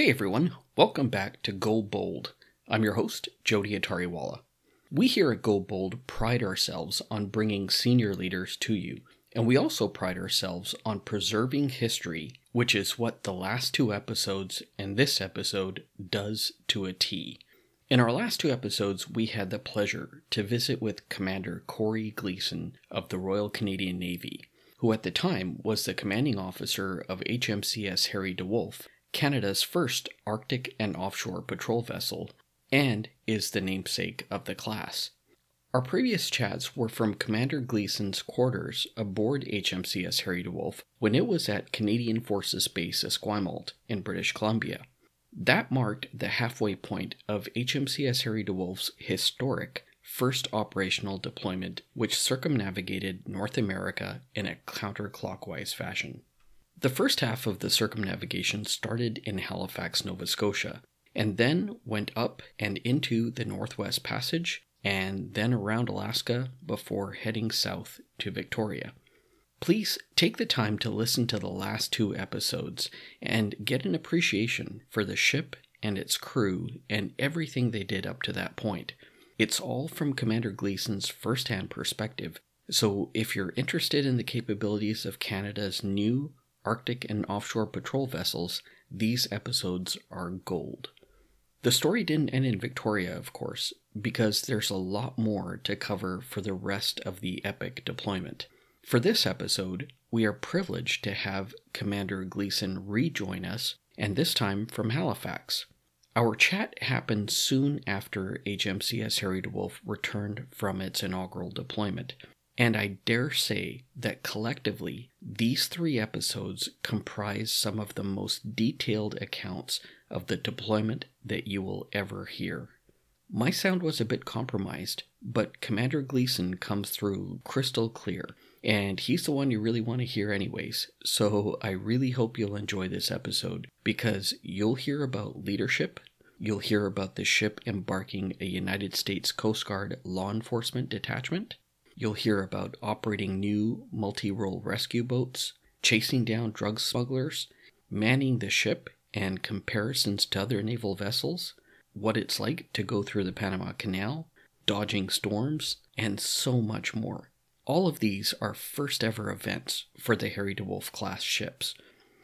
Hey everyone, welcome back to Go Bold. I'm your host, Joetey Attariwala. We here at Go Bold pride ourselves on bringing senior leaders to you, and we also pride ourselves on preserving history, which is what the last two episodes and this episode does to a T. In our last two episodes, we had the pleasure to visit with Commander Corey Gleason of the Royal Canadian Navy, who at the time was the commanding officer of HMCS Harry DeWolf Canada's first Arctic and offshore patrol vessel, and is the namesake of the class. Our previous chats were from Commander Gleason's quarters aboard HMCS Harry DeWolf when it was at Canadian Forces Base Esquimalt in British Columbia. That marked the halfway point of HMCS Harry DeWolf's historic first operational deployment, which circumnavigated North America in a counterclockwise fashion. The first half of the circumnavigation started in Halifax, Nova Scotia, and then went up and into the Northwest Passage, and then around Alaska before heading south to Victoria. Please take the time to listen to the last two episodes and get an appreciation for the ship and its crew and everything they did up to that point. It's all from Commander Gleason's first hand perspective, so if you're interested in the capabilities of Canada's new Arctic and offshore patrol vessels, these episodes are gold. The story didn't end in Victoria, of course, because there's a lot more to cover for the rest of the epic deployment. For this episode, we are privileged to have Commander Gleason rejoin us, and this time from Halifax. Our chat happened soon after HMCS Harry DeWolf returned from its inaugural deployment, and I dare say that collectively, these three episodes comprise some of the most detailed accounts of the deployment that you will ever hear. My sound was a bit compromised, but Commander Gleason comes through crystal clear, and he's the one you really want to hear, anyways. So I really hope you'll enjoy this episode because you'll hear about leadership, you'll hear about the ship embarking a United States Coast Guard law enforcement detachment, You'll hear about operating new multi role rescue boats, chasing down drug smugglers, manning the ship, and comparisons to other naval vessels, what it's like to go through the Panama Canal, dodging storms, and so much more. All of these are first ever events for the Harry DeWolf class ships.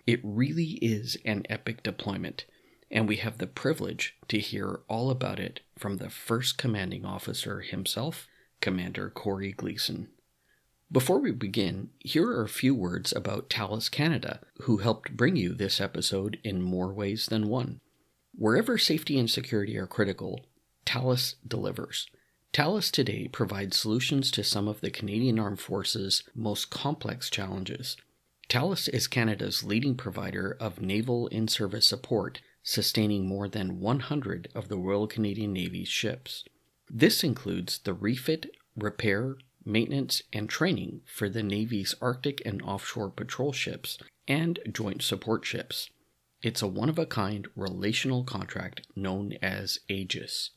It really is an epic deployment, and we have the privilege to hear all about it from the first commanding officer himself Commander Corey Gleason. Before we begin, here are a few words about Thales Canada, who helped bring you this episode in more ways than one. Wherever safety and security are critical, Thales delivers. Thales today provides solutions to some of the Canadian Armed Forces' most complex challenges. Thales is Canada's leading provider of naval in service support, sustaining more than 100 of the Royal Canadian Navy's ships. This includes the refit, repair, maintenance, and training for the Navy's Arctic and offshore patrol ships and joint support ships. It's a one of a kind relational contract known as Aegis.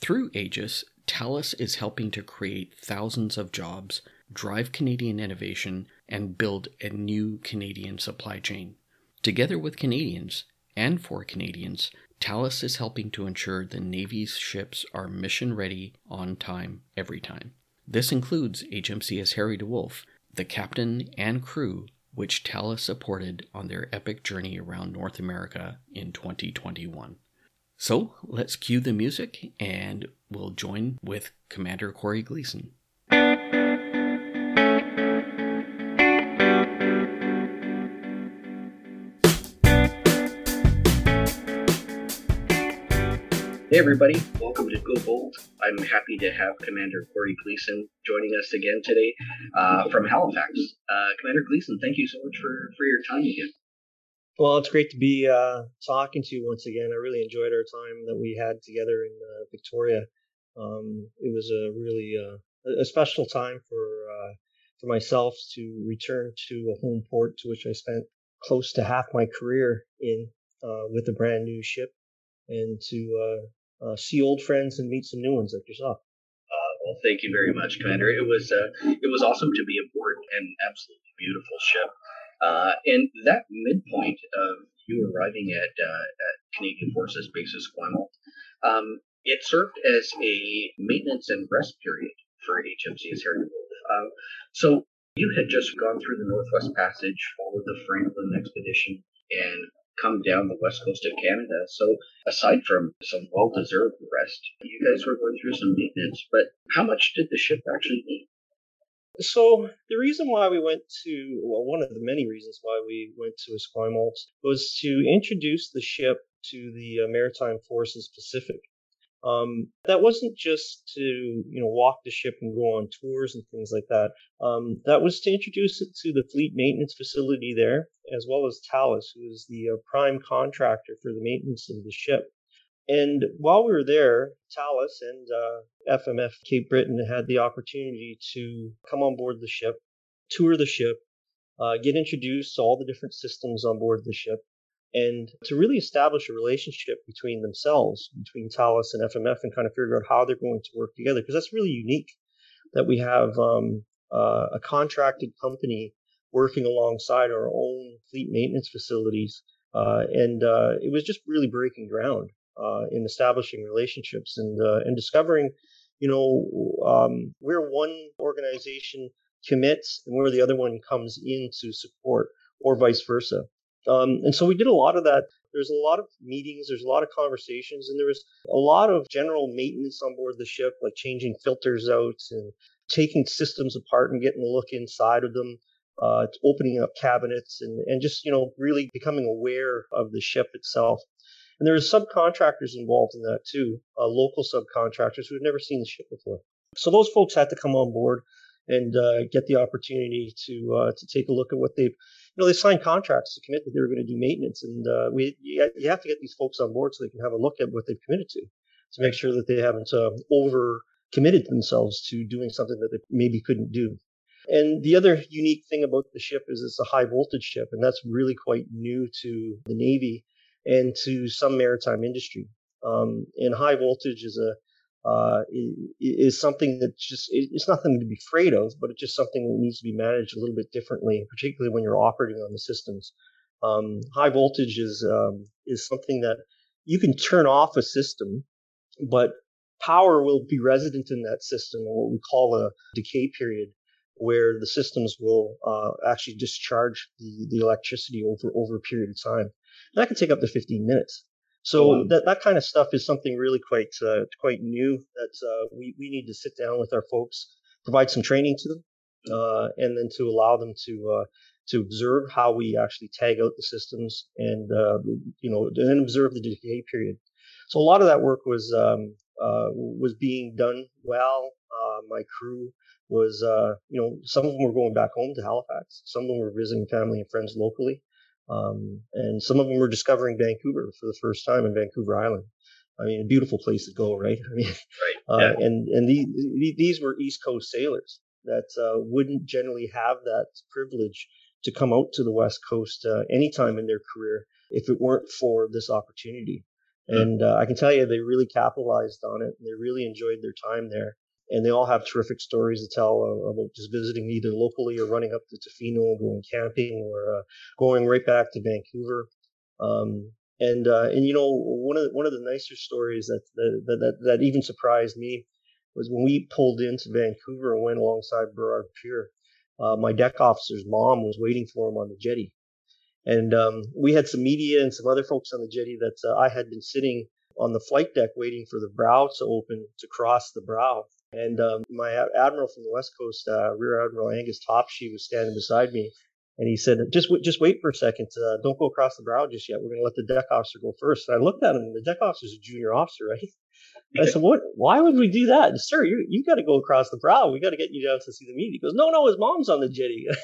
Through Aegis, Thales is helping to create thousands of jobs, drive Canadian innovation, and build a new Canadian supply chain. Together with Canadians, and for Canadians, Thales is helping to ensure the Navy's ships are mission ready on time every time. This includes HMCS Harry DeWolf, the captain and crew which Thales supported on their epic journey around North America in 2021. So let's cue the music and we'll join with Commander Corey Gleason. Hey, everybody. Welcome to Go Bold. I'm happy to have Commander Corey Gleason joining us again today uh, from Halifax. Uh, Commander Gleason, thank you so much for, for your time again. Well, it's great to be uh, talking to you once again. I really enjoyed our time that we had together in uh, Victoria. Um, it was a really uh, a special time for uh, for myself to return to a home port to which I spent close to half my career in with a brand new ship and to uh, see old friends and meet some new ones like yourself. Uh, well, thank you very much, Commander. It was uh, it was awesome to be aboard an absolutely beautiful ship. Uh, and that midpoint of you arriving at uh, at Canadian Forces base Esquimalt. Um, it served as a maintenance and rest period for HMCS Harry Wolff. Um, so you had just gone through the Northwest Passage, followed the Franklin expedition, and come down the west coast of Canada. So aside from some well-deserved rest, you guys were going through some maintenance. But how much did the ship actually need? So the reason why we went to, well, one of the many reasons why we went to Esquimalt was to introduce the ship to the uh, Maritime Forces Pacific. Um, that wasn't just to you know walk the ship and go on tours and things like that. Um, that was to introduce it to the fleet maintenance facility there, as well as Thales, who is the uh, prime contractor for the maintenance of the ship. And while we were there, Thales and uh, FMF Cape Breton had the opportunity to come on board the ship, tour the ship, uh, get introduced to all the different systems on board the ship, and to really establish a relationship between themselves, between Thales and FMF, and kind of figure out how they're going to work together. Because that's really unique that we have um, uh, a contracted company working alongside our own fleet maintenance facilities. Uh, and uh, it was just really breaking ground uh, in establishing relationships and uh, and discovering, you know, um, where one organization commits and where the other one comes in to support, or vice versa. Um, and so we did a lot of that. There's a lot of meetings, there's a lot of conversations, and there was a lot of general maintenance on board the ship, like changing filters out and taking systems apart and getting a look inside of them, uh, opening up cabinets, and, and just, you know, really becoming aware of the ship itself. And there was subcontractors involved in that too, uh, local subcontractors who had never seen the ship before. So those folks had to come on board and uh, get the opportunity to uh, to take a look at what they've you know they signed contracts to commit that they were going to do maintenance and uh, we you have to get these folks on board so they can have a look at what they've committed to to make sure that they haven't uh, over committed themselves to doing something that they maybe couldn't do. And the other unique thing about the ship is it's a high voltage ship and that's really quite new to the navy and to some maritime industry. Um, and high voltage is a uh, is something that just it's nothing to be afraid of, but it's just something that needs to be managed a little bit differently, particularly when you're operating on the systems. Um, high voltage is um, is something that you can turn off a system, but power will be resident in that system, or what we call a decay period, where the systems will uh, actually discharge the, the electricity over over a period of time. And that can take up to 15 minutes. So that, that kind of stuff is something really quite uh, quite new that uh, we, we need to sit down with our folks, provide some training to them, uh, and then to allow them to uh, to observe how we actually tag out the systems and uh, you know and observe the decay period. So a lot of that work was um, uh, was being done well. my crew was you know some of them were going back home to Halifax, some of them were visiting family and friends locally. Um, and some of them were discovering Vancouver for the first time in Vancouver Island. I mean, a beautiful place to go, right? I mean, right. Uh, yeah. uh, and and the, these were East Coast sailors that uh, wouldn't generally have that privilege to come out to the West Coast uh, anytime in their career if it weren't for this opportunity. Mm-hmm. And uh, I can tell you, they really capitalized on it. And they really enjoyed their time there and they all have terrific stories to tell about just visiting either locally or running up to Tofino, going camping, or uh, going right back to Vancouver. Um, and uh, and you know one of the, one of the nicer stories that that, that that even surprised me was when we pulled into Vancouver and went alongside Burrard Pier. Uh, my deck officer's mom was waiting for him on the jetty, and um, we had some media and some other folks on the jetty that uh, I had been sitting on the flight deck waiting for the brow to open to cross the brow. And um, my admiral from the West Coast, uh, Rear Admiral Angus Topshee, was standing beside me, and he said, "Just w- just wait for a second. Uh, don't go across the brow just yet. We're going to let the deck officer go first. And I looked at him, and the deck officer is a junior officer, right? I said, "What? Why would we do that, sir? You you got to go across the brow. We got to get you down to see the meet." He goes, "No, no, his mom's on the jetty."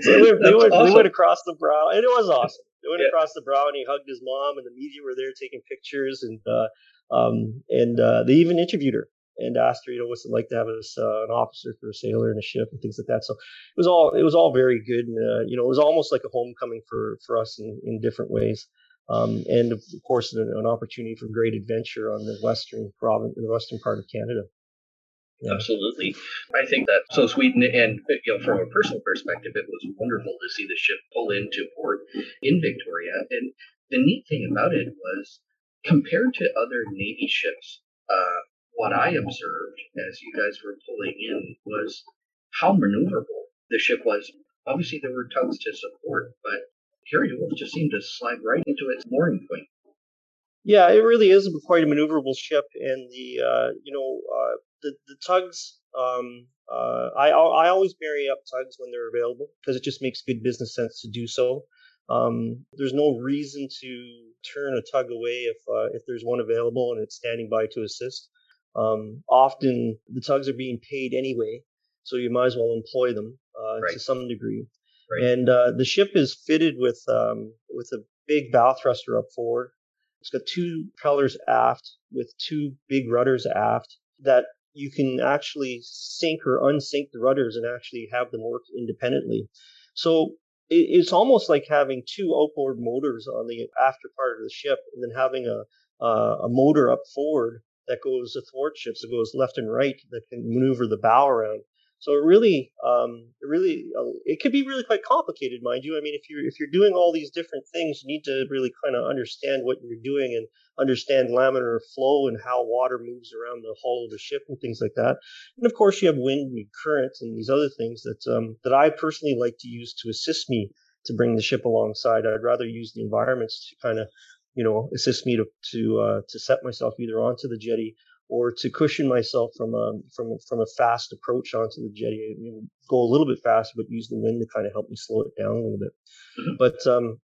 so they, went, they, went, awesome. they went across the brow, and it was awesome. They went yeah. across the brow, and he hugged his mom, and the media were there taking pictures, and uh, um, and uh, they even interviewed her and asked her, you know, what's it like to have uh, an officer for a sailor in a ship and things like that. So it was all it was all very good, and uh, you know, it was almost like a homecoming for for us in, in different ways. Um, and of course, an, an, opportunity for great adventure on the western province, the western part of Canada. Yeah. Absolutely, I think that so Sweden and you know from a personal perspective, it was wonderful to see the ship pull into port in Victoria, and the neat thing about it was compared to other Navy ships, uh, what I observed as you guys were pulling in was how maneuverable the ship was. Obviously, there were tugs to support, but Harry DeWolf just seemed to slide right into its mooring point. Yeah, it really is quite a maneuverable ship, and the uh, you know uh, the the tugs. Um, uh, I I always marry up tugs when they're available because it just makes good business sense to do so. Um, there's no reason to turn a tug away if uh, if there's one available and it's standing by to assist. Um, often the tugs are being paid anyway, so you might as well employ them uh, right. to some degree. Right. And uh, the ship is fitted with um, with a big bow thruster up forward. It's got two propellers aft with two big rudders aft that you can actually sink or unsink the rudders and actually have them work independently. So it's almost like having two outboard motors on the after part of the ship, and then having a a motor up forward that goes athwart ships, that goes left and right, that can maneuver the bow around. So it really, um, really, uh, it could be really quite complicated, mind you. I mean, if you're if you're doing all these different things, you need to really kind of understand what you're doing and understand laminar flow and how water moves around the hull of the ship and things like that. And of course, you have wind and current and these other things that um, that I personally like to use to assist me to bring the ship alongside. I'd rather use the environments to kind of you know assist me to to uh, to set myself either onto the jetty or to cushion myself from a from from a fast approach onto the jetty. You know, go a little bit faster, but use the wind to kind of help me slow it down a little bit. Mm-hmm. But um,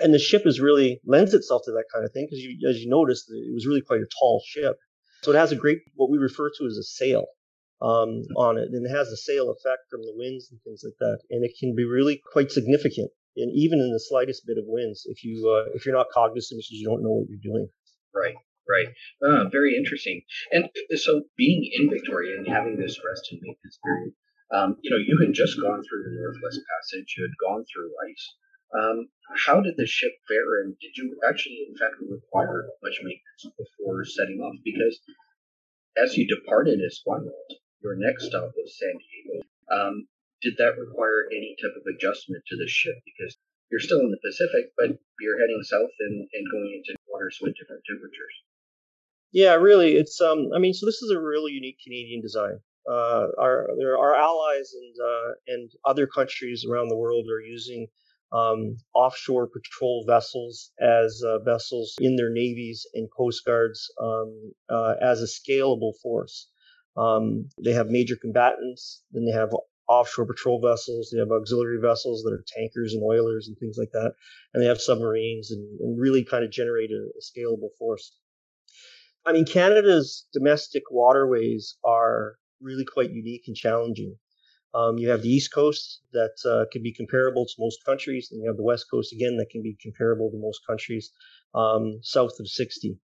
and the ship is really lends itself to that kind of thing because you, as you noticed, it was really quite a tall ship. So it has a great what we refer to as a sail um, on it, and it has a sail effect from the winds and things like that, and it can be really quite significant. And even in the slightest bit of winds, if you uh, if you're not cognizant, because you don't know what you're doing. Right. Right. Uh, very interesting. And so being in Victoria and having this rest and maintenance period, um, you know, you had just gone through the Northwest Passage, you had gone through ice. Um, how did the ship fare, and did you actually, in fact, require much maintenance before setting off? Because as you departed Esquimalt, your next stop was San Diego. Um, did that require any type of adjustment to the ship? Because you're still in the Pacific, but you're heading south and, and going into waters with different temperatures. Yeah, really, it's um. I mean, so this is a really unique Canadian design. Uh, our our allies and uh, and other countries around the world are using um, offshore patrol vessels as uh, vessels in their navies and coast guards um, uh, as a scalable force. Um, they have major combatants, then they have offshore patrol vessels, they have auxiliary vessels that are tankers and oilers and things like that, and they have submarines and, and really kind of generate a, a scalable force. I mean, Canada's domestic waterways are really quite unique and challenging. Um, you have the East Coast that uh, can be comparable to most countries, and you have the West Coast again that can be comparable to most countries um, south of 60.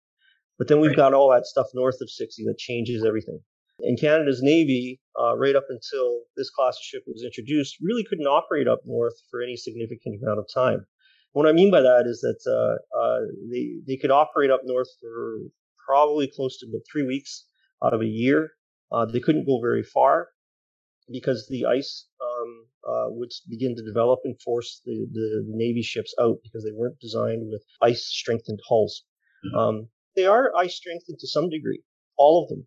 But then we've got all that stuff north of 60 that changes everything. And Canada's Navy, uh, right up until this class of ship was introduced, really couldn't operate up north for any significant amount of time. What I mean by that is that uh, uh, they they could operate up north for probably close to about three weeks out of a year. Uh, they couldn't go very far because the ice um, uh, would begin to develop and force the, the, Navy ships out because they weren't designed with ice strengthened hulls. Mm-hmm. Um, they are ice strengthened to some degree, all of them,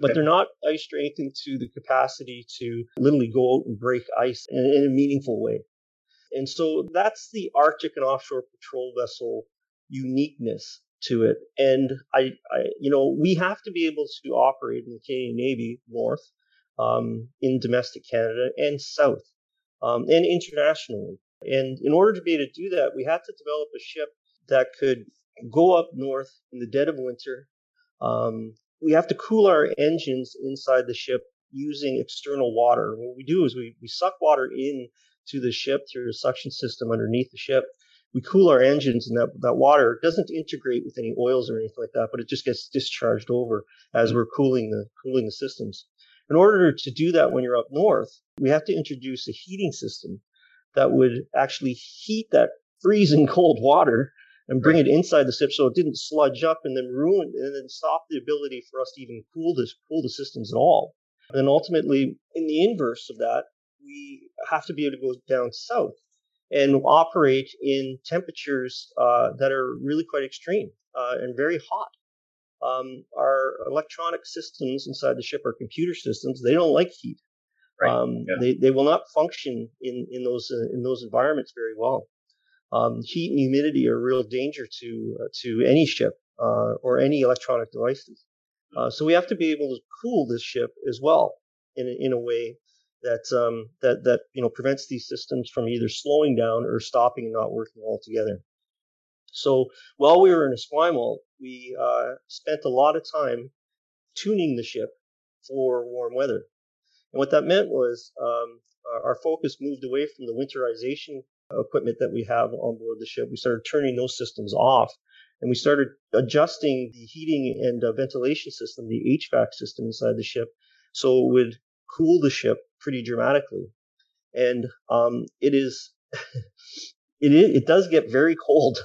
but they're not ice strengthened to the capacity to literally go out and break ice in, in a meaningful way. And so that's the Arctic and offshore patrol vessel uniqueness to it. And I, I, you know, we have to be able to operate in the Canadian Navy north, um, in domestic Canada and south, um, and internationally. And in order to be able to do that, we had to develop a ship that could go up north in the dead of winter. Um, we have to cool our engines inside the ship using external water. What we do is we, we suck water in to the ship through a suction system underneath the ship we cool our engines and that, that water doesn't integrate with any oils or anything like that, but it just gets discharged over as we're cooling the cooling the systems. In order to do that when you're up north, we have to introduce a heating system that would actually heat that freezing cold water and bring it inside the ship so it didn't sludge up and then ruin and then stop the ability for us to even cool this cool the systems at all. And then ultimately, in the inverse of that, we have to be able to go down south and operate in temperatures uh, that are really quite extreme uh, and very hot. Um, our electronic systems inside the ship, our computer systems, they don't like heat. Right. Um, yeah. they, they will not function in, in those uh, in those environments very well. Um, heat and humidity are a real danger to uh, to any ship uh, or any electronic devices. Uh, so we have to be able to cool this ship as well in in a way that um, that that you know prevents these systems from either slowing down or stopping and not working altogether. So while we were in Esquimalt, we uh, spent a lot of time tuning the ship for warm weather. And what that meant was um, our focus moved away from the winterization equipment that we have on board the ship. We started turning those systems off and we started adjusting the heating and uh, ventilation system, the HVAC system inside the ship, so it would cool the ship pretty dramatically. And um, it is, it is, it does get very cold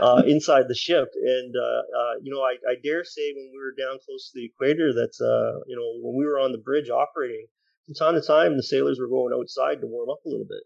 uh, inside the ship. And uh, uh, you know, I, I, dare say when we were down close to the equator, that's, uh, you know, when we were on the bridge operating, from time to time, the sailors were going outside to warm up a little bit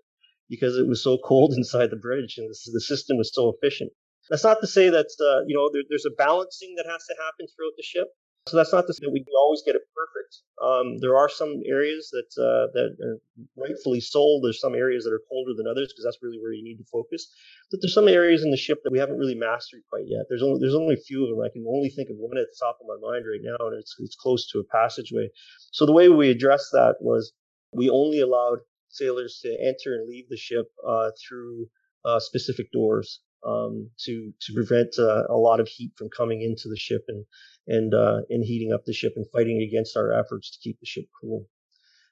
because it was so cold inside the bridge and the, the system was so efficient. That's not to say that uh, you know there, there's a balancing that has to happen throughout the ship. So that's not to say that we can always get it perfect. Um, there are some areas that uh, that are rightfully sold. There's some areas that are colder than others because that's really where you need to focus. But there's some areas in the ship that we haven't really mastered quite yet. There's only there's only a few of them. I can only think of one at the top of my mind right now, and it's it's close to a passageway. So the way we addressed that was we only allowed sailors to enter and leave the ship uh, through uh, specific doors um, to to prevent uh, a lot of heat from coming into the ship and and uh, and heating up the ship and fighting against our efforts to keep the ship cool.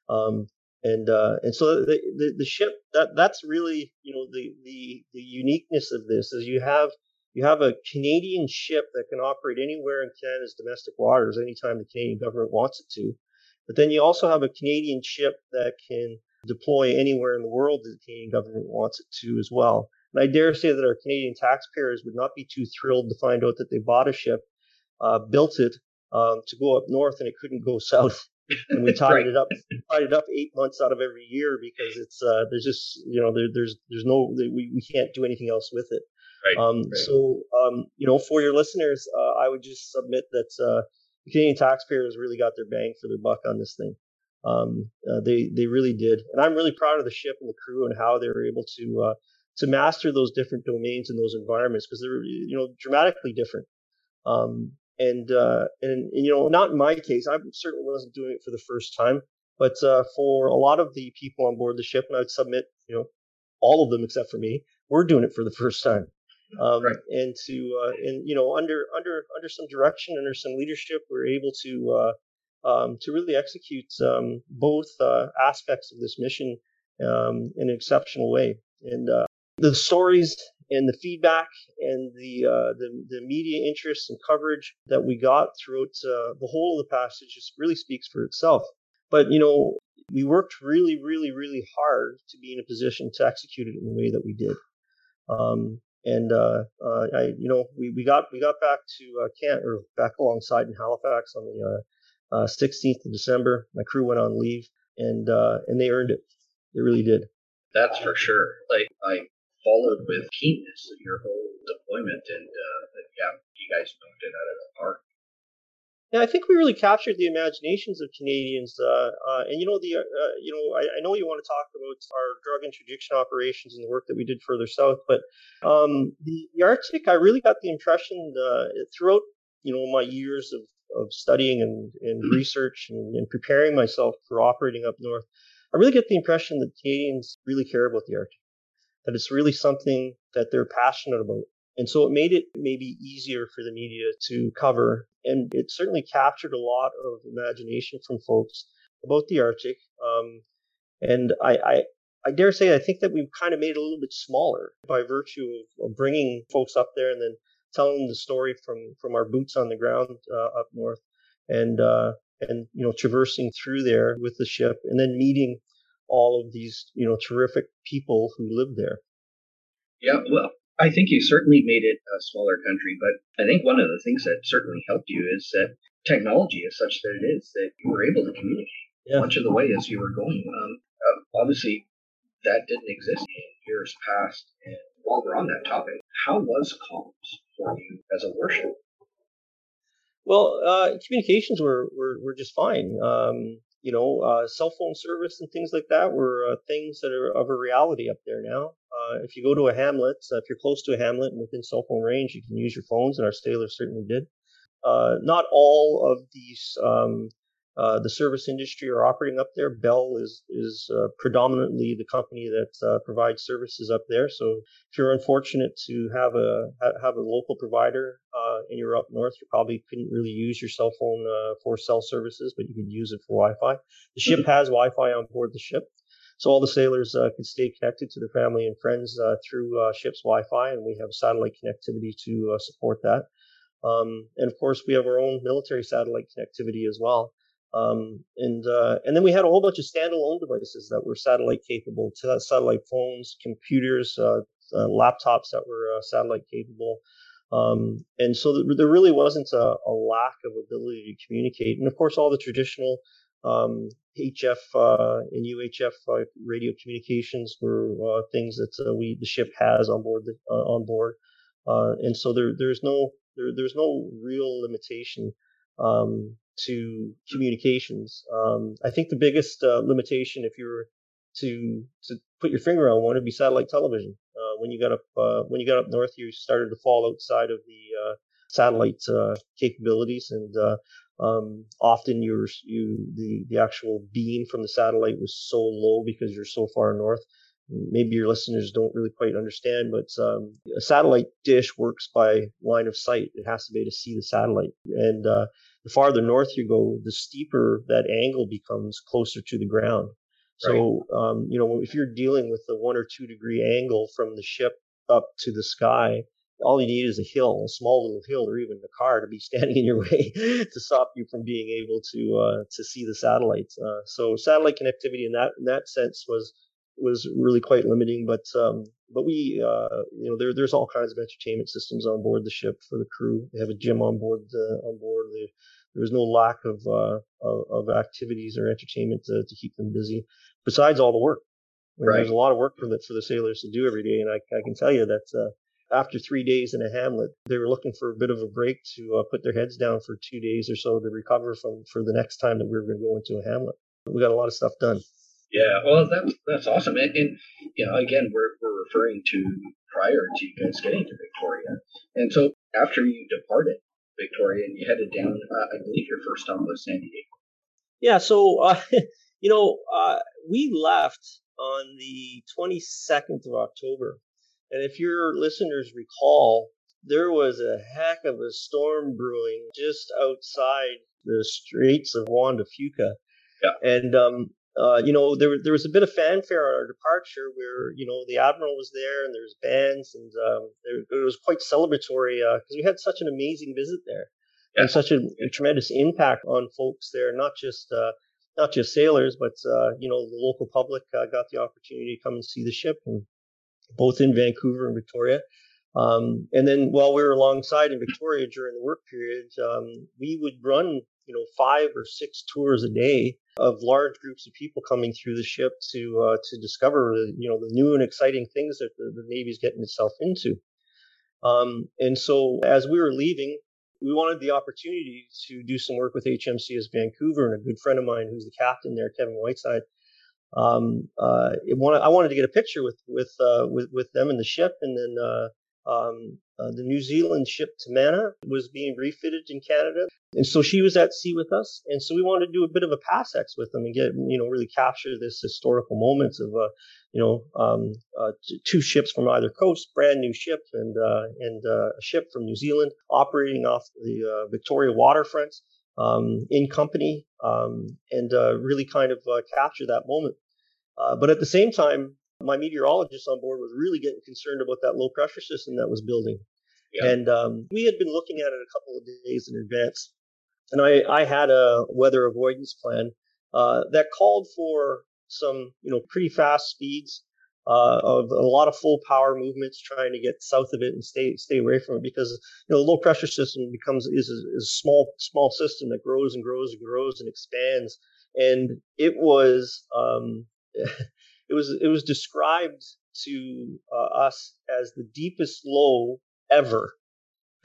Um, and uh, and so the, the, the ship that that's really you know the the the uniqueness of this is you have you have a Canadian ship that can operate anywhere in Canada's domestic waters anytime the Canadian government wants it to, but then you also have a Canadian ship that can deploy anywhere in the world that the Canadian government wants it to as well. And I dare say that our Canadian taxpayers would not be too thrilled to find out that they bought a ship, uh, built it um, to go up north, and it couldn't go south. and we tied right. it up, tied it up eight months out of every year because it's uh, there's just you know there, there's there's no we, we can't do anything else with it. Right. Um, right. So um, you know for your listeners, uh, I would just submit that uh, the Canadian taxpayers really got their bang for their buck on this thing. Um, uh, they they really did, and I'm really proud of the ship and the crew and how they were able to uh, to master those different domains and those environments because they're you know dramatically different. Um, and, uh, and, and you know, not in my case, I certainly wasn't doing it for the first time, but uh, for a lot of the people on board the ship, and I would submit, you know, all of them except for me, we're doing it for the first time. Um, right. And to uh, and you know under under under some direction, under some leadership, we're able to uh, um, to really execute um, both uh, aspects of this mission um, in an exceptional way. And uh, the stories and the feedback and the, uh, the, the media interest and coverage that we got throughout uh, the whole of the passage just really speaks for itself. But you know, we worked really, really, really hard to be in a position to execute it in the way that we did. Um, and uh, uh I, you know, we, we got we got back to uh, Kent or back alongside in Halifax on the 16th uh, of December. My crew went on leave, and and they earned it. They really did. That's for sure. Like I followed with keenness your whole deployment, and uh, yeah, you guys knocked it out of the park. Yeah, I think we really captured the imaginations of Canadians. Uh, uh, and you know, the uh, you know, I, I, know you want to talk about our drug interdiction operations and the work that we did further south, but um, the, the, Arctic, I really got the impression uh, throughout you know my years of, of studying and, and research and, and preparing myself for operating up north. I really get the impression that Canadians really care about the Arctic that it's really something that they're passionate about. And so it made it maybe easier for the media to cover. And it certainly captured a lot of imagination from folks about the Arctic. Um, and I, I, I, dare say, I think that we've kind of made it a little bit smaller by virtue of, of bringing folks up there and then telling the story from, from our boots on the ground uh, up north and, uh, and, you know, traversing through there with the ship and then meeting all of these, you know, terrific people who live there. Yeah, well, I think you certainly made it a smaller country, but I think one of the things that certainly helped you is that technology is such that it is that you were able to communicate yeah. much of the way as you were going. Um, uh, obviously, that didn't exist in years past. and while we're on that topic, how was comms for you as a warship? Well, uh, communications were, were, were just fine. Um, you know, uh, cell phone service and things like that were uh, things that are of a reality up there now. Uh, if you go to a hamlet, uh, if you're close to a hamlet and within cell phone range, you can use your phones, and our sailors certainly did. Uh, not all of these um, uh, the service industry are operating up there. Bell is is uh, predominantly the company that uh, provides services up there. So if you're unfortunate to have a have a local provider uh, and you're up north, you probably couldn't really use your cell phone uh, for cell services, but you can use it for Wi-Fi. The ship mm-hmm. has Wi-Fi on board the ship. So all the sailors uh, can stay connected to their family and friends through ship's Wi-Fi, and we have satellite connectivity to support that. Um, and of course, we have our own military satellite connectivity as well. Um, and uh, and then we had a whole bunch of standalone devices that were satellite capable, satellite phones, computers, uh, uh, laptops that were uh, satellite capable. Um, and so there really wasn't a, a, lack of ability to communicate. And of course, all the traditional um, HF uh, and UHF uh, radio communications were things that we the ship has on board the, on board. and so there there's no there, there's no real limitation um, to communications. Um, I think the biggest uh, limitation, if you were to to put your finger on one, would be satellite television. Uh, when you got up uh, when you got up north, you started to fall outside of the uh, satellite uh, capabilities, and uh, um, often you you the the actual beam from the satellite was so low because you're so far north. Maybe your listeners don't really quite understand, but um, a satellite dish works by line of sight. It has to be able to see the satellite, and the farther north you go, the steeper that angle becomes closer to the ground. So, right. um, you know, if you're dealing with a one or two degree angle from the ship up to the sky, all you need is a hill, a small little hill, or even a car to be standing in your way to stop you from being able to uh, to see the satellites. Uh, so, satellite connectivity in that in that sense was was really quite limiting. But um, but we uh, you know there there's all kinds of entertainment systems on board the ship for the crew. They have a gym on board the, on board. They, there was no lack of, uh, of, of activities or entertainment to, to keep them busy. Besides all the work, I mean, right. there's a lot of work for the for the sailors to do every day, and I, I can tell you that uh, after three days in a hamlet, they were looking for a bit of a break to uh, put their heads down for two days or so to recover from for the next time that we were going to go into a hamlet. We got a lot of stuff done. Yeah, well, that's that's awesome, and, and you know, again, we're we're referring to prior to you guys getting to Victoria, and so after you departed, Victoria, and you headed down. Uh, I believe your first stop was San Diego. Yeah, so uh, you know, uh, we left on the 22nd of October, and if your listeners recall, there was a heck of a storm brewing just outside the Straits of Juan de Fuca. Yeah. And um, uh, you know, there there was a bit of fanfare on our departure where you know the admiral was there and there was bands and um, there, it was quite celebratory because uh, we had such an amazing visit there yeah. and such a, a, tremendous impact on folks there, not just uh, not just sailors, but uh, you know the local public uh, got the opportunity to come and see the ship, and both in Vancouver and Victoria. Um, and then while we were alongside in Victoria during the work period, um, we would run you know five or six tours a day of large groups of people coming through the ship to uh, to discover you know the new and exciting things that the, the Navy's getting itself into. Um, and so as we were leaving, we wanted the opportunity to do some work with HMCS Vancouver and a good friend of mine who's the captain there, Kevin Whiteside. Um, uh, wanted, I wanted to get a picture with with uh, with, with them in the ship, and then uh, um, uh, the New Zealand ship Te Mana was being refitted in Canada. And so she was at sea with us. And so we wanted to do a bit of a passex with them and get, you know, really capture this historical moment of, uh, you know, um, uh, t- two ships from either coast, brand new ship and, uh, and uh, a ship from New Zealand operating off the uh, Victoria waterfront um, in company um, and really kind of capture that moment. but at the same time, my meteorologist on board was really getting concerned about that low pressure system that was building. Yeah. And um, we had been looking at it a couple of days in advance. And I, I had a weather avoidance plan uh, that called for some, you know, pretty fast speeds uh, of a lot of full power movements, trying to get south of it and stay stay away from it because you know the low pressure system becomes is a, is a small small system that grows and grows and grows and expands, and it was um, it was it was described to uh, us as the deepest low ever.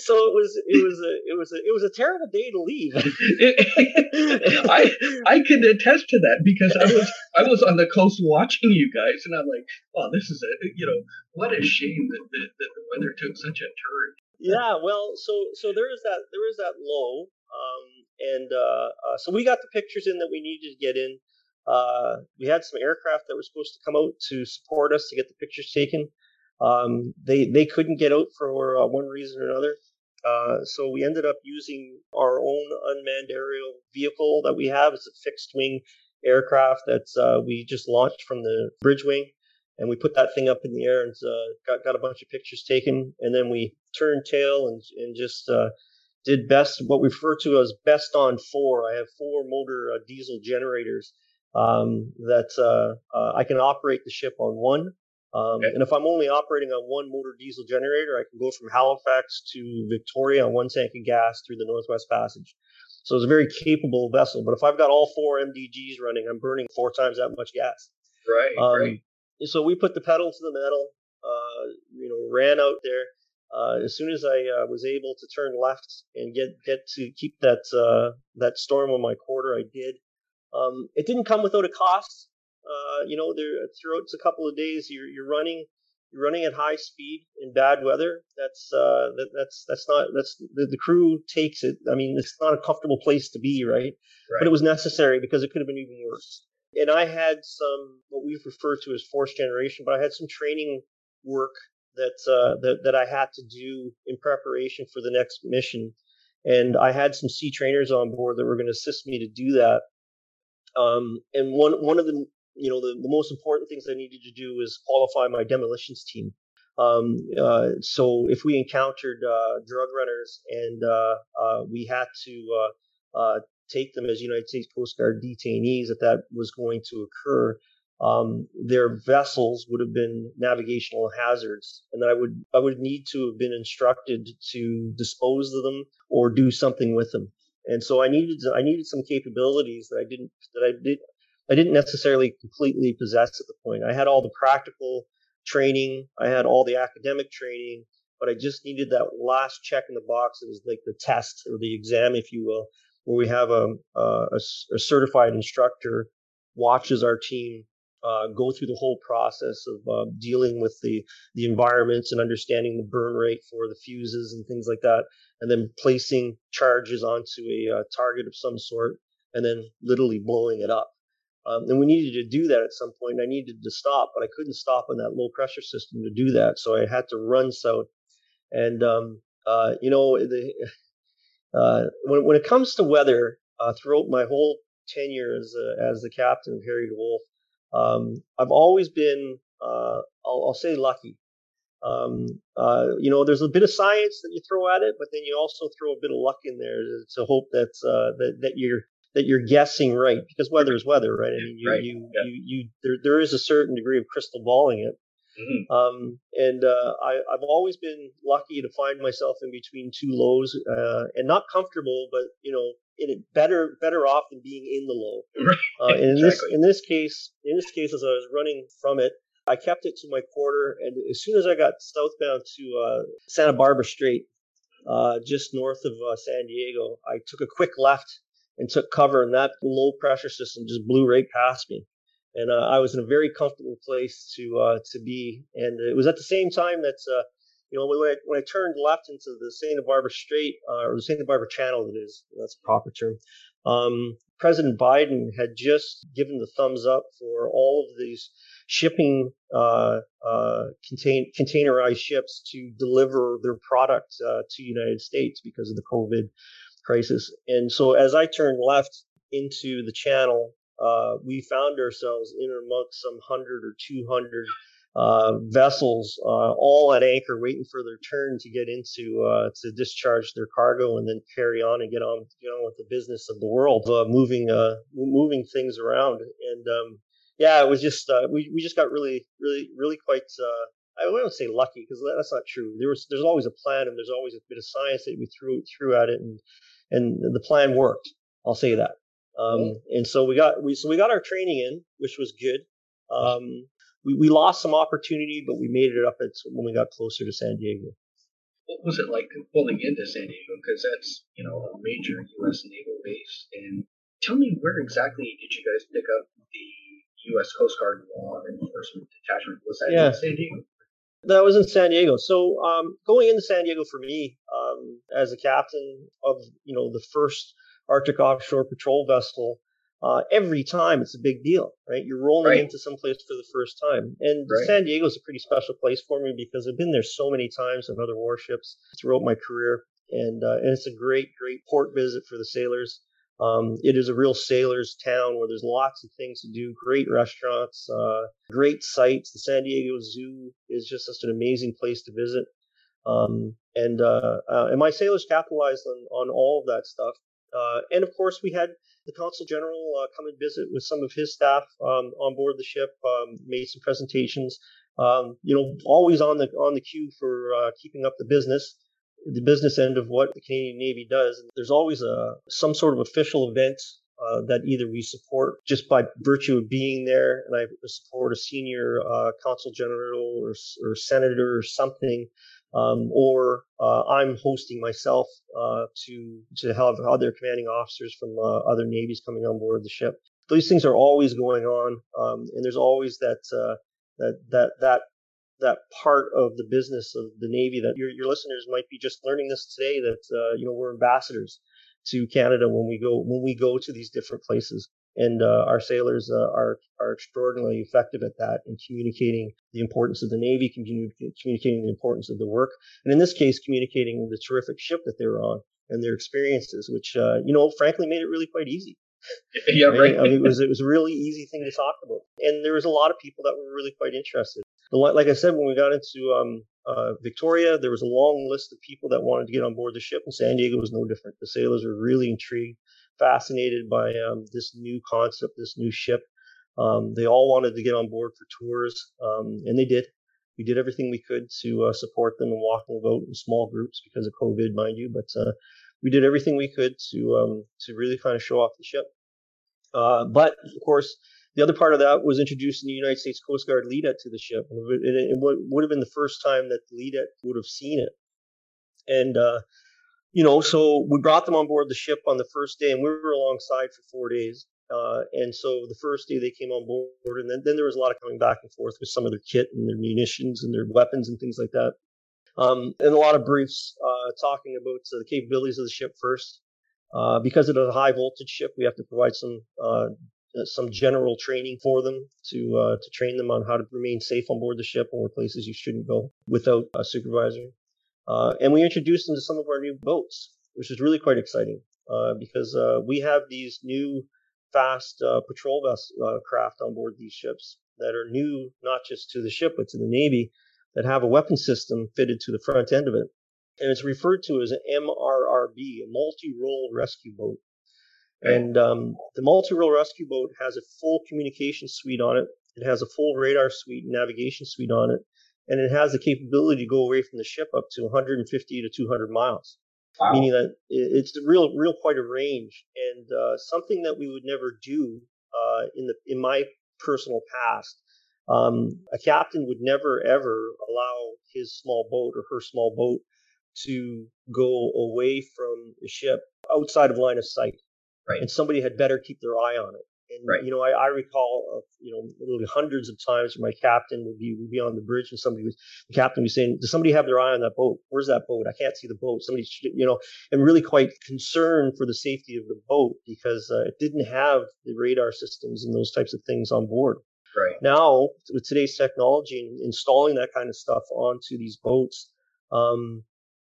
so it was it was a it was a it was a terrible day to leave. I I can attest to that because I was I was on the coast watching you guys, and I'm like, oh, this is a you know what a shame that the, that the weather took such a turn. Yeah, well, so so there is that there is that low, um, and uh, uh, so we got the pictures in that we needed to get in. Uh, we had some aircraft that were supposed to come out to support us to get the pictures taken. Um, they they couldn't get out for uh, one reason or another. Uh, so we ended up using our own unmanned aerial vehicle that we have. It's a fixed wing aircraft that uh, we just launched from the bridge wing, and we put that thing up in the air and uh, got got a bunch of pictures taken. And then we turned tail and and just uh, did best what we refer to as best on four. I have four motor diesel generators um, that I can operate the ship on one. Um, okay. And if I'm only operating on one motor diesel generator, I can go from Halifax to Victoria on one tank of gas through the Northwest Passage. So it's a very capable vessel. But if I've got all four MDGs running, I'm burning four times that much gas. Right. Um, right. So we put the pedal to the metal. Uh, you know, ran out there. Uh, as soon as I uh, was able to turn left and get get to keep that uh, that storm on my quarter, I did. Um, it didn't come without a cost. Uh, you know, there throughout a couple of days, you're you're running you're running at high speed in bad weather. That's uh, that, that's that's not that's the, the, crew takes it. I mean, it's not a comfortable place to be, right? right? But it was necessary because it could have been even worse. And I had some what we refer to as force generation, but I had some training work that uh, that that I had to do in preparation for the next mission. And I had some sea trainers on board that were going to assist me to do that. Um, and one one of the you know, the, the most important things I needed to do is qualify my demolitions team. Um, uh, so if we encountered uh, drug runners and uh, uh we had to uh, uh, take them as United States Coast Guard detainees, that that was going to occur, um, their vessels would have been navigational hazards, and I would I would need to have been instructed to dispose of them or do something with them. And so I needed I needed some capabilities that I didn't that I did I didn't necessarily completely possess at the point. I had all the practical training, I had all the academic training, but I just needed that last check in the box. It was like the test or the exam, if you will, where we have a, a, a certified instructor watches our team uh, go through the whole process of uh, dealing with the the environments and understanding the burn rate for the fuses and things like that, and then placing charges onto a uh, target of some sort, and then literally blowing it up. Um, and we needed to do that at some point. I needed to stop, but I couldn't stop on that low pressure system to do that. So I had to run south. And, um, uh, you know, the, uh, when, when it comes to weather, uh, throughout my whole tenure as, as the captain of Harry DeWolf, um, I've always been, uh, I'll, I'll, say lucky. Um, uh, you know, there's a bit of science that you throw at it, but then you also throw a bit of luck in there to, hope that, uh, that, that you're, that you're guessing right because weather is weather, right? I mean, you right. You, yeah. you, you, there, there is a certain degree of crystal balling it. Mm-hmm. Um, and uh, I, have always been lucky to find myself in between two lows, uh, and not comfortable, but you know, in it better better off than being in the low. Right. Uh, and in exactly. this in this case, in this case, as I was running from it, I kept it to my quarter, and as soon as I got southbound to uh, Santa Barbara Strait, uh, just north of uh, San Diego, I took a quick left and took cover, and that low pressure system just blew right past me. And uh, I was in a very comfortable place to uh, to be, and it was at the same time that uh, you know when I, when I turned left into the Santa Barbara Strait uh, or the Santa Barbara Channel, it is that's a proper term. Um, President Biden had just given the thumbs up for all of these shipping uh, uh, contain, containerized ships to deliver their product uh, to United States because of the COVID crisis. And so as I turned left into the channel, uh, we found ourselves in amongst some hundred or 200 uh, vessels, uh, all at anchor, waiting for their turn to get into uh, to discharge their cargo and then carry on and get on, get on with the business of the world, uh, moving uh, moving things around. And um, yeah, it was just we we just got really really really quite I wouldn't say lucky because that's not true. There was there's always a plan and there's always a bit of science that we threw threw at it, and and the plan worked. I'll say that. Um. And so we got we so we got our training in, which was good. Um, we, we lost some opportunity, but we made it up at, when we got closer to San Diego. What was it like pulling into San Diego? Because that's you know a major U.S. naval base. And tell me where exactly did you guys pick up the U.S. Coast Guard law enforcement detachment? Was that yeah. in San Diego? That was in San Diego. So um, going into San Diego for me, um, as a captain of you know the first Arctic offshore patrol vessel, uh, every time it's a big deal, right? You're rolling right. into some place for the first time. And right. San Diego is a pretty special place for me because I've been there so many times on other warships throughout my career. And, uh, and it's a great, great port visit for the sailors. Um, it is a real sailors town where there's lots of things to do, great restaurants, uh, great sights. The San Diego Zoo is just such an amazing place to visit. Um, and, uh, uh, and my sailors capitalized on, on all of that stuff. Uh, and of course, we had the consul general uh, come and visit with some of his staff um, on board the ship, um, made some presentations. Um, you know, always on the on the queue for uh, keeping up the business, the business end of what the Canadian Navy does. There's always a some sort of official event uh, that either we support just by virtue of being there, and I support a senior uh, consul general or, or senator or something um, or uh, I'm hosting myself uh, to to have other commanding officers from uh, other navies coming on board the ship. These things are always going on, um, and there's always that uh, that that that that part of the business of the Navy that your your listeners might be just learning this today. That uh, you know we're ambassadors to Canada when we go when we go to these different places and uh, our sailors uh, are are extraordinarily effective at that in communicating the importance of the Navy, communicating the importance of the work, and in this case, communicating the terrific ship that they were on and their experiences, which uh, you know, frankly, made it really quite easy. yeah, right. I mean, it was it was a really easy thing to talk about, and there was a lot of people that were really quite interested. Like I said, when we got into um, uh, Victoria, there was a long list of people that wanted to get on board the ship, and San Diego was no different. The sailors were really intrigued fascinated by um, this new concept, this new ship. Um, they all wanted to get on board for tours, um, and they did. We did everything we could to uh, support them and walk them about in small groups because of COVID, mind you. But uh, we did everything we could to um, to really kind of show off the ship. Uh, but of course, the other part of that was introducing the United States Coast Guard LEDET to the ship. It, it, it would have been the first time that the LEDET would have seen it. And uh, you know, so we brought them on board the ship on the first day, and we were alongside for four days. Uh, and so the first day they came on board, and then, then there was a lot of coming back and forth with some of their kit and their munitions and their weapons and things like that. Um, and a lot of briefs uh, talking about the capabilities of the ship first. Uh, because it is a high voltage ship, we have to provide some uh, some general training for them to uh, to train them on how to remain safe on board the ship where places you shouldn't go without a supervisor. Uh, and we introduced them to some of our new boats, which is really quite exciting uh, because uh, we have these new fast uh, patrol vessel uh, craft on board these ships that are new not just to the ship but to the Navy that have a weapon system fitted to the front end of it. And it's referred to as an MRRB, a multi-role rescue boat. And um, the multi-role rescue boat has a full communication suite on it. It has a full radar suite and navigation suite on it and it has the capability to go away from the ship up to 150 to 200 miles. Wow. Meaning that it's real, real quite a range, and uh, something that we would never do uh, in the in my personal past. Um, a captain would never ever allow his small boat or her small boat to go away from the ship outside of line of sight. Right. And somebody had better keep their eye on it. And right. you know, I, I recall, uh, you know, literally hundreds of times my captain would be would be on the bridge and somebody was the captain was saying, "Does somebody have their eye on that boat? Where's that boat? I can't see the boat." Somebody, you know, and really quite concerned for the safety of the boat because uh, it didn't have the radar systems and those types of things on board. Right. Now, with today's technology and installing that kind of stuff onto these boats, um,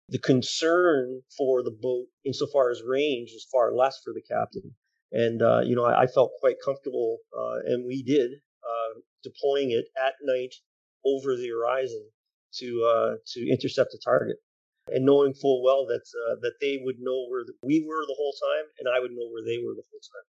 the concern for the boat, insofar as range, is far less for the captain. And, uh, you know, I, I, felt quite comfortable, uh, and we did, uh, deploying it at night over the horizon to, uh, to intercept a target. And knowing full well that, uh, that they would know where the, we were the whole time, and I would know where they were the whole time.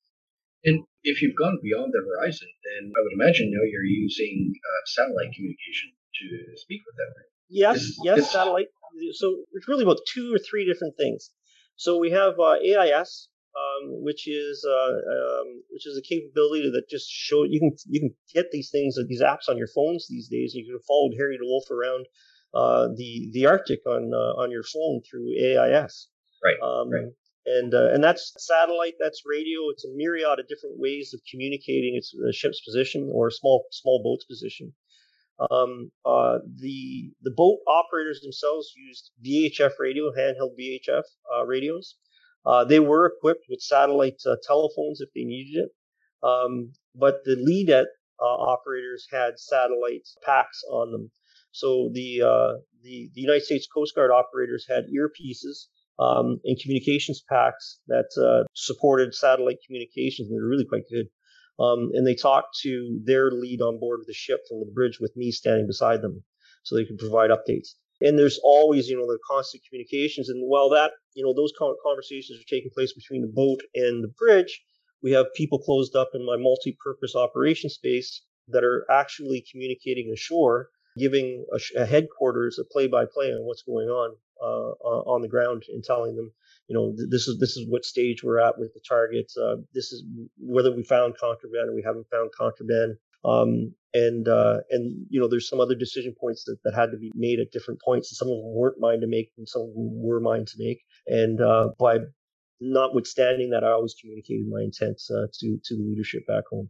And if you've gone beyond the horizon, then I would imagine now you're using uh, satellite communication to speak with them. Yes, this, yes, this... satellite. So it's really about two or three different things. So we have AIS, um, which is uh, um, which is a capability that just show you can you can get these things these apps on your phones these days. You can follow Harry DeWolf around uh, the the Arctic on uh, on your phone through AIS. Right. Um, right. And uh, and that's satellite, that's radio. It's a myriad of different ways of communicating its the ship's position or a small small boat's position. Um, uh, the the boat operators themselves used VHF radio, handheld VHF uh, radios. Uh, they were equipped with satellite uh, telephones if they needed it, um, but the LEDET uh, operators had satellite packs on them. So the, uh, the the United States Coast Guard operators had earpieces um, and communications packs that supported satellite communications, and they're really quite good. Um, and they talked to their lead on board the ship from the bridge with me standing beside them so they could provide updates. And there's always, you know, the constant communications. And while that, you know, those conversations are taking place between the boat and the bridge, we have people closed up in my multi-purpose operation space that are actually communicating ashore, giving a, a headquarters a play-by-play on what's going on uh, on the ground and telling them, you know, this is this is what stage we're at with the targets. Uh, this is whether we found contraband or we haven't found contraband. Um, and uh, and you know, there's some other decision points that, that had to be made at different points, and some of them weren't mine to make, and some of them were mine to make. And uh, by notwithstanding that, I always communicated my intent uh, to to the leadership back home.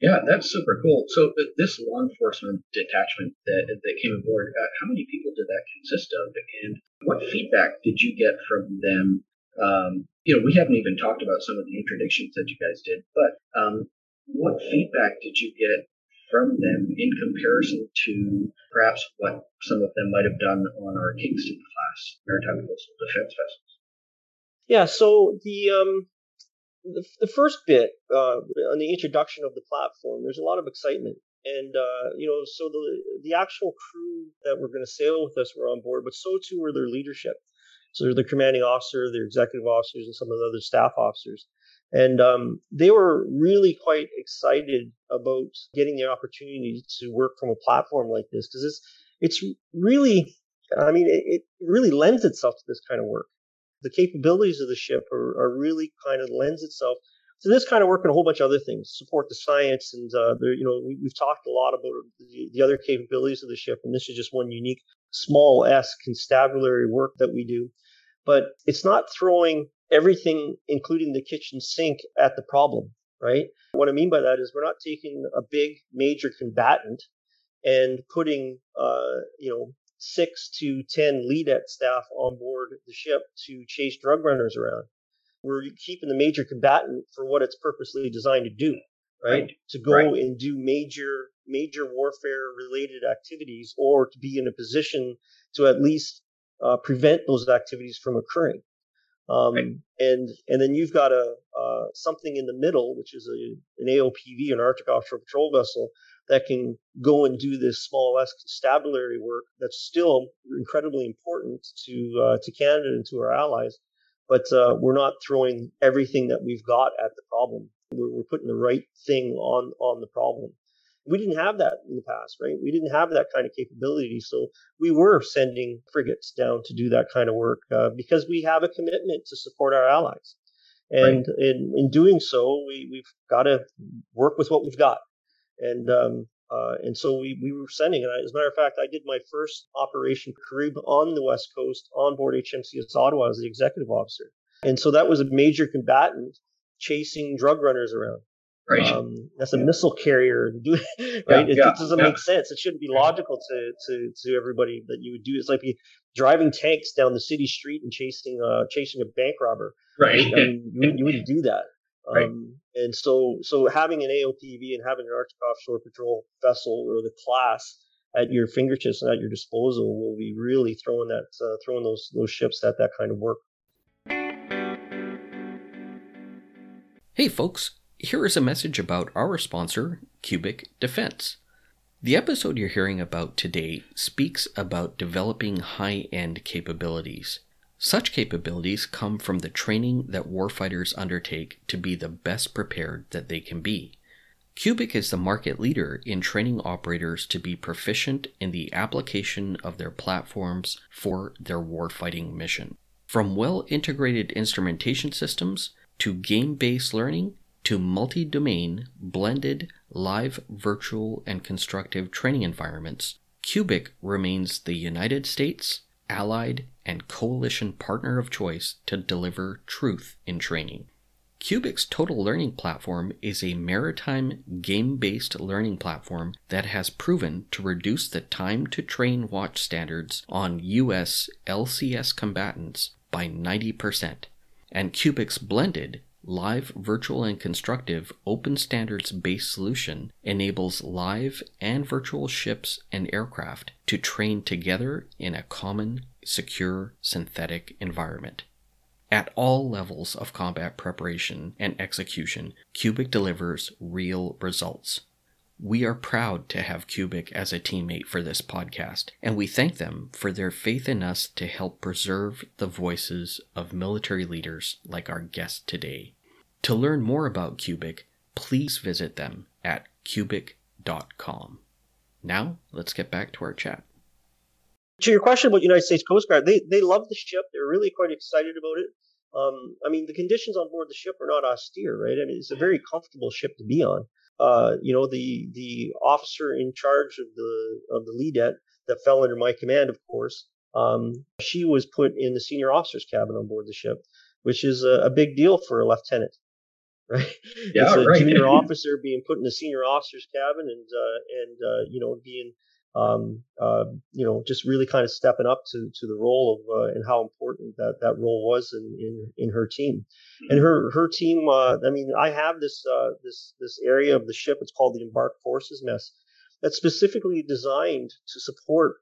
Yeah, that's super cool. So this law enforcement detachment that that came aboard, uh, how many people did that consist of, and what feedback did you get from them? Um, you know, we haven't even talked about some of the interdictions that you guys did, but um, what feedback did you get from them in comparison to perhaps what some of them might have done on our Kingston class maritime coastal defense vessels? Yeah, so the um, the, the first bit uh, on the introduction of the platform, there's a lot of excitement. And, uh, you know, so the, the actual crew that were going to sail with us were on board, but so too were their leadership. So they're the commanding officer, their executive officers, and some of the other staff officers. And um, they were really quite excited about getting the opportunity to work from a platform like this because it's, it's really, I mean, it, it really lends itself to this kind of work the capabilities of the ship are, are really kind of lends itself to this kind of work and a whole bunch of other things, support the science. And, uh, there, you know, we, have talked a lot about the, the, other capabilities of the ship. And this is just one unique small S constabulary work that we do. But it's not throwing everything, including the kitchen sink, at the problem, right? What I mean by that is we're not taking a big major combatant and putting, uh, you know, six to 10 LEDET staff on board the ship to chase drug runners around. We're keeping the major combatant for what it's purposely designed to do, right? right. To go right. and do major, major warfare related activities or to be in a position to at least uh, prevent those activities from occurring. Um, right. And and then you've got a uh, something in the middle, which is a, an AOPV, an Arctic Offshore Patrol vessel, that can go and do this small S constabulary work that's still incredibly important to uh, to Canada and to our allies. But uh, we're not throwing everything that we've got at the problem. We're, we're putting the right thing on on the problem. We didn't have that in the past, right? We didn't have that kind of capability, so we were sending frigates down to do that kind of work uh, because we have a commitment to support our allies. And right. in, in doing so, we, we've got to work with what we've got and um, uh, and so we, we were sending it. As a matter of fact, I did my first Operation Caribbe on the West Coast on board HMCS Ottawa as the executive officer. And so that was a major combatant chasing drug runners around. Right. Um, that's a yeah. missile carrier, right? Yeah, it, yeah, doesn't make sense. It shouldn't be logical to, to, to everybody that you would do. It's like driving tanks down the city street and chasing uh, chasing a bank robber. Right. I mean, you, you wouldn't do that. Right. Um, and so, so having an AOPV and having an Arctic Offshore Patrol vessel or the class at your fingertips and at your disposal will be really throwing that, uh, throwing those those ships at that kind of work. Hey, folks! Here is a message about our sponsor, Cubic Defense. The episode you're hearing about today speaks about developing high end capabilities. Such capabilities come from the training that warfighters undertake to be the best prepared that they can be. Cubic is the market leader in training operators to be proficient in the application of their platforms for their warfighting mission. From well integrated instrumentation systems to game based learning to multi domain, blended, live, virtual, and constructive training environments, Cubic remains the United States, allied, and coalition partner of choice to deliver truth in training. Cubic's Total Learning Platform is a maritime game based learning platform that has proven to reduce the time to train watch standards on U.S. LCS combatants by 90%. And Cubic's blended, live, virtual, and constructive open standards based solution enables live and virtual ships and aircraft to train together in a common, secure, synthetic environment. At all levels of combat preparation and execution, Cubic delivers real results. We are proud to have Cubic as a teammate for this podcast, and we thank them for their faith in us to help preserve the voices of military leaders like our guest today. To learn more about Cubic, please visit them at cubic.com. Now, let's get back to our chat to your question about United States Coast Guard, they they love the ship. They're really quite excited about it. Um, I mean, the conditions on board the ship are not austere, right? I mean, it's a very comfortable ship to be on. Uh, you know, the the officer in charge of the of the LEDET that fell under my command, of course, um, she was put in the senior officer's cabin on board the ship, which is a, a big deal for a lieutenant, right? Yeah, it's a right. junior officer being put in the senior officer's cabin and uh, and uh, you know being um, uh, you know, just really kind of stepping up to, to the role of uh, and how important that, that role was in, in, in her team. And mm-hmm. her her team, uh, I mean, I have this uh, this this area of the ship. It's called the Embarked Forces Mess. That's specifically designed to support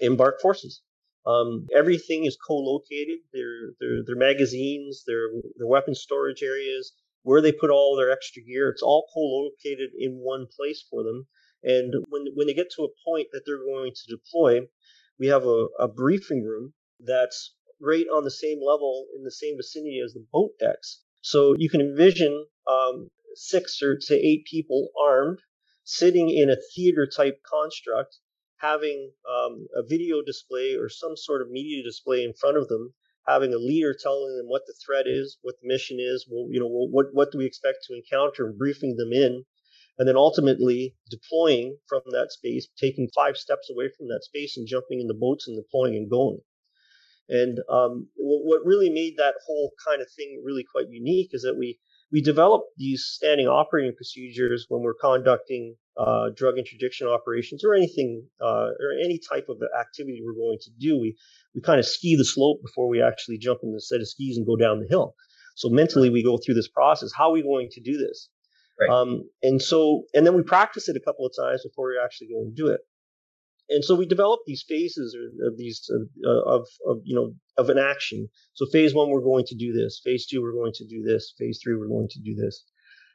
embarked forces. Um, everything is co-located. Their their their magazines, their their weapon storage areas, where they put all their extra gear. It's all co-located in one place for them and when, when they get to a point that they're going to deploy, we have a, a briefing room that's right on the same level in the same vicinity as the boat decks. So you can envision um, six or to eight people armed sitting in a theater type construct, having um, a video display or some sort of media display in front of them, having a leader telling them what the threat is, what the mission is, well, you know, what what do we expect to encounter, and briefing them in and then ultimately deploying from that space, taking five steps away from that space and jumping in the boats and deploying and going. And um, what really made that whole kind of thing really quite unique is that we we develop these standing operating procedures when we're conducting uh, drug interdiction operations or anything uh, or any type of activity we're going to do. We we kind of ski the slope before we actually jump in the set of skis and go down the hill. So mentally, we go through this process. How are we going to do this? Right. Um, and so, and then we practice it a couple of times before we actually go and do it. And so we develop these phases of these uh, of, of you know of an action. So phase one, we're going to do this. Phase two, we're going to do this. Phase three, we're going to do this.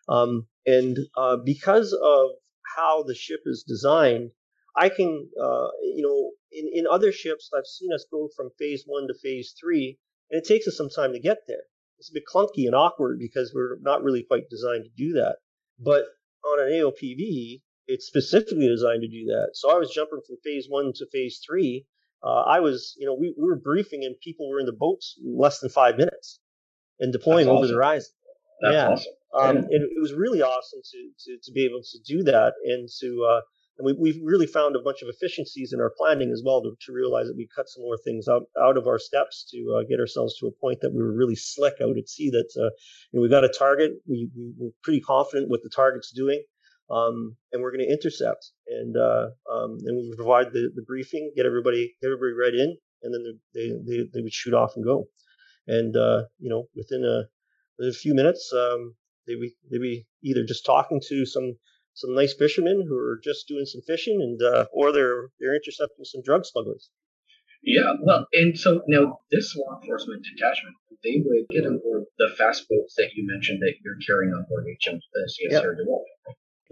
Um, and uh, because of how the ship is designed, I can uh, you know in in other ships I've seen us go from phase one to phase three, and it takes us some time to get there. It's a bit clunky and awkward because we're not really quite designed to do that. But on an AOPV, it's specifically designed to do that. So I was jumping from phase one to phase three. Uh, I was, you know, we, we were briefing and people were in the boats less than five minutes and deploying over the horizon. That's yeah. awesome. Um, and it was really awesome to, to, to be able to do that and to, uh, and we, we've really found a bunch of efficiencies in our planning as well to, to realize that we cut some more things out, out of our steps to uh, get ourselves to a point that we were really slick out at sea. That uh, you know, we got a target, we, we were pretty confident what the target's doing, um, and we're going to intercept. And uh, um, and we would provide the, the briefing, get everybody get everybody read in, and then they they, they would shoot off and go. And uh, you know, within a, within a few minutes, um, they be they be either just talking to some some nice fishermen who are just doing some fishing, and uh, or they're they're intercepting some drug smugglers. Yeah, well, and so now this law enforcement detachment, they would get on board the fast boats that you mentioned that you're carrying on board HMCS yeah. DeWolf.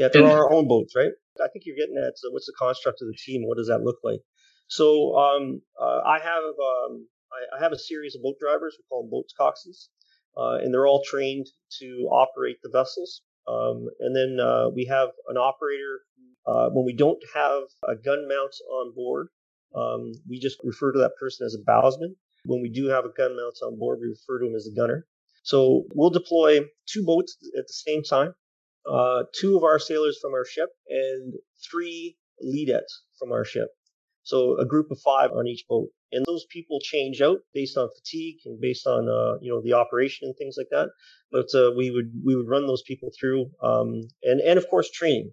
Yeah, they're and, our own boats, right? I think you're getting at so what's the construct of the team? What does that look like? So um, uh, I have um, I, I, have a series of boat drivers. We call them boats coxes, uh, and they're all trained to operate the vessels. Um, and then uh, we have an operator uh, when we don't have a gun mount on board. Um, we just refer to that person as a bowsman. When we do have a gun mount on board, we refer to him as a gunner. So we'll deploy two boats at the same time, uh, two of our sailors from our ship, and three LEDETs from our ship. So a group of five on each boat, and those people change out based on fatigue and based on uh, you know the operation and things like that. But uh, we would we would run those people through, um, and and of course training.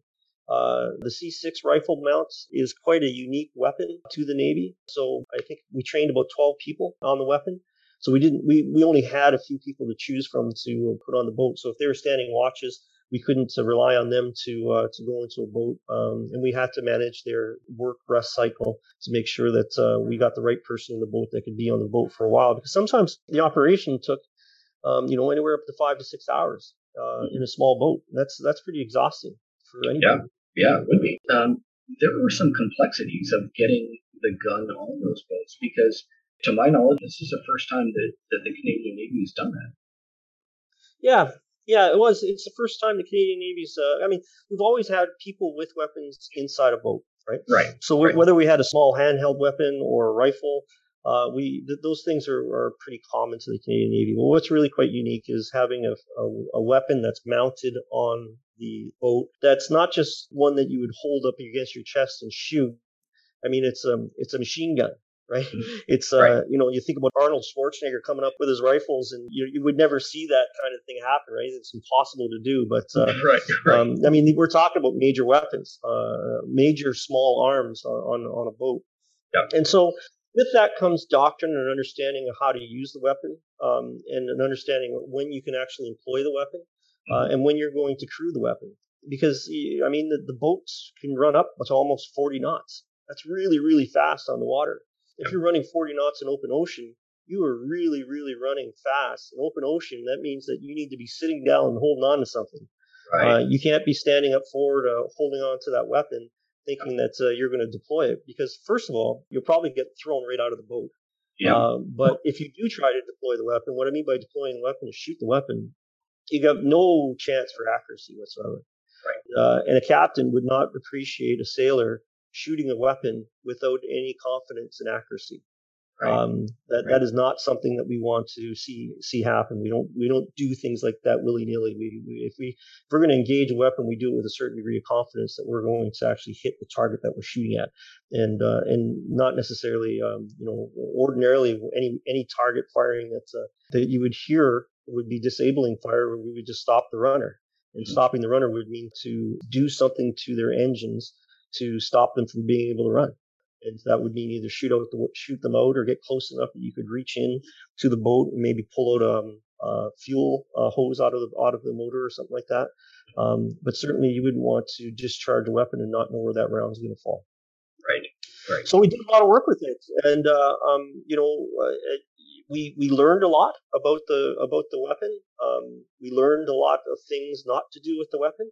Uh, the C6 rifle mount is quite a unique weapon to the Navy. So I think we trained about 12 people on the weapon. So we didn't we, we only had a few people to choose from to put on the boat. So if they were standing watches, we couldn't uh, rely on them to uh, to go into a boat, um, and we had to manage their work rest cycle to make sure that uh, we got the right person in the boat that could be on the boat for a while. Because sometimes the operation took, um, you know, anywhere up to five to six hours uh, in a small boat. That's that's pretty exhausting for anybody. Yeah, yeah, it would be. Um, there were some complexities of getting the gun on those boats because, to my knowledge, this is the first time that, that the Canadian Navy has done that. Yeah, yeah, it was. It's the first time the Canadian Navy's. Uh, I mean, we've always had people with weapons inside a boat, right? Right. So right. whether we had a small handheld weapon or a rifle, uh, we th- those things are, are pretty common to the Canadian Navy. But what's really quite unique is having a, a, a weapon that's mounted on the boat. That's not just one that you would hold up against your chest and shoot. I mean, it's um, it's a machine gun, right? Mm-hmm. It's uh, right. you know, you think about Arnold Schwarzenegger coming up with his rifles, and you, you would never see that kind of thing happen, right? It's impossible to do. But uh, right, right. Um, I mean, we're talking about major weapons, uh, major small arms on on, a boat, yeah. and so. With that comes doctrine and understanding of how to use the weapon, um, and an understanding of when you can actually employ the weapon, uh, mm-hmm. and when you're going to crew the weapon. Because I mean, the, the boats can run up to almost 40 knots. That's really, really fast on the water. If you're running 40 knots in open ocean, you are really, really running fast. In open ocean, that means that you need to be sitting down and holding on to something. Right. Uh, you can't be standing up forward, uh, holding on to that weapon, thinking that uh, you're going to deploy it. Because first of all, you'll probably get thrown right out of the boat. Yeah. Um, but if you do try to deploy the weapon, what I mean by deploying the weapon is shoot the weapon. You have no chance for accuracy whatsoever. Right. Uh, and a captain would not appreciate a sailor shooting a weapon without any confidence and accuracy. Right. Um, that right. that is not something that we want to see see happen. We don't we don't do things like that willy nilly. We, we, if we if we're going to engage a weapon, we do it with a certain degree of confidence that we're going to actually hit the target that we're shooting at, and uh, and not necessarily um, you know ordinarily any any target firing that's uh, that you would hear would be disabling fire. We would just stop the runner, and mm-hmm. stopping the runner would mean to do something to their engines to stop them from being able to run. And that would mean either shoot out the, shoot them out or get close enough that you could reach in to the boat and maybe pull out a, um, a fuel hose out of the out of the motor or something like that. Um, but certainly you wouldn't want to discharge a weapon and not know where that round is going to fall. Right. Right. So we did a lot of work with it, and uh, um, you know, uh, we we learned a lot about the about the weapon. Um, we learned a lot of things not to do with the weapon.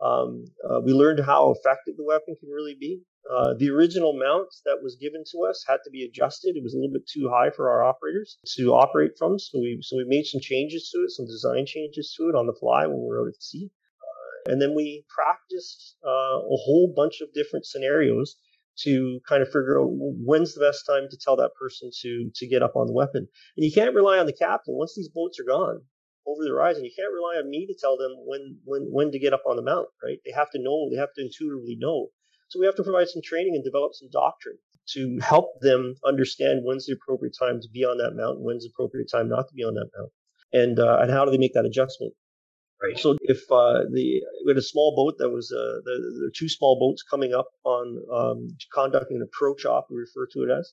Um, uh, we learned how effective the weapon can really be. Uh, the original mount that was given to us had to be adjusted. It was a little bit too high for our operators to operate from, so we so we made some changes to it, some design changes to it on the fly when we were out at sea. Uh, and then we practiced uh, a whole bunch of different scenarios to kind of figure out when's the best time to tell that person to to get up on the weapon. And you can't rely on the captain once these boats are gone over the horizon. You can't rely on me to tell them when when when to get up on the mountain, right? They have to know. They have to intuitively know. So we have to provide some training and develop some doctrine to help them understand when's the appropriate time to be on that mountain, when's the appropriate time not to be on that mountain, and uh, and how do they make that adjustment. Right. So if uh, the we had a small boat that was uh, the, the two small boats coming up on um, conducting an approach off, we refer to it as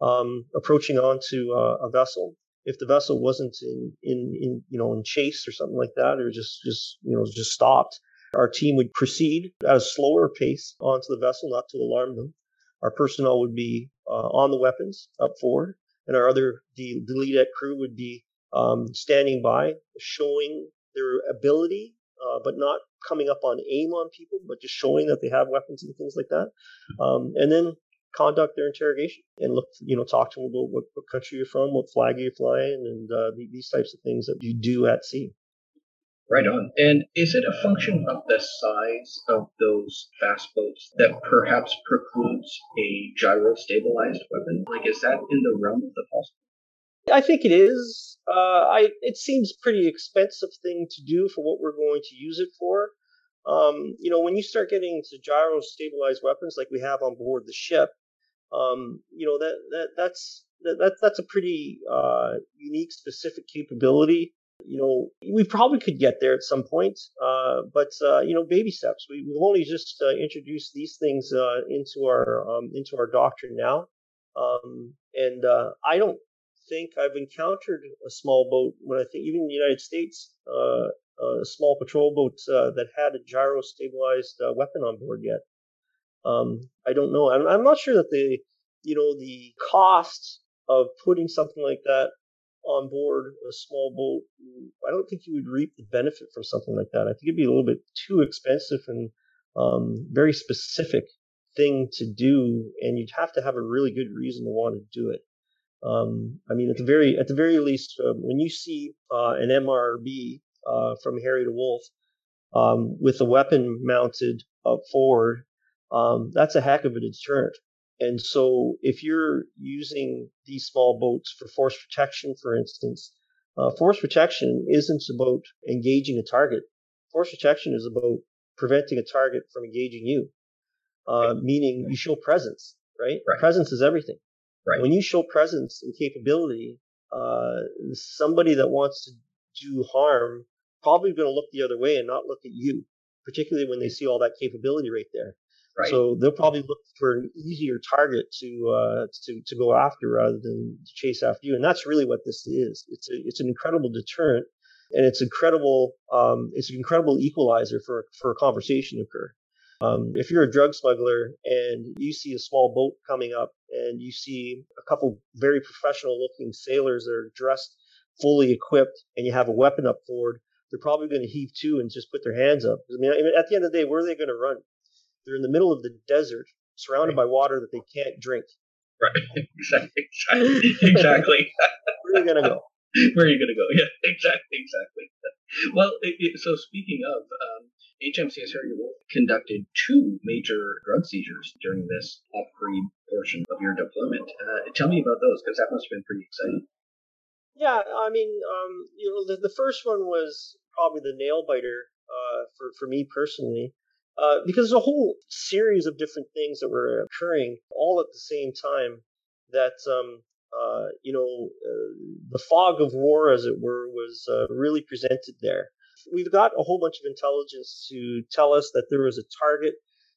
um, approaching onto uh, a vessel if the vessel wasn't in, in, in, you know, in chase or something like that, or just, just, you know, just stopped, our team would proceed at a slower pace onto the vessel, not to alarm them. Our personnel would be uh, on the weapons up forward, and our other the, lead crew would be um, standing by, showing their ability, uh, but not coming up on aim on people, but just showing that they have weapons and things like that. Um, and then conduct their interrogation and look, you know, talk to them about what, what country you're from, what flag you're flying, and uh, these types of things that you do at sea. Right on. And is it a function of the size of those fast boats that perhaps precludes a gyro stabilized weapon? Like, is that in the realm of the possible? I think it is. Uh, I it seems pretty expensive thing to do for what we're going to use it for. Um, you know, when you start getting to gyro stabilized weapons like we have on board the ship, um, you know that that that's that, that's a pretty uh, unique, specific capability. You know, we probably could get there at some point, uh, but uh, you know, baby steps. We, have only just uh, introduced these things uh, into our um, into our doctrine now, um, and uh, I don't think I've encountered a small boat when I think even in the United States, a small patrol boat that had a gyro stabilized weapon on board yet. Um, I don't know. I'm, I'm not sure that the you know the cost of putting something like that on board a small boat, I don't think you would reap the benefit from something like that. I think it'd be a little bit too expensive and um, very specific thing to do, and you'd have to have a really good reason to want to do it. Um, I mean, at the very at the very least, uh, when you see uh, an MRB uh, from Harry DeWolf um, with a weapon mounted up forward, um, that's a heck of a deterrent. And so, if you're using these small boats for force protection, for instance, uh, force protection isn't about engaging a target. Force protection is about preventing a target from engaging you, uh, meaning you show presence, right? right? Presence is everything. Right. When you show presence and capability, uh, somebody that wants to do harm probably going to look the other way and not look at you, particularly when they see all that capability right there. Right. So they'll probably look for an easier target to uh, to to go after rather than chase after you. And that's really what this is. It's a, it's an incredible deterrent, and it's incredible. Um, it's an incredible equalizer for for a conversation to occur. Um, if you're a drug smuggler and you see a small boat coming up and you see a couple very professional looking sailors that are dressed fully equipped and you have a weapon up forward, they're probably going to heave to and just put their hands up. I mean, at the end of the day, where are they going to run? They're in the middle of the desert, surrounded by water that they can't drink. Right. Exactly. Exactly. Where are you gonna go? Where are you gonna go? Yeah. Exactly. Exactly. Well, it, it, so speaking of, um, HMCS Harry DeWolf conducted two major drug seizures during this off-creed portion of your deployment. Uh, tell me about those, because that must have been pretty exciting. Yeah, I mean, um, you know, the, the first one was probably the nail biter uh, for for me personally. Uh, because there's a whole series of different things that were occurring all at the same time that um, uh, you know uh, the fog of war as it were was uh, really presented there. We've got a whole bunch of intelligence to tell us that there was a target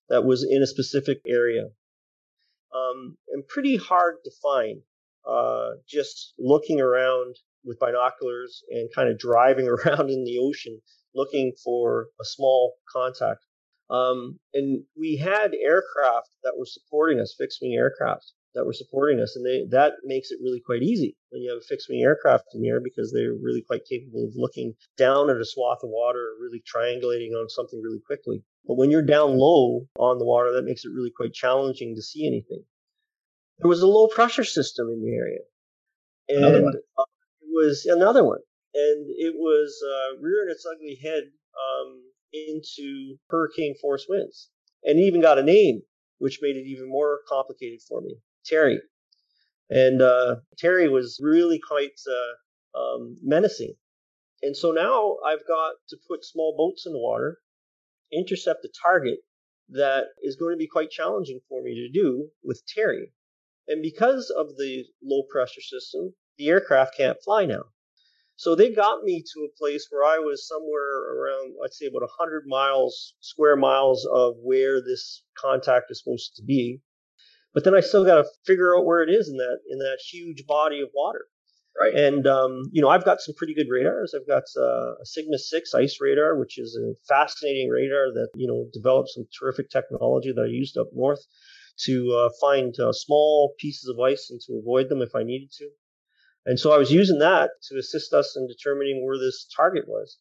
that was in a specific area. Um, and pretty hard to find uh, just looking around with binoculars and kind of driving around in the ocean looking for a small contact um, and we had aircraft that were supporting us, fixed wing aircraft that were supporting us, and they, that makes it really quite easy when you have a fixed wing aircraft in the air because they're really quite capable of looking down at a swath of water, really triangulating on something really quickly. But when you're down low on the water, that makes it really quite challenging to see anything. There was a low pressure system in the area, and uh, it was another one, and it was uh, rearing its ugly head um, into hurricane force winds and even got a name, which made it even more complicated for me Terry. And uh, Terry was really quite uh, um, menacing. And so now I've got to put small boats in the water, intercept a target that is going to be quite challenging for me to do with Terry. And because of the low pressure system, the aircraft can't fly now. So they got me to a place where I was somewhere around, let's say, about 100 miles, square miles of where this contact is supposed to be. But then I still got to figure out where it is in that in that huge body of water. Right. And um, you know, I've got some pretty good radars. I've got uh, a Sigma Six ice radar, which is a fascinating radar that you know developed some terrific technology that I used up north to uh, find uh, small pieces of ice and to avoid them if I needed to. And so I was using that to assist us in determining where this target was.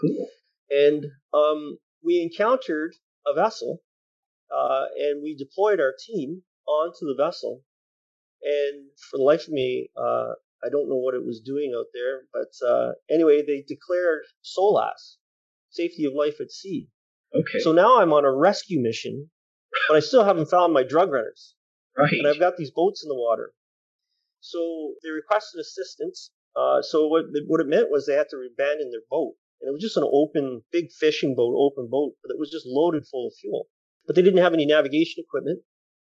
Cool. And um, we encountered a vessel, uh, and we deployed our team onto the vessel. And for the life of me, uh, I don't know what it was doing out there, but uh, anyway, they declared SOLAS, safety of life at sea. Okay. So now I'm on a rescue mission, but I still haven't found my drug runners. Right. And I've got these boats in the water. So they requested assistance. Uh, so what what it meant was they had to abandon their boat, and it was just an open, big fishing boat, open boat, that was just loaded full of fuel. But they didn't have any navigation equipment,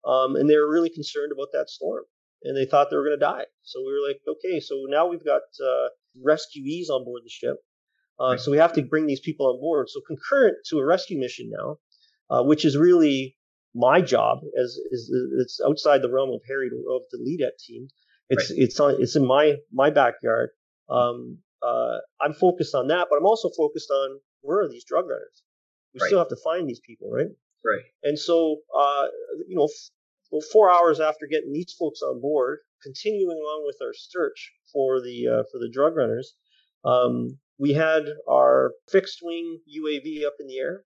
um, and they were really concerned about that storm, and they thought they were going to die. So we were like, okay, so now we've got uh, rescuees on board the ship. Uh, right. So we have to bring these people on board. So concurrent to a rescue mission now, uh, which is really my job as is it's outside the realm of Harry of the LEDET team. It's right. it's on it's in my my backyard. Um, uh, I'm focused on that, but I'm also focused on where are these drug runners? We right. still have to find these people, right? Right. And so, uh, you know, f- well, four hours after getting these folks on board, continuing along with our search for the uh, for the drug runners, um, we had our fixed wing UAV up in the air,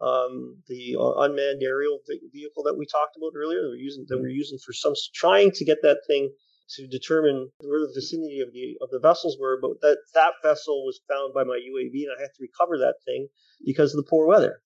um, the uh, unmanned aerial vehicle that we talked about earlier that we're using that we're using for some trying to get that thing to determine where the vicinity of the of the vessels were. But that that vessel was found by my UAV, and I had to recover that thing because of the poor weather.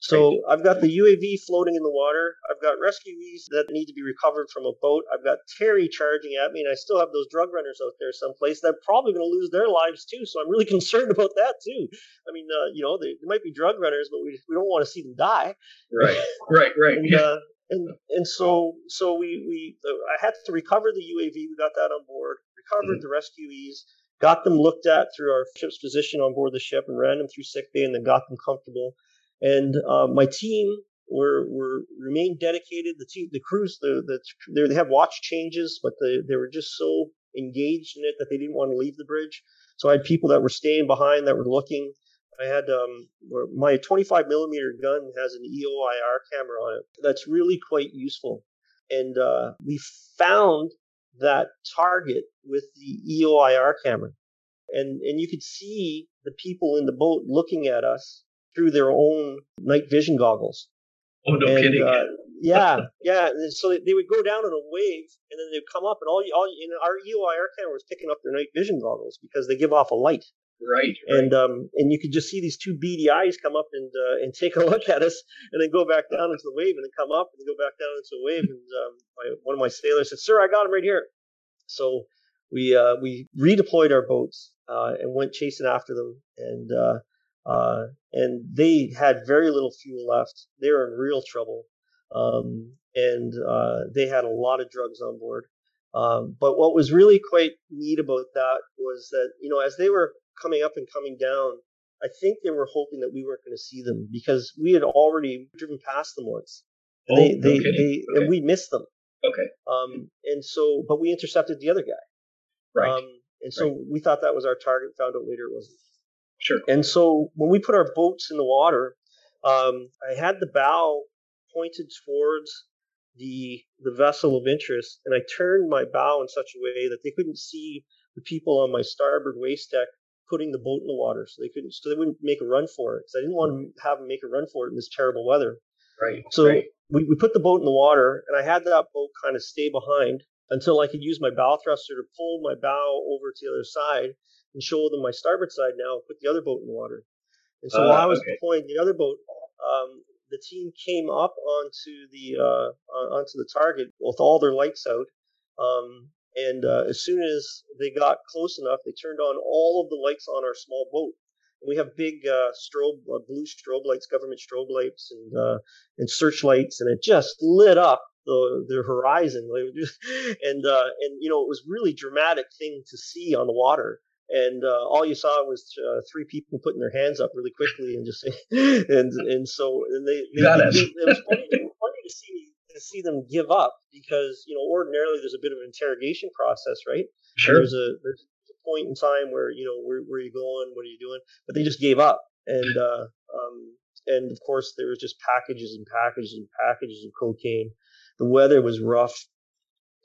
So I've got the UAV floating in the water. I've got rescuees that need to be recovered from a boat. I've got Terry charging at me, and I still have those drug runners out there someplace. They're probably going to lose their lives too. So I'm really concerned about that too. I mean, uh, you know, they, they, might be drug runners, but we, we don't want to see them die. Right, right, right. and, uh, and and so so we we uh, I had to recover the UAV. We got that on board. Recovered mm-hmm. the rescuees. Got them looked at through our ship's physician on board the ship and ran them through sick bay and then got them comfortable and uh, my team were were remained dedicated. The team, the crews, the the they have watch changes, but the, they were just so engaged in it that they didn't want to leave the bridge. So I had people that were staying behind that were looking. I had um, my 25 millimeter gun has an EOIR camera on it. That's really quite useful, and uh, we found that target with the EOIR camera, and and you could see the people in the boat looking at us through their own night vision goggles. Oh no and, kidding! Uh, yeah, yeah. And so they would go down in a wave, and then they'd come up, and all all in our EOIR camera was picking up their night vision goggles because they give off a light. Right, right. And um, and you could just see these two beady eyes come up and uh, and take a look at us, and then go back down into the wave, and then come up and go back down into the wave. And um, my, one of my sailors said, "Sir, I got him right here." So we uh, we redeployed our boats uh, and went chasing after them, and uh, uh, and they had very little fuel left. They were in real trouble, um, and uh, they had a lot of drugs on board. Um, but what was really quite neat about that was that you know as they were coming up and coming down, I think they were hoping that we weren't going to see them because we had already driven past them once. Oh, they, they, they okay. and we missed them. Okay. Um, and so, but we intercepted the other guy. Right. Um, and so right. we thought that was our target. Found out later it wasn't. Sure. And so when we put our boats in the water, um, I had the bow pointed towards the the vessel of interest, and I turned my bow in such a way that they couldn't see the people on my starboard waist deck putting the boat in the water, so they couldn't, so they wouldn't make a run for it. Because I didn't want to have them make a run for it in this terrible weather. Right. So right. We, we put the boat in the water, and I had that boat kind of stay behind until I could use my bow thruster to pull my bow over to the other side and show them my starboard side now, put the other boat in the water. And so uh, while I was okay. deploying the other boat, um, the team came up onto the uh, onto the target with all their lights out. Um, and uh, as soon as they got close enough, they turned on all of the lights on our small boat. And we have big uh, strobe, uh, blue strobe lights, government strobe lights, and uh, and searchlights, and it just lit up the the horizon. and and you know it was really dramatic thing to see on the water and uh, all you saw was uh, three people putting their hands up really quickly and just and and so and they, they, Got they, it. it was funny, funny to see see them give up because you know ordinarily there's a bit of an interrogation process right sure there's a there's a point in time where you know where, where are you going what are you doing but they just gave up and uh, um, and of course there was just packages and packages and packages of cocaine the weather was rough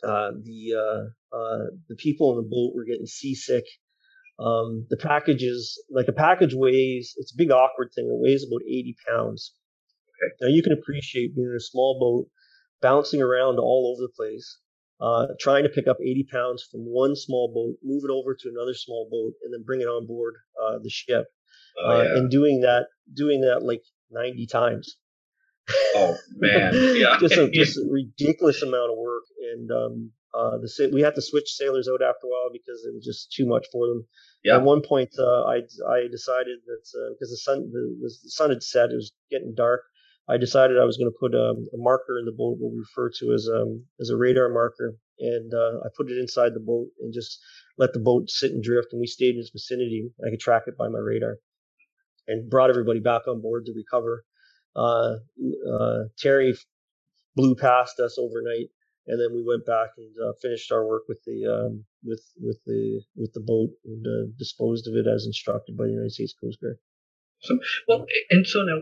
uh, the uh, uh, the people in the boat were getting seasick um, the package is like a package weighs, it's a big awkward thing. It weighs about 80 pounds. Okay. Now you can appreciate being in a small boat, bouncing around all over the place, uh, trying to pick up 80 pounds from one small boat, move it over to another small boat, and then bring it on board uh, the ship. Oh, uh, yeah. And doing that, doing that like 90 times. Oh man, yeah, just a just a ridiculous amount of work, and um, Uh, the we had to switch sailors out after a while because it was just too much for them. Yeah. At one point, uh, I I decided that because uh, the sun the, the sun had set, it was getting dark. I decided I was going to put um, a marker in the boat, what we refer to as um as a radar marker, and uh, I put it inside the boat and just let the boat sit and drift. And we stayed in its vicinity. I could track it by my radar, and brought everybody back on board to recover. Uh, uh, Terry blew past us overnight, and then we went back and uh, finished our work with the um, with with the with the boat and uh, disposed of it as instructed by the United States Coast Guard. So, well, and so now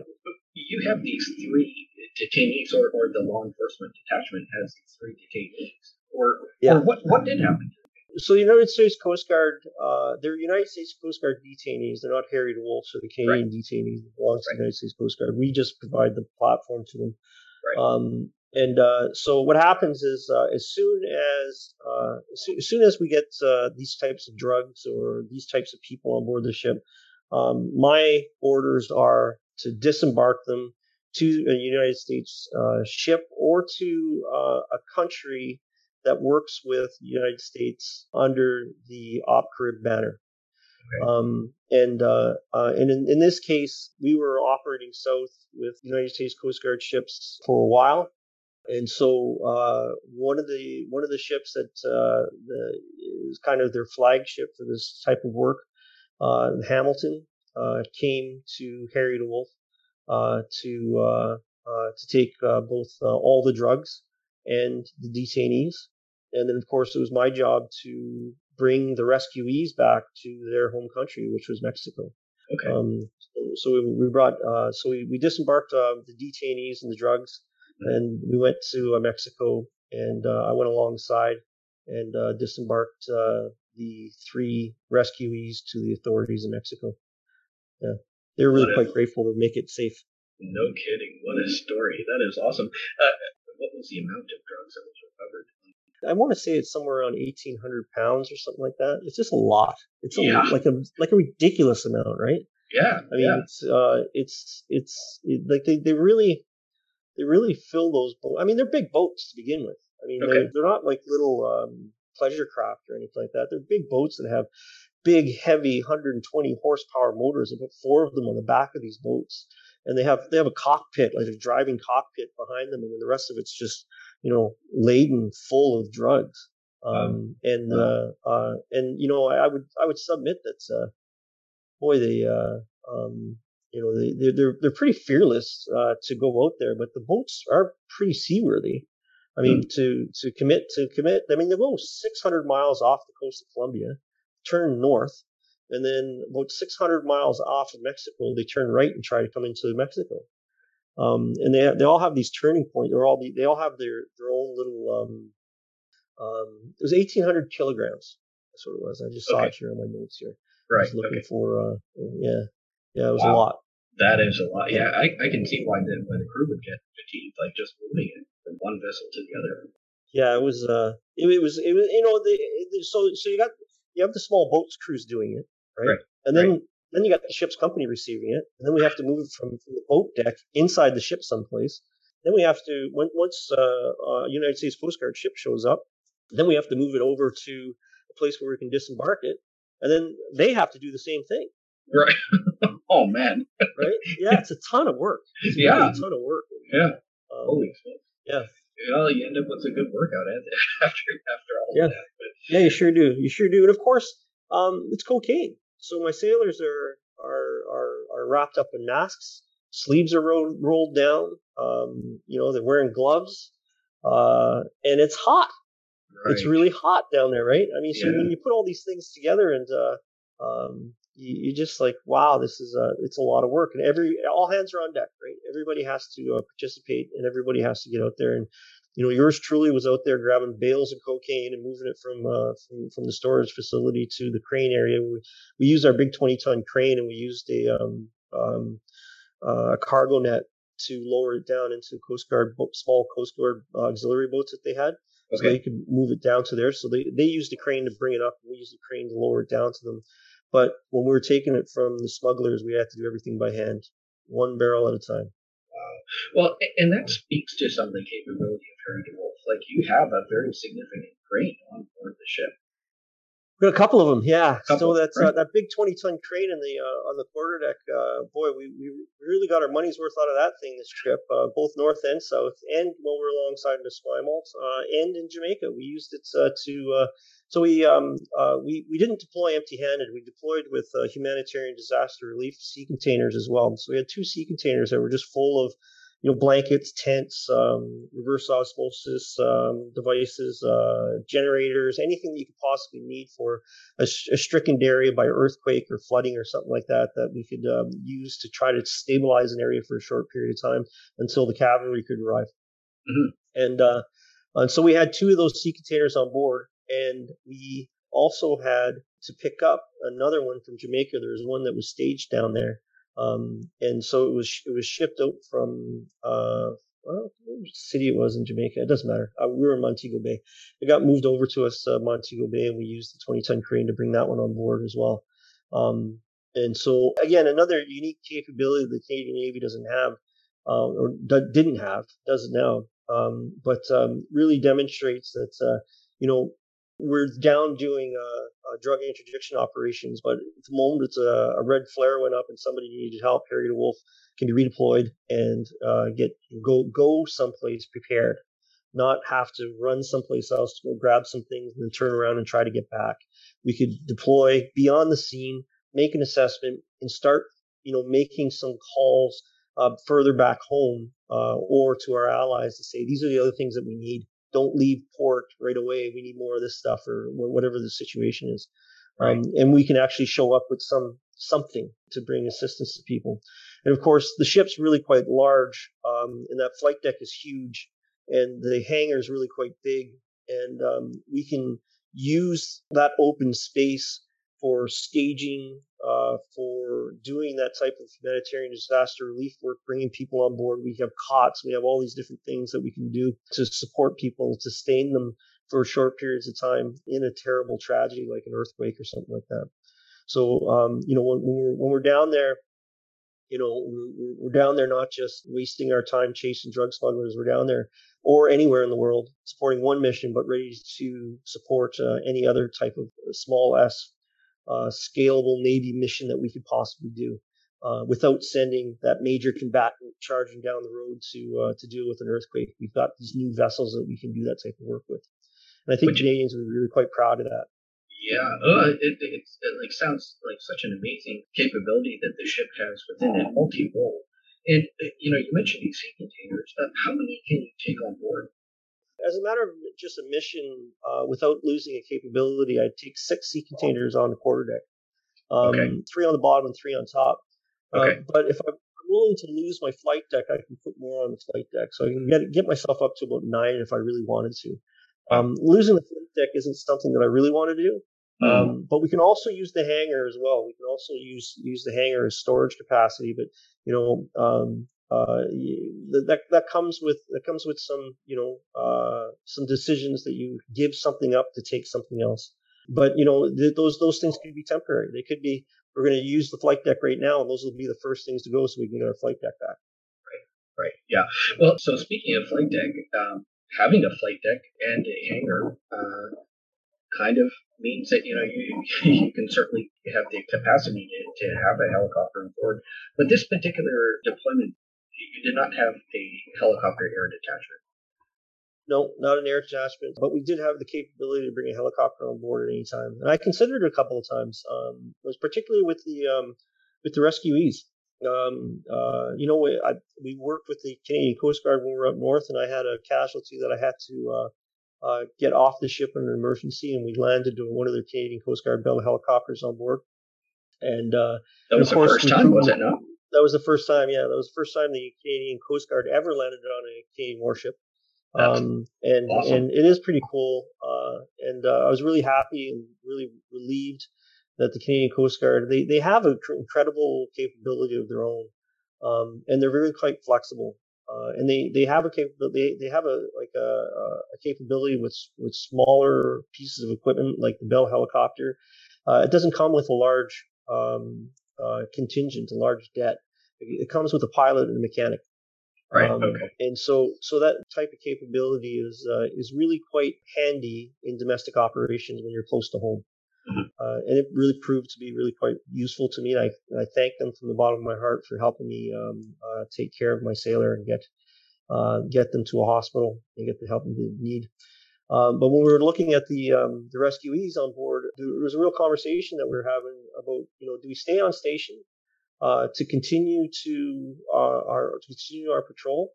you have these three detainees, or, or the law enforcement detachment has these three detainees, or, yeah. or what what did happen? So the United States Coast Guard, uh, they're United States Coast Guard detainees. They're not Harry DeWolf, so the Canadian right. detainees belongs right. to the United States Coast Guard. We just provide the platform to them. Right. Um, and uh, so what happens is, uh, as soon as uh, as soon as we get uh, these types of drugs or these types of people on board the ship, um, my orders are to disembark them to a United States uh, ship or to uh, a country that works with the United States under the OPCARIB banner. Okay. Um, and uh, uh, and in, in, this case, we were operating south with United States Coast Guard ships for a while, and so uh, one of the one of the ships that uh, the, is kind of their flagship for this type of work, uh, Hamilton, came to Harry DeWolf uh, to uh, to take both all the drugs and the detainees, and then of course it was my job to bring the rescuees back to their home country, which was Mexico. Okay. Um, so, so we, we brought so we, we disembarked the detainees and the drugs and we went to uh, Mexico, and uh, I went alongside and uh, disembarked the three rescuees to the authorities in Mexico. Yeah, they were really what quite a, grateful to make it safe. No kidding! What a story! That is awesome. Uh, what was the amount of drugs that was recovered? I want to say it's somewhere around eighteen hundred pounds or something like that. It's just a lot. It's a, yeah. like a like a ridiculous amount, right? Yeah. I mean, yeah. it's uh, it's it's it, like they, they really they really fill those boats. I mean, they're big boats to begin with. I mean, okay. they're, they're not like little um, pleasure craft or anything like that. They're big boats that have big, heavy 120 horsepower motors. They put four of them on the back of these boats, and they have they have a cockpit, like a driving cockpit behind them, and then the rest of it's just you know laden full of drugs. Um, and uh, uh, and you know, I, I, would I would submit that uh, boy, they uh, um, you know, they, they're they're pretty fearless uh, to go out there, but the boats are pretty seaworthy. I mean, mm. to to commit to commit. I mean, they go 600 miles off the coast of Colombia, turn north, and then about 600 miles off of Mexico, they turn right and try to come into Mexico. Um, and they they all have these turning points. They're all they all have their their own little. Um, um, it was 1,800 kilograms. That's what it was. I just saw okay. it here on my notes here. Right. looking okay. for. Uh, yeah. Yeah, it was wow. a lot. That is a lot. Yeah, I, I can see why the why the crew would get fatigued, like just moving it from one vessel to the other. Yeah, it was. Uh, it, it was. It was. You know, the, the, so so you got you have the small boats crews doing it, right? right. And then right. then you got the ship's company receiving it, and then we have to move it from, from the boat deck inside the ship someplace. Then we have to when, once uh, uh, United States Coast Guard ship shows up, then we have to move it over to a place where we can disembark it, and then they have to do the same thing. Right. oh man. right? Yeah, it's a ton of work. It's yeah, really a ton of work. Yeah. Um, Holy shit. Yeah. Well, you end up with a good workout after after all yeah. that. But. Yeah, you sure do. You sure do. And of course, um, it's cocaine. So my sailors are are are, are wrapped up in masks. Sleeves are rolled rolled down. Um, you know, they're wearing gloves. Uh, and it's hot. Right. It's really hot down there, right? I mean, so yeah. when you put all these things together and uh, um, you, you just like, wow, this is a, it's a lot of work, and every all hands are on deck, right? Everybody has to uh, participate, and everybody has to get out there. And you know, yours truly was out there grabbing bales of cocaine and moving it from uh, from, from the storage facility to the crane area. We, we used our big 20 ton crane, and we used a um, um, uh, cargo net to lower it down into Coast Guard small Coast Guard auxiliary boats that they had. Okay. So they could move it down to there. So they, they used the crane to bring it up, and we used the crane to lower it down to them. But when we were taking it from the smugglers, we had to do everything by hand, one barrel at a time. Wow. Well, and that speaks to some of the capability of Harry DeWolf. Like you have a very significant crane on board the ship. A couple of them, yeah. Couple, so that's right. uh, that big twenty ton crane in the uh, on the quarterdeck. Uh, boy, we, we really got our money's worth out of that thing this trip, uh, both north and south, and while we are alongside the Esquimalt, uh, and in Jamaica, we used it uh, to. Uh, so we um, we we didn't deploy empty handed. We deployed with humanitarian disaster relief sea containers as well. So we had two sea containers that were just full of you know, blankets, tents, um, reverse osmosis um, devices, uh, generators, anything that you could possibly need for a, a, stricken area by earthquake or flooding or something like that that we could um, use to try to stabilize an area for a short period of time until the cavalry could arrive. Mm-hmm. And uh, and so we had two of those sea containers on board, and we also had to pick up another one from Jamaica. There was one that was staged down there um, and so it was it was shipped out from uh, well, city it was in Jamaica. It doesn't matter. Uh, we were in Montego Bay. It got moved over to us uh, Montego Bay, and we used the 20 ton crane to bring that one on board as well. Um, and so again, another unique capability the Canadian Navy doesn't have, uh, or d- didn't have, does now, um, but um, really demonstrates that uh, you know we're down doing uh, uh, drug interdiction operations, but at the moment it's a, a, red flare went up and somebody needed help. Harry DeWolf can be redeployed and uh, get go go someplace prepared, not have to run someplace else to go grab some things and then turn around and try to get back. We could deploy beyond the scene, make an assessment, and start you know making some calls uh, further back home uh, or to our allies to say these are the other things that we need don't leave port right away. We need more of this stuff or whatever the situation is. Right. Um, and we can actually show up with some something to bring assistance to people. And of course, the ship's really quite large, um, and that flight deck is huge, and the hangar is really quite big, and um, we can use that open space for staging, uh, for doing that type of humanitarian disaster relief work, bringing people on board. We have cots, we have all these different things that we can do to support people and sustain them for short periods of time in a terrible tragedy like an earthquake or something like that. So, um, you know, when, when, we're, when we're down there, you know, we're, we're down there not just wasting our time chasing drug smugglers. We're down there or anywhere in the world supporting one mission, but ready to support uh, any other type of small s uh, scalable Navy mission that we could possibly do uh, without sending that major combatant charging down the road to uh, to deal with an earthquake. We've got these new vessels that we can do that type of work with, and I think Which, Canadians are really quite proud of that. Yeah, uh, it, it, it like sounds like such an amazing capability that the ship has within it, multi-role. And you know, you mentioned these sea containers. How many can you take on board? As a matter of just a mission, uh, without losing a capability, I'd take six sea containers on the quarterdeck, um, okay. three on the bottom and three on top. Uh, okay. but if I'm willing to lose my flight deck, I can put more on the flight deck, so I can get get myself up to about nine if I really wanted to. Um, losing the flight deck isn't something that I really want to do. Mm. Um, but we can also use the hangar as well. We can also use use the hangar as storage capacity. But you know, um, uh, that that comes with that comes with some you know uh, some decisions that you give something up to take something else. But you know th- those those things could be temporary. They could be we're going to use the flight deck right now, and those will be the first things to go, so we can get our flight deck back. Right, right, yeah. Well, so speaking of flight deck, um, having a flight deck and a hangar uh, kind of means that you know you, you can certainly have the capacity to, to have a helicopter on board. But this particular deployment you did not have a helicopter air detachment. No, not an air detachment, but we did have the capability to bring a helicopter on board at any time, and I considered it a couple of times. Um, was particularly with the um, with the rescuees. Um, uh, you know, we, I, we worked with the Canadian Coast Guard when we were up north, and I had a casualty that I had to uh, uh, get off the ship in an emergency, and we landed to one of their Canadian Coast Guard Bell helicopters on board. And uh, that was the first time, was it not? That was the first time. Yeah, that was the first time the Canadian Coast Guard ever landed on a Canadian warship. Um, and awesome. and it is pretty cool. Uh, and uh, I was really happy and really relieved that the Canadian Coast Guard they they have an incredible capability of their own, um, and they're very quite flexible. Uh, and they, they have a capability. They, they have a like a, a capability with with smaller pieces of equipment like the Bell helicopter. Uh, it doesn't come with a large um, uh, contingent, a large debt. It comes with a pilot and a mechanic. Right. Um, okay. And so, so that type of capability is uh, is really quite handy in domestic operations when you're close to home. Mm-hmm. Uh, and it really proved to be really quite useful to me. And I, and I thank them from the bottom of my heart for helping me um, uh, take care of my sailor and get uh, get them to a hospital and get the help they need. Um, but when we were looking at the um, the rescuees on board, there was a real conversation that we were having about, you know, do we stay on station uh, to continue to uh, our to continue our patrol,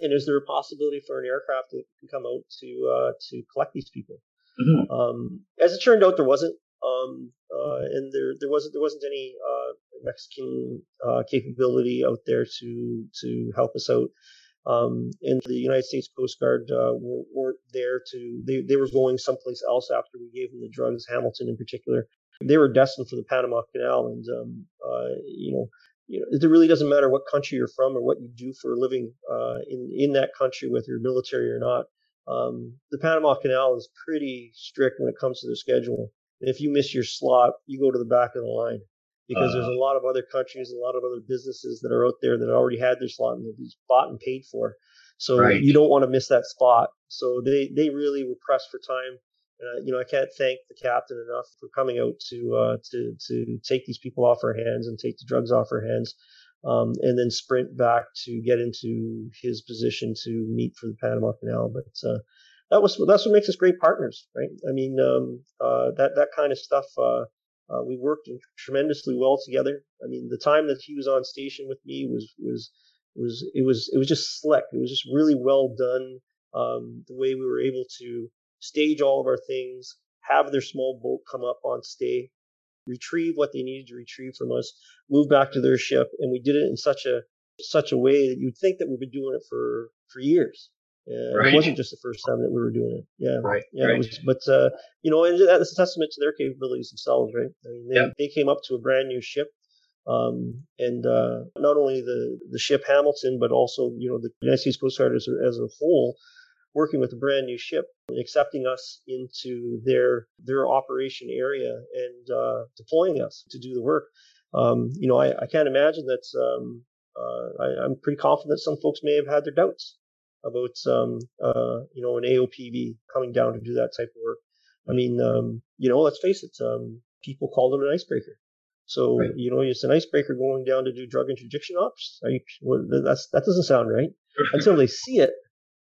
and is there a possibility for an aircraft that can come out to uh, to collect these people? Mm-hmm. Um, as it turned out, there wasn't, um, uh, and there there wasn't there wasn't any uh, Mexican uh, capability out there to to help us out. Um, and the United States Coast Guard uh, were, weren't there to, they, they were going someplace else after we gave them the drugs, Hamilton in particular. They were destined for the Panama Canal. And, um, uh, you know, you know, it really doesn't matter what country you're from or what you do for a living uh, in, in that country, whether you're military or not. Um, the Panama Canal is pretty strict when it comes to the schedule. And if you miss your slot, you go to the back of the line because uh, there's a lot of other countries and a lot of other businesses that are out there that already had their slot and they've bought and paid for. So right. you don't want to miss that spot. So they, they really were pressed for time. Uh, you know, I can't thank the captain enough for coming out to uh, to to take these people off our hands and take the drugs off our hands, um, and then sprint back to get into his position to meet for the Panama Canal. But uh, that was that's what makes us great partners, right? I mean, um, uh, that that kind of stuff uh, we worked tremendously well together. I mean, the time that he was on station with me was was was it was it was just slick. It was just really well done. Um, the way we were able to stage all of our things, have their small boat come up on stay, retrieve what they needed to retrieve from us, move back to their ship, and we did it in such a such a way that you'd think that we've been doing it for for years. Yeah, right. It wasn't just the first time that we were doing it. Yeah, right. Yeah, right. Was, but uh, you know, and that's a testament to their capabilities themselves, right? I mean, they, yeah. they came up to a brand new ship, um, and uh, not only the the ship Hamilton, but also you know the United States Coast Guard as a, as a whole, working with a brand new ship, accepting us into their their operation area and uh, deploying us to do the work. Um, you know, I, I can't imagine that. Um, uh, I, I'm pretty confident some folks may have had their doubts about um, uh, you know an AOPV coming down to do that type of work. I mean, um, you know, let's face it, um, people call it an icebreaker. So right. you know, it's an icebreaker going down to do drug interdiction ops. You, well, that's that doesn't sound right until they see it.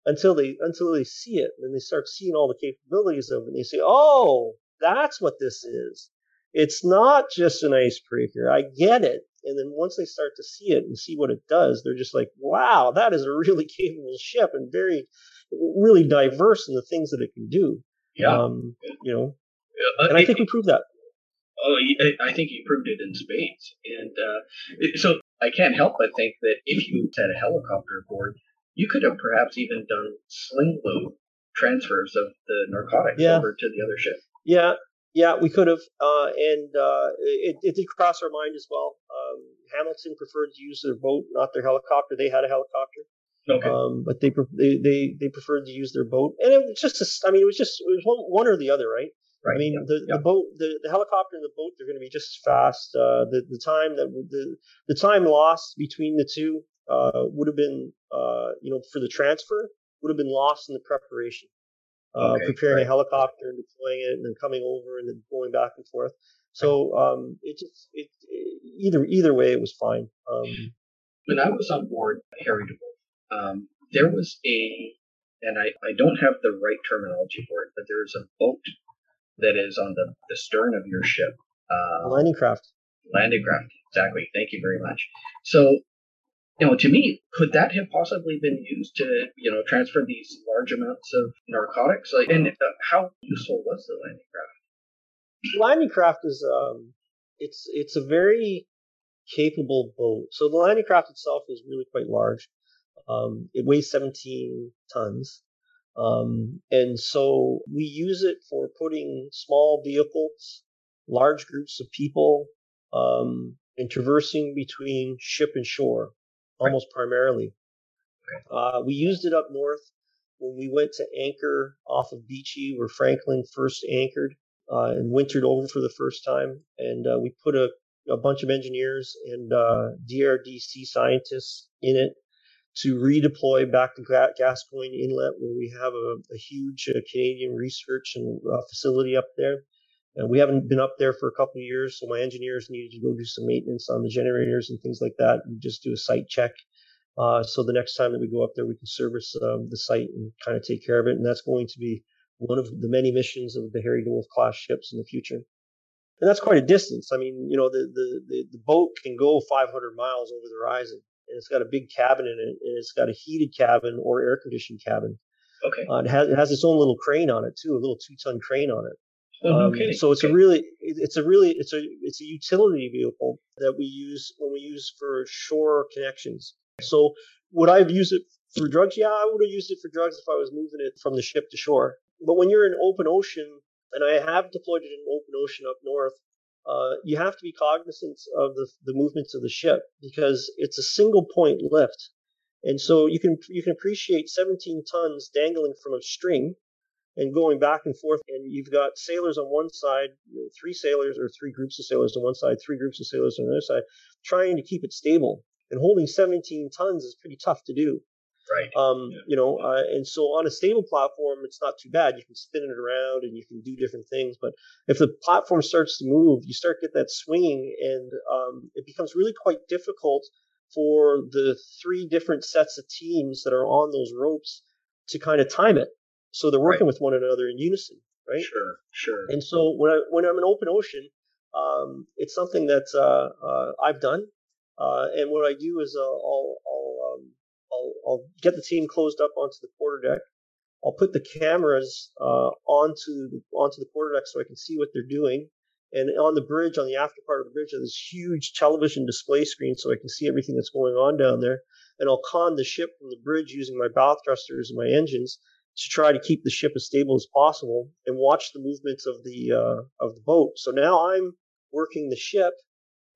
Until they until they see it, and they start seeing all the capabilities of it, and they say, "Oh, that's what this is. It's not just an icebreaker. I get it. And then once they start to see it and see what it does, they're just like, wow, that is a really capable ship and very, really diverse in the things that it can do. Yeah. Um, you know, and I think we proved that. Oh, I think you proved it in spades. And uh, so I can't help but think that if you had a helicopter aboard, you could have perhaps even done sling load transfers of the narcotics yeah. over to the other ship. Yeah, yeah, we could have, uh, and uh, it, it, did cross our mind as well. Um, Hamilton preferred to use their boat, not their helicopter. They had a helicopter, okay. um, but they, they they they preferred to use their boat, and it was just, a, I mean, it was just it was one, one or the other, right? Right. I mean, yeah. the, yeah. the boat, the, the helicopter and the boat, they're going to be just as fast. Uh, the the time that the the time lost between the two uh, would have been, uh, you know, for the transfer would have been lost in the preparation uh, okay, preparing right. a helicopter and deploying it and then coming over and then going back and forth. So um, it just it, it, either either way it was fine. Um, when I was on board Harry DeWolf, um, there was a and I, I don't have the right terminology for it, but there's a boat that is on the, the stern of your ship. Uh, landing craft. Landing craft, exactly. Thank you very much. So you know, to me, could that have possibly been used to, you know, transfer these large amounts of narcotics? Like, and uh, how useful was the landing craft? The landing craft is, um, it's it's a very capable boat. So the landing craft itself is really quite large. Um, it weighs 17 tons. Um, and so we use it for putting small vehicles, large groups of people, um, and traversing between ship and shore almost right. primarily. Uh, we used it up north when we went to anchor off of Beechey, where Franklin first anchored uh, and wintered over for the first time. And uh, we put a, a, bunch of engineers and uh, DRDC scientists in it to redeploy back to Gascoyne Inlet, where we have a, a huge uh, Canadian research and uh, facility up there. And we haven't been up there for a couple of years, so my engineers needed to go do some maintenance on the generators and things like that, and just do a site check. Uh, so the next time that we go up there, we can service um, the site and kind of take care of it. And that's going to be one of the many missions of the Harry DeWolf class ships in the future. And that's quite a distance. I mean, you know, the, the, the, the boat can go 500 miles over the horizon, and it's got a big cabin in it, and it's got a heated cabin or air conditioned cabin. Okay. Uh, it, has, it has its own little crane on it too, a little two ton crane on it. Oh, no Um, kidding. so it's Okay. a really, it's a really, it's a, it's a utility vehicle that we use when we use for shore connections. So would I have used it for drugs? Yeah, I would have used it for drugs if I was moving it from the ship to shore. But when you're in open ocean, and I have deployed it in open ocean up north, uh, you have to be cognizant of the, the movements of the ship because it's a single point lift. And so you can you can appreciate 17 tons dangling from a string and going back and forth. And you've got sailors on one side, you know, three sailors or three groups of sailors on one side, three groups of sailors on the other side, trying to keep it stable. And holding 17 tons is pretty tough to do. Right. Um, Yeah. You know, uh, and so on a stable platform, it's not too bad. You can spin it around and you can do different things. But if the platform starts to move, you start to get that swinging, and um, it becomes really quite difficult for the three different sets of teams that are on those ropes to kind of time it. So they're working with one another in unison, right? Sure. Sure. And so when I when I'm in open ocean, um, it's something that uh, uh, I've done. Uh, and what I do is uh, I'll I'll, um, I'll I'll get the team closed up onto the quarter deck. I'll put the cameras uh, onto the onto the quarter deck so I can see what they're doing. And on the bridge, on the after part of the bridge, there's this huge television display screen so I can see everything that's going on down there. And I'll con the ship from the bridge using my bow thrusters and my engines to try to keep the ship as stable as possible and watch the movements of the uh, of the boat. So now I'm working the ship,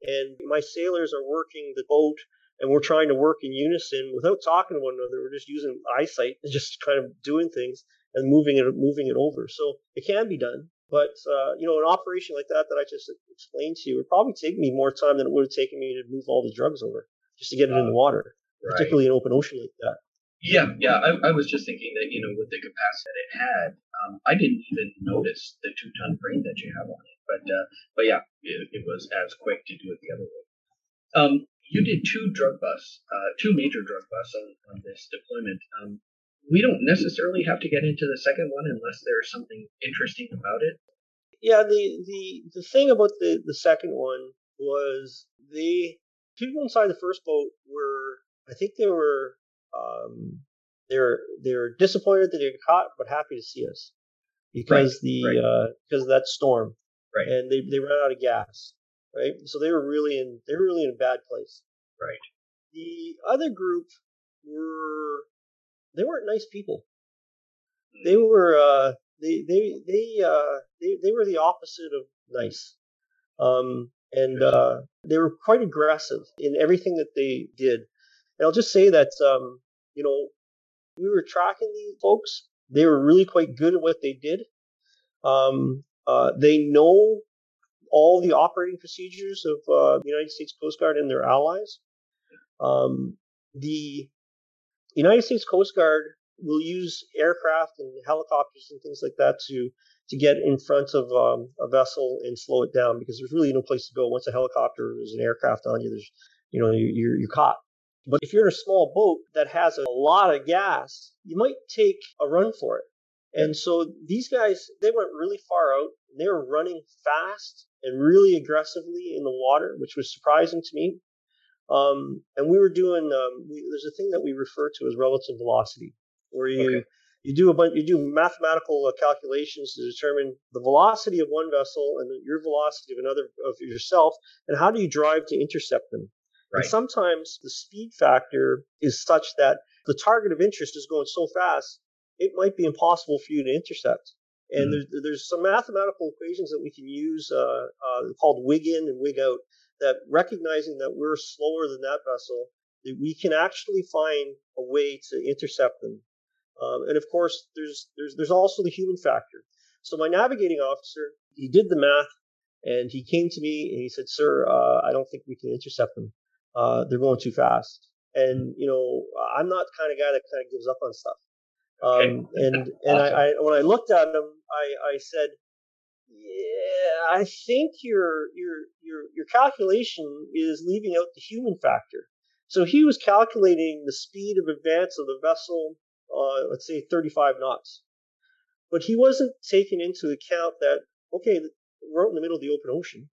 and my sailors are working the boat, and we're trying to work in unison without talking to one another. We're just using eyesight and just kind of doing things and moving it moving it over. So it can be done. But uh, you know, an operation like that that I just explained to you would probably take me more time than it would have taken me to move all the drugs over just to get it in the water, Right. particularly in open ocean like that. Yeah, yeah. I, I was just thinking that you know, with the capacity that it had, um, I didn't even notice the two-ton crane that you have on it. But uh, but yeah, it, it was as quick to do it the other way. Um, you did two drug busts, uh, two major drug busts on, on this deployment. Um, we don't necessarily have to get into the second one unless there's something interesting about it. Yeah, the the the thing about the the second one was the people inside the first boat were I think they were um they're they're disappointed that they got caught but happy to see us. Because the right. uh because of that storm. Right. and they they ran out of gas right? So they were really in they were really in a bad place. Right. the other group were they weren't nice people. They were uh they they they uh they, they were the opposite of nice. Um and uh they were quite aggressive in everything that they did and i'll just say that um you know we were tracking these folks they were really quite good at what they did um uh they know all the operating procedures of uh, the United States Coast Guard and their allies. Um, the United States Coast Guard will use aircraft and helicopters and things like that to to get in front of um, a vessel and slow it down because there's really no place to go once a helicopter there's an aircraft on you. There's you know you're you're caught. But if you're in a small boat that has a lot of gas, you might take a run for it. And so these guys, they went really far out. They were running fast and really aggressively in the water, which was surprising to me. Um, and we were doing, um, we, there's a thing that we refer to as relative velocity, where you, Okay. you do a bunch, you do mathematical uh, calculations to determine the velocity of one vessel and your velocity of another of yourself, and how do you drive to intercept them. Right. And sometimes the speed factor is such that the target of interest is going so fast, it might be impossible for you to intercept. And Mhm. there's, there's some mathematical equations that we can use uh, uh, called wig in and wig out that recognizing that we're slower than that vessel, that we can actually find a way to intercept them. Um, and of course, there's, there's, there's also the human factor. So my navigating officer, he did the math and he came to me and he said, sir, uh, I don't think we can intercept them. Uh, they're going too fast. and you know I'm not the kind of guy that kind of gives up on stuff. Um, and and awesome. I, I, when I looked at him, I, I said, yeah, I think your your your your calculation is leaving out the human factor. So he was calculating the speed of advance of the vessel, uh, let's say 35 knots, but he wasn't taking into account that okay, we're out in the middle of the open ocean.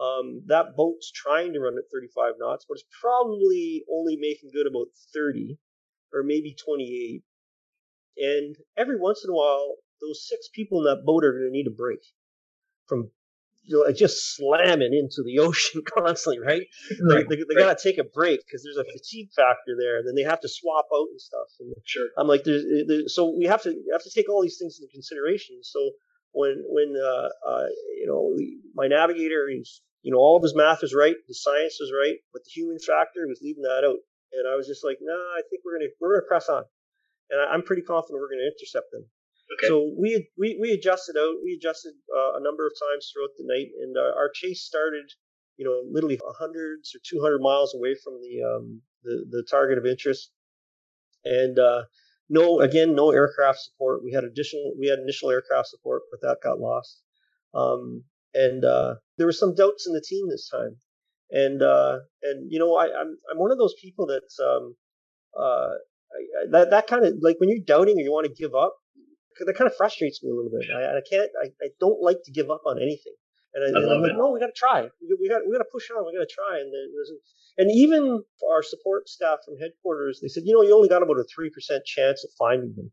Um, that boat's trying to run at 35 knots, but it's probably only making good about 30 or maybe 28. And every once in a while, those six people in that boat are going to need a break from you know, just slamming into the ocean constantly, right? right they, they, they right. got to take a break because there's a fatigue factor there, and then they have to swap out and stuff. And sure. I'm like, there's, there's, so we have to have to take all these things into consideration. So when when uh, uh, you know we, my navigator, he's you know all of his math is right, the science is right, but the human factor was leaving that out, and I was just like, nah, I think we're gonna we're gonna press on, and I, am pretty confident we're gonna intercept them. Okay. So we we we adjusted out, we adjusted uh, a number of times throughout the night, and uh, our chase started, you know, literally hundreds or 200 miles away from the um, the the target of interest, and uh, no, again, no aircraft support. We had additional, we had initial aircraft support, but that got lost. Um, and uh, there were some doubts in the team this time. And uh, and you know, I, I'm I'm one of those people that's um, uh, I, that that kind of like when you're doubting or you want to give up, that kind of frustrates me a little bit. I, I can't, I, I don't like to give up on anything. And, I, am like, no, we got to try. We got we got to push on. We got to try. And and even our support staff from headquarters, they said, you know, you only got about a three percent chance of finding them,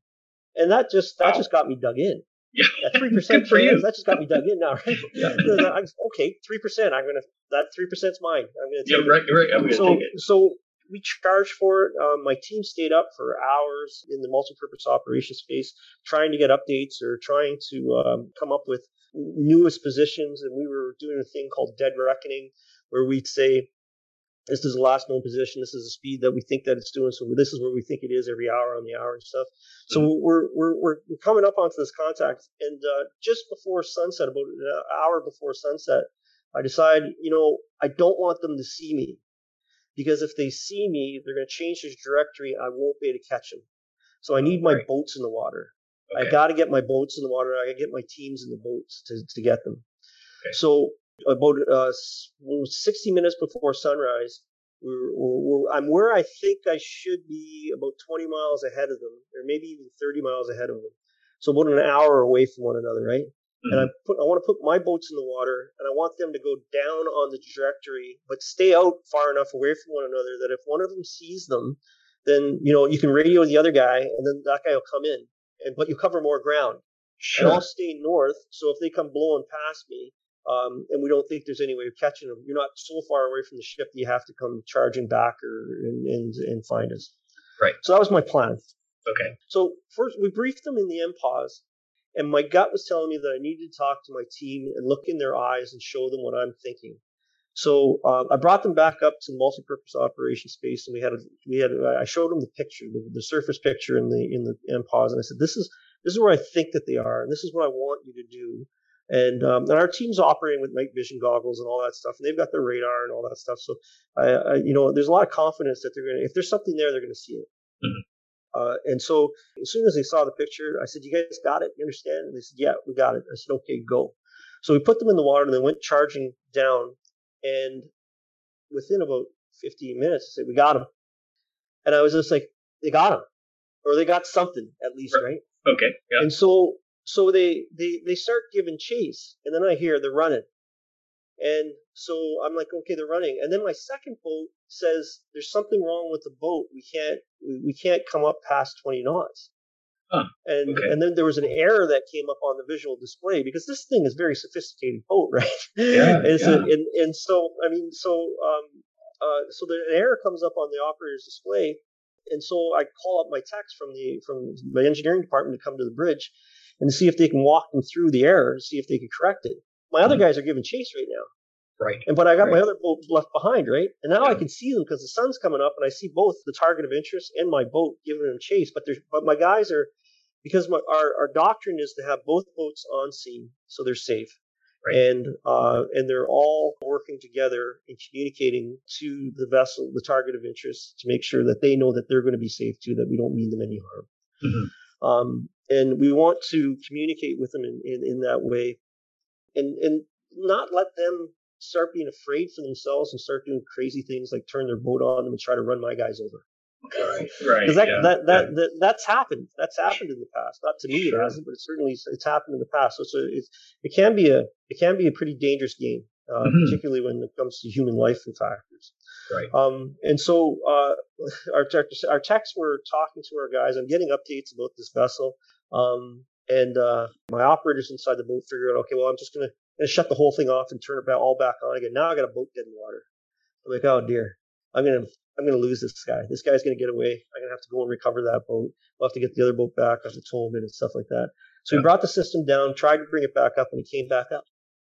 and that just that wow. just got me dug in. Yeah, three percent for you. That just got me dug in now, right? yeah. okay, three percent. I'm gonna that three percent's mine. I'm gonna. yeah, right, right. I'm gonna so take it. so we charged for it. Um, my team stayed up for hours in the multi-purpose operations space, trying to get updates or trying to um, come up with newest positions, and we were doing a thing called dead reckoning, where we'd say, this is the last known position. This is the speed that we think that it's doing. So this is where we think it is every hour on the hour and stuff. So mm-hmm. we're we're we're coming up onto this contact, and uh, just before sunset, about an hour before sunset, I decide, you know, I don't want them to see me because if they see me, they're going to change their directory. I won't be able to catch them. So I need my right. boats in the water. Okay. I got to get my boats in the water. I got to get my teams in the boats to, to get them. Okay. So about uh, 60 minutes before sunrise, we're, we're, we're, I'm where I think I should be about 20 miles ahead of them, or maybe even 30 miles ahead of them. So about an hour away from one another, right? Mm-hmm. And I put I want to put my boats in the water, and I want them to go down on the trajectory, but stay out far enough away from one another that if one of them sees them, then you know you can radio the other guy, and then that guy will come in and but you cover more ground. Sure. And I'll stay north, so if they come blowing past me, um, and we don't think there's any way of catching them, you're not so far away from the ship that you have to come charging back or and, and, and find us. Right. So that was my plan. Okay. So first, we briefed them in the MPOS, and my gut was telling me that I needed to talk to my team and look in their eyes and show them what I'm thinking. So uh, I brought them back up to the multi-purpose operation space, and we had a, we had a, I showed them the picture, the, the surface picture in the in the MPOS, and I said, "This is this is where I think that they are, and this is what I want you to do." And, um, and our team's operating with night vision goggles and all that stuff, and they've got their radar and all that stuff. So, I, I you know, there's a lot of confidence that they're going to, if there's something there, they're going to see it. Mm-hmm. Uh, and so, as soon as they saw the picture, I said, "You guys got it? You understand?" And they said, "Yeah, we got it." I said, "Okay, go." So we put them in the water, and they went charging down and within about 15 minutes, I said, we got them. And I was just like, they got them, Or they got something at least, right? Okay. Yeah. And so so they, they they start giving chase. And then I hear they're running. And so I'm like, okay, they're running. And then my second boat says there's something wrong with the boat. We can't we, we can't come up past 20 knots. Huh, and okay. and then there was an error that came up on the visual display because this thing is very sophisticated boat, right? Yeah, and, so, and, and so I mean, so um, uh, so the error comes up on the operator's display, and so I call up my techs from the from my engineering department to come to the bridge and see if they can walk them through the error and see if they can correct it. My other mm-hmm. guys are giving chase right now. Right. And but I got right. my other boat left behind, right? And now yeah. I can see them because the sun's coming up, and I see both the target of interest and my boat giving them chase. But there's but my guys are because my, our our doctrine is to have both boats on scene so they're safe. Right. And uh, and they're all working together and communicating to the vessel, the target of interest, to make sure that they know that they're going to be safe too, that we don't mean them any harm. Mm-hmm. Um, and we want to communicate with them in, in, in that way, and and not let them start being afraid for themselves and start doing crazy things like turn their boat on them and try to run my guys over. Right, right. That, yeah, that, that, yeah. that, that's happened. That's happened in the past. Not to me, sure. it hasn't, but it certainly it's happened in the past. So it's a, it's, it can be a it can be a pretty dangerous game, uh, mm-hmm. particularly when it comes to human life and factors. Right. Um, and so uh, our our techs were talking to our guys. I'm getting updates about this vessel. Um, and uh, my operators inside the boat figure out, okay, well, I'm just gonna, gonna shut the whole thing off and turn it back, all back on again. Now I got a boat dead in water. I'm like, oh dear, I'm gonna I'm going to lose this guy. This guy's going to get away. I'm going to have to go and recover that boat. We'll have to get the other boat back. I have to tow him in and stuff like that. So yeah. we brought the system down, tried to bring it back up, and he came back up.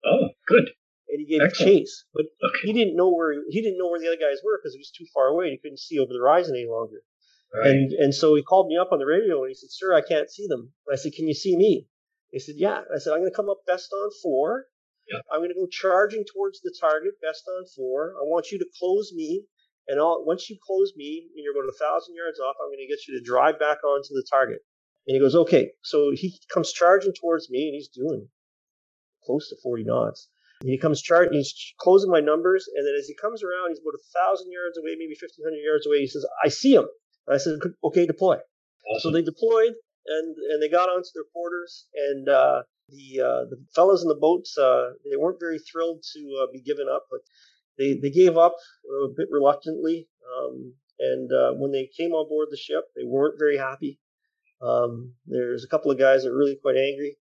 Oh, good. And he gave Excellent. chase, but okay. he didn't know where he, he, didn't know where the other guys were because he was too far away. And he couldn't see over the horizon any longer. Right. And and so he called me up on the radio and he said, "Sir, I can't see them." And I said, "Can you see me?" He said, "Yeah." I said, "I'm going to come up best on four. Yeah. I'm going to go charging towards the target, best on four. I want you to close me and all, once you close me and you're about a thousand yards off, I'm going to get you to drive back onto the target. And he goes, okay. So he comes charging towards me and he's doing close to 40 knots. And he comes charging, he's closing my numbers. And then as he comes around, he's about a thousand yards away, maybe 1500 yards away. He says, I see him. I said, okay, deploy. Awesome. So they deployed and, and they got onto their quarters and, uh, the, uh, the fellows in the boats, uh, they weren't very thrilled to uh, be given up, but they, they gave up a bit reluctantly. Um, and uh, when they came on board the ship, they weren't very happy. Um, there's a couple of guys that were really quite angry.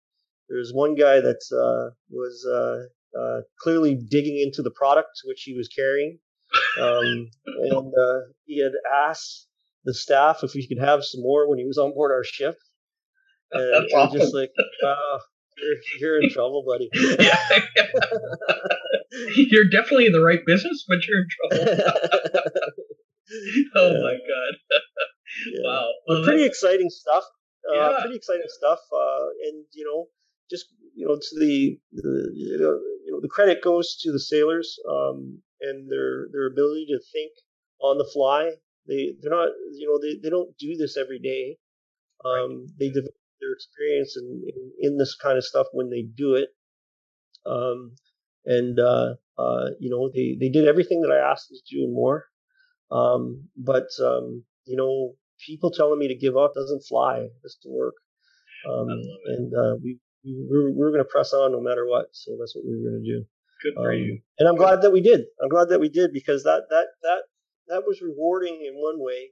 There's one guy that uh, was uh, uh clearly digging into the product which he was carrying. Um, and uh, he had asked the staff if we could have some more when he was on board our ship. And That's awesome. just like, oh, you're, you're in trouble, buddy. you're definitely in the right business, but you're in trouble. oh yeah. my god! yeah. Wow, well, pretty exciting stuff. Uh, yeah. Pretty exciting stuff, uh, and you know, just you know, to the, the you, know, you know, the credit goes to the sailors um, and their their ability to think on the fly. They they're not you know they, they don't do this every day. Um, right. They develop their experience in, in, in this kind of stuff when they do it. Um, and uh, uh, you know they they did everything that I asked them to do and more. Um, but um, you know, people telling me to give up doesn't fly. It doesn't work. Um, and uh, we we we're, we're going to press on no matter what. So that's what we are going to do. Good for you. Um, and I'm glad that we did. I'm glad that we did because that that that that was rewarding in one way.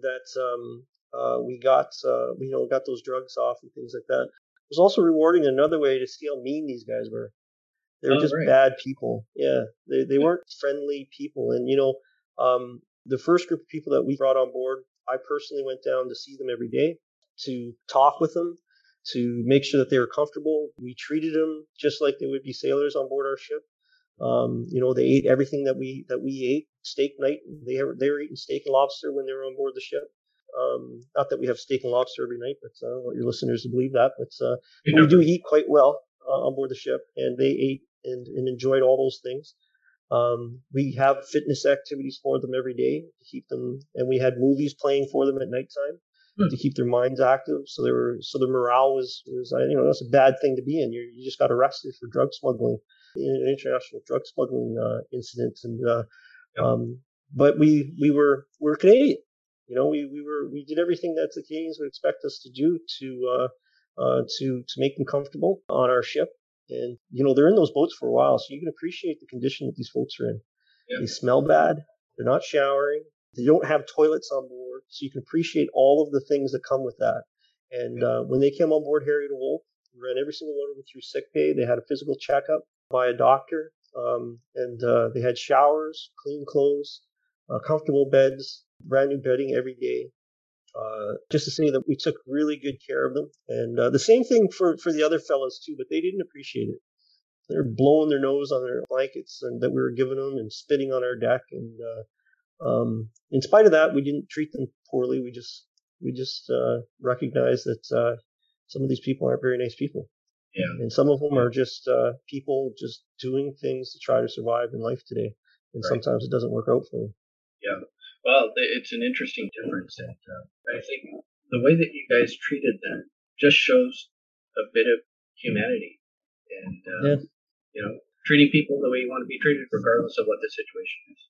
That um, uh, we got uh, you know got those drugs off and things like that. It was also rewarding another way to see how mean these guys were. They were oh, just right. bad people. Yeah, they they weren't friendly people. And you know, um, the first group of people that we brought on board, I personally went down to see them every day, to talk with them, to make sure that they were comfortable. We treated them just like they would be sailors on board our ship. Um, you know, they ate everything that we that we ate. Steak night. They were they were eating steak and lobster when they were on board the ship. Um, not that we have steak and lobster every night, but uh, I want your listeners to believe that. But, uh, we do eat quite well uh, on board the ship, and they ate and, and enjoyed all those things. Um, we have fitness activities for them every day to keep them, and we had movies playing for them at nighttime hmm. to keep their minds active. So they were, so their morale was, was, uh, you know, that's a bad thing to be in. you you just got arrested for drug smuggling, an international drug smuggling uh, incident, and uh, um, but we we were we're Canadian. You know, we, we were we did everything that the Canadians would expect us to do to uh, uh, to to make them comfortable on our ship. And you know, they're in those boats for a while, so you can appreciate the condition that these folks are in. Yeah. They smell bad. They're not showering. They don't have toilets on board, so you can appreciate all of the things that come with that. And uh, when they came on board Harry DeWolf, ran every single one of them through sick pay. They had a physical checkup by a doctor, um, and uh, they had showers, clean clothes, uh, comfortable beds, brand new bedding every day uh, just to say that we took really good care of them. And uh, the same thing for, for the other fellows too, but they didn't appreciate it. They were blowing their nose on their blankets and that we were giving them and spitting on our deck. And uh, um, in spite of that, we didn't treat them poorly. We just we just uh, recognized that some of these people aren't very nice people. Yeah. And some of them are just uh, people just doing things to try to survive in life today. And right. sometimes it doesn't work out for them. Yeah. Well, it's an interesting difference. And uh, I think the way that you guys treated them just shows a bit of humanity and, uh, yeah. you know, treating people the way you want to be treated, regardless of what the situation is.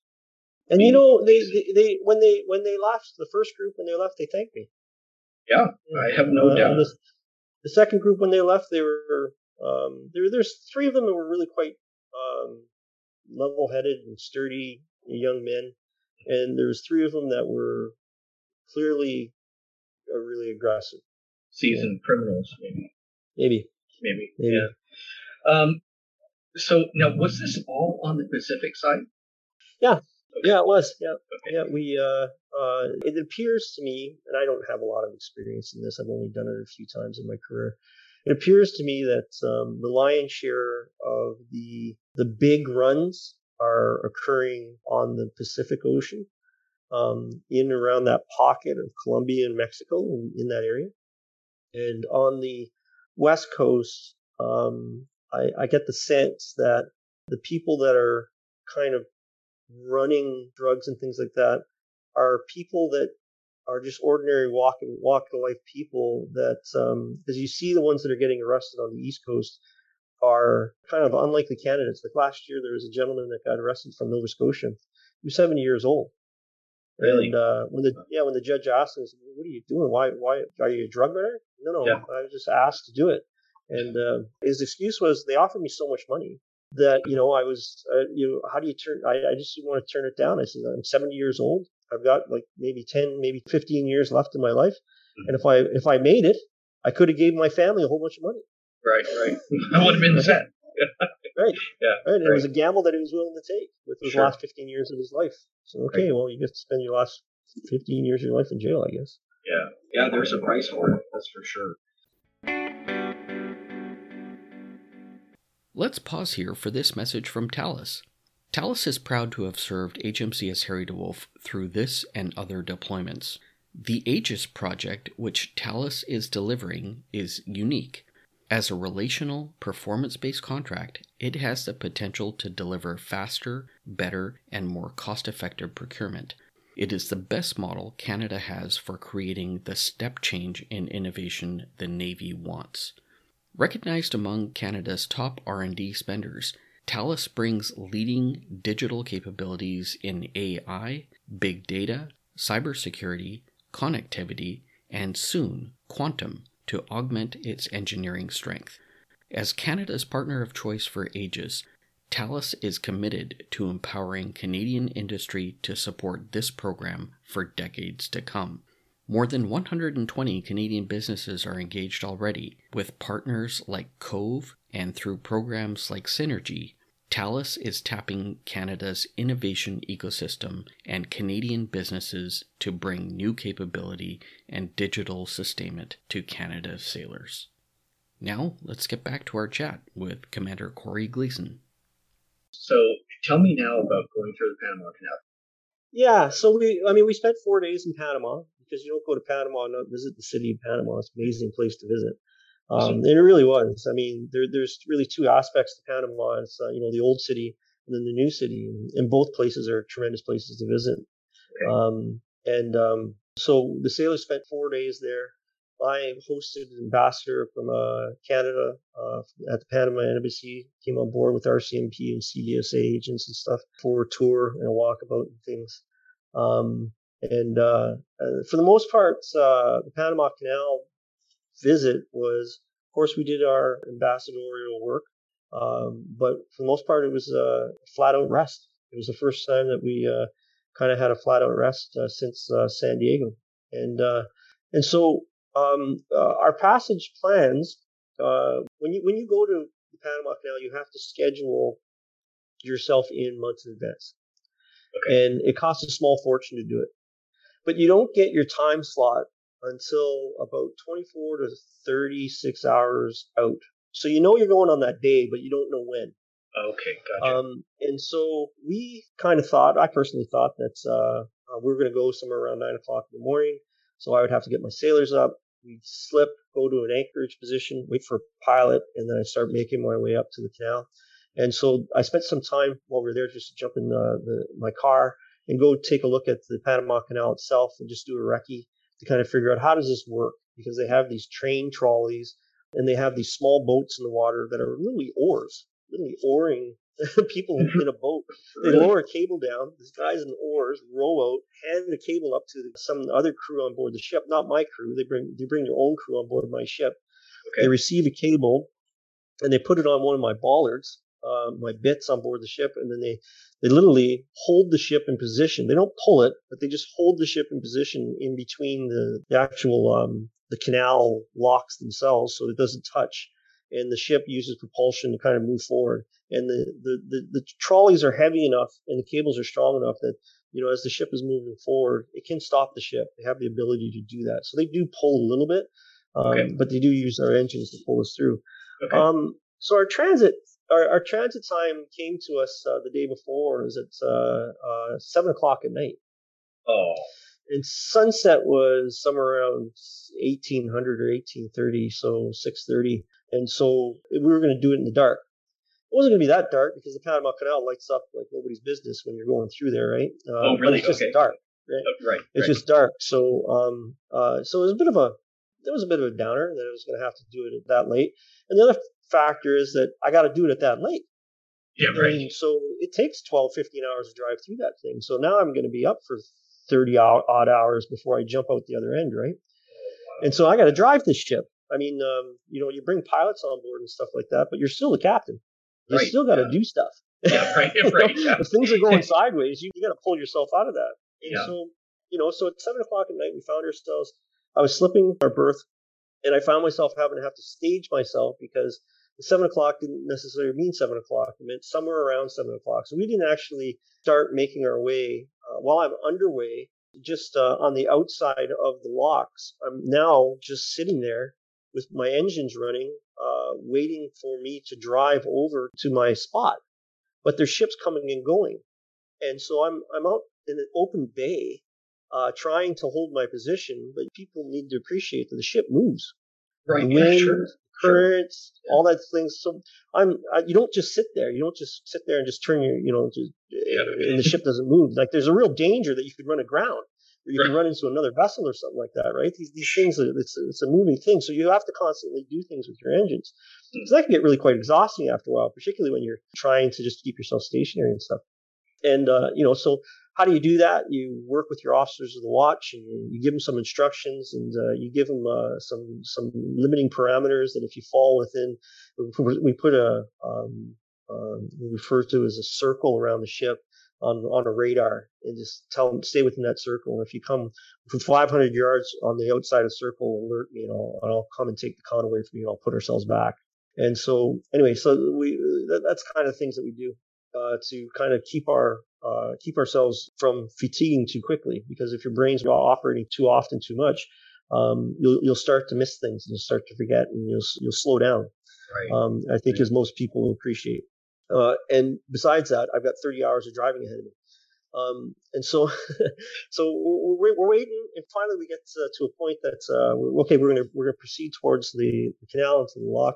And you know, they, they, they when they when they left the first group when they left, they thanked me. Yeah, I have no uh, doubt. The, the, second group when they left, they were um, there. There's three of them that were really quite um, level-headed and sturdy young men, and there was three of them that were clearly uh, really aggressive. Seasoned yeah. criminals, maybe. Maybe. Maybe. maybe. Yeah. Um, so now, was this all on the Pacific side? Yeah. Yeah, it was. Yeah, yeah. We uh, uh, it appears to me, and I don't have a lot of experience in this. I've only done it a few times in my career. It appears to me that um, the lion's share of the the big runs are occurring on the Pacific Ocean, um, in around that pocket of Colombia and Mexico, in, in that area, and on the west coast. Um, I, I get the sense that the people that are kind of running drugs and things like that are people that are just ordinary walk and walk of life people that um because you see the ones that are getting arrested on the east coast are kind of unlikely candidates. Like last year there was a gentleman that got arrested from nova scotia. He was 70 years old. Really? and uh when the yeah when the judge asked him what are you doing? Why why are you a drug runner? No no yeah. i was just asked to do it. And uh, his excuse was they offered me so much money that you know I was uh, you know how do you turn I, I just want to turn it down. I said I'm 70 years old. I've got like maybe 10, maybe 15 years left in my life, mm-hmm. and if I if I made it, I could have gave my family a whole bunch of money. Right, right. I would have been set. right. Yeah. Right. And right. it was a gamble that he was willing to take with his sure. last 15 years of his life. So okay, right. well you get to spend your last 15 years of your life in jail, I guess. Yeah. Yeah. There's a price for it. That's for sure. Let's pause here for this message from Thales. Thales is proud to have served HMCS Harry DeWolf through this and other deployments. The AJISS project, which Thales is delivering, is unique. As a relational, performance based contract, it has the potential to deliver faster, better, and more cost effective procurement. It is the best model Canada has for creating the step change in innovation the Navy wants. Recognized among Canada's top R&D spenders, Thales brings leading digital capabilities in AI, big data, cybersecurity, connectivity, and soon quantum to augment its engineering strength. As Canada's partner of choice for AJISS, Thales is committed to empowering Canadian industry to support this program for decades to come. More than 120 Canadian businesses are engaged already, with partners like Cove and through programs like Synergy. Thales is tapping Canada's innovation ecosystem and Canadian businesses to bring new capability and digital sustainment to Canada's sailors. Now, let's get back to our chat with Commander Corey Gleason. So, tell me now about going through the Panama Canal. Yeah, so we, I mean, we spent four days in Panama because you don't go to Panama and not visit the city of Panama. It's an amazing place to visit. Um, and it really was. I mean, there, there's really two aspects to Panama. It's, uh, you know, the old city and then the new city. And, both places are tremendous places to visit. Um, and um, so the sailors spent four days there. I hosted an ambassador from uh, Canada uh, at the Panama Embassy, came on board with RCMP and CBSA agents and stuff for a tour and a walkabout and things. Um, and uh, uh, for the most part, uh, the Panama Canal visit was, of course, we did our ambassadorial work, um, but for the most part, it was a flat out rest. It was the first time that we uh, kind of had a flat out rest uh, since uh, San Diego, and and so um, our passage plans. when you when you go to the Panama Canal, you have to schedule yourself in months in advance. Okay. And it costs a small fortune to do it but you don't get your time slot until about 24 to 36 hours out. So you know you're going on that day, but you don't know when. Okay, gotcha. Um, and so we kind of thought, I personally thought that uh, uh, we were going to go somewhere around nine o'clock in the morning. So I would have to get my sailors up, We'd slip, go to an anchorage position, wait for a pilot, and then I start making my way up to the canal. And so I spent some time while we were there just to jump in the, the, my car and go take a look at the Panama Canal itself and just do a recce to kind of figure out how does this work because they have these train trolleys and they have these small boats in the water that are literally oars, literally oaring people in a boat. They lower a cable down. These guys in oars row out, hand the cable up to some other crew on board the ship. Not my crew. They bring they bring their own crew on board my ship. Okay. They receive a cable, and they put it on one of my bollards, uh, my bits on board the ship, and then they they literally hold the ship in position. They don't pull it, but they just hold the ship in position in between the, the actual um, the canal locks themselves, so it doesn't touch and the ship uses propulsion to kind of move forward. And the, the, the, the, trolleys are heavy enough and the cables are strong enough that, you know, as the ship is moving forward, it can stop the ship. They have the ability to do that. So they do pull a little bit, um, okay. but they do use our engines to pull us through. Okay. Um, so our transit, our, our transit time came to us uh, the day before. It was at uh, uh, seven o'clock at night. Oh. And sunset was somewhere around 1800 or 1830, so 630. And so we were going to do it in the dark. It wasn't going to be that dark because the Panama Canal lights up like nobody's business when you're going through there, right? Uh, oh, really? it's just okay. dark, right? Oh, right. It's right. just dark. So, um, uh, so it was a bit of a, there was a bit of a downer that I was going to have to do it that late. And the other factor is that I got to do it at that late. Yeah, right. And so it takes 12, 15 hours to drive through that thing. So now I'm going to be up for 30 odd hours before I jump out the other end, right? And so I got to drive this ship. I mean, um, you know, you bring pilots on board and stuff like that, but you're still the captain. You right, still got to yeah. do stuff. Yeah, right, right. yeah. If things are going sideways, you, you got to pull yourself out of that. And yeah. so, you know, so at seven o'clock at night, we found ourselves. I was slipping our berth, and I found myself having to have to stage myself because seven o'clock didn't necessarily mean seven o'clock. It meant somewhere around seven o'clock. So we didn't actually start making our way uh, while I'm underway, just uh, on the outside of the locks. I'm now just sitting there with my engines running, uh, waiting for me to drive over to my spot. But there's ships coming and going, and so I'm I'm out in an open bay, uh, trying to hold my position. But people need to appreciate that the ship moves. Right. Wind, yeah, sure. currents, sure. all that things. So I'm I, you don't just sit there. You don't just sit there and just turn your you know just, yeah. and the ship doesn't move. Like there's a real danger that you could run aground or you right. can run into another vessel or something like that, right? These these things, it's it's a moving thing, so you have to constantly do things with your engines. Because that can get really quite exhausting after a while, particularly when you're trying to just keep yourself stationary and stuff. And uh, you know, so how do you do that? You work with your officers of the watch, and you give them some instructions, and uh, you give them uh, some some limiting parameters that if you fall within, we put a um, um, we refer to as a circle around the ship on on a radar and just tell them stay within that circle. And if you come from 500 yards on the outside of circle, alert me, and I'll, and I'll come and take the con away from you. And I'll put ourselves back. And so anyway, so we that, that's kind of things that we do uh, to kind of keep our uh, keep ourselves from fatiguing too quickly. Because if your brain's operating too often, too much, um, you'll you'll start to miss things and you'll start to forget and you'll you'll slow down. Right. Um, I think right. as most people will appreciate. Uh, and besides that, I've got 30 hours of driving ahead of me. Um, and so, so we're, we're, waiting, and finally we get to, to a point that uh, we're, okay, we're gonna we're gonna proceed towards the, the canal into the lock.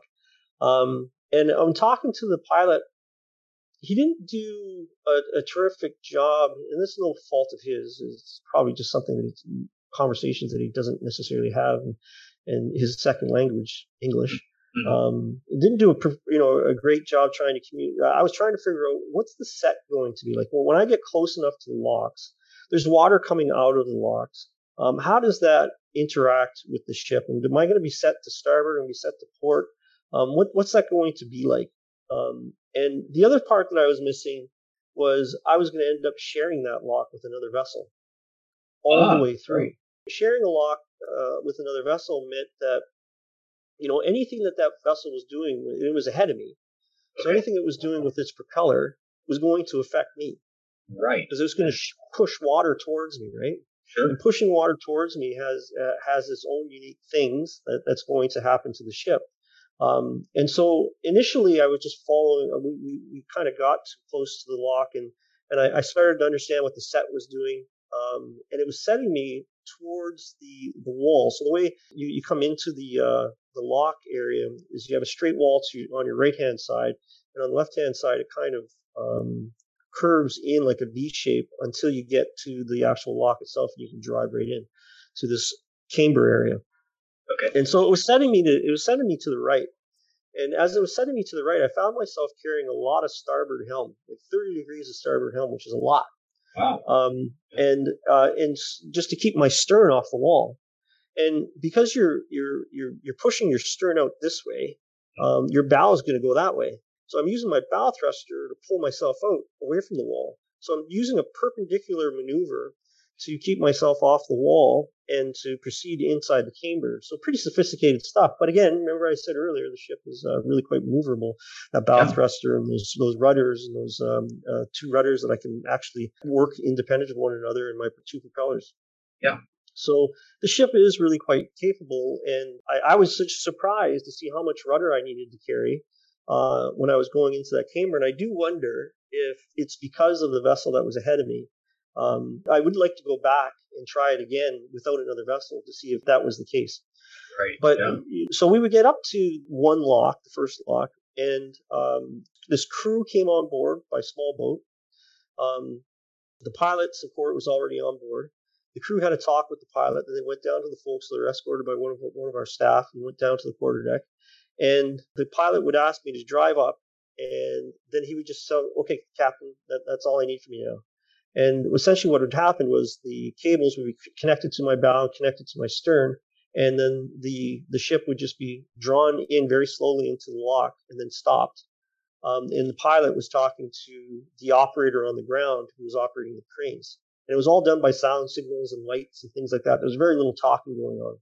Um, and I'm talking to the pilot. He didn't do a, a, terrific job, and this is no fault of his. It's probably just something that he, conversations that he doesn't necessarily have in, in his second language, English. Mm-hmm. Um, didn't do a you know a great job trying to communicate. I was trying to figure out what's the set going to be like. Well, when I get close enough to the locks, there's water coming out of the locks. Um, how does that interact with the ship? And am I going to be set to starboard and be set to port? Um, what, what's that going to be like? Um, and the other part that I was missing was I was going to end up sharing that lock with another vessel all the way through. Right. Sharing a lock uh, with another vessel meant that you know, anything that that vessel was doing, it was ahead of me. So anything it was doing with its propeller was going to affect me. Right. Because it was going to sh- push water towards me, right? Sure. And pushing water towards me has uh, has its own unique things that, that's going to happen to the ship. Um, and so initially, I was just following. Uh, we, we, we kind of got close to the lock, and and I, I, started to understand what the set was doing. Um, and it was setting me towards the the wall. So the way you, you come into the uh, the lock area is you have a straight wall to on your right hand side, and on the left hand side it kind of um, curves in like a V shape until you get to the actual lock itself, and you can drive right in to this camber area. Okay. And so it was sending me to it was setting me to the right. And as it was sending me to the right, I found myself carrying a lot of starboard helm, like 30 degrees of starboard helm, which is a lot. Wow. Um, and uh, and just to keep my stern off the wall. And because you're you're you're you're pushing your stern out this way, um, your bow is going to go that way. So I'm using my bow thruster to pull myself out away from the wall. So I'm using a perpendicular maneuver to keep myself off the wall and to proceed inside the camber. So pretty sophisticated stuff. But again, remember I said earlier, the ship is uh, really quite maneuverable. That bow yeah. thruster and those those rudders and those um, uh, two rudders that I can actually work independent of one another and my two propellers. Yeah. So the ship is really quite capable, and I, I was such surprised to see how much rudder I needed to carry uh, when I was going into that camber. And I do wonder if it's because of the vessel that was ahead of me um, I would like to go back and try it again without another vessel to see if that was the case. Right. But yeah. so we would get up to one lock, the first lock, and um, this crew came on board by small boat. Um, the pilot support was already on board. The crew had a talk with the pilot. Then they went down to the folks. So they were escorted by one of one of our staff and went down to the quarter deck. And the pilot would ask me to drive up, and then he would just say, "Okay, Captain, that, that's all I need from you now." And essentially, what would happen was the cables would be connected to my bow, connected to my stern, and then the the ship would just be drawn in very slowly into the lock and then stopped. Um, and the pilot was talking to the operator on the ground who was operating the cranes. And it was all done by sound signals and lights and things like that. There was very little talking going on.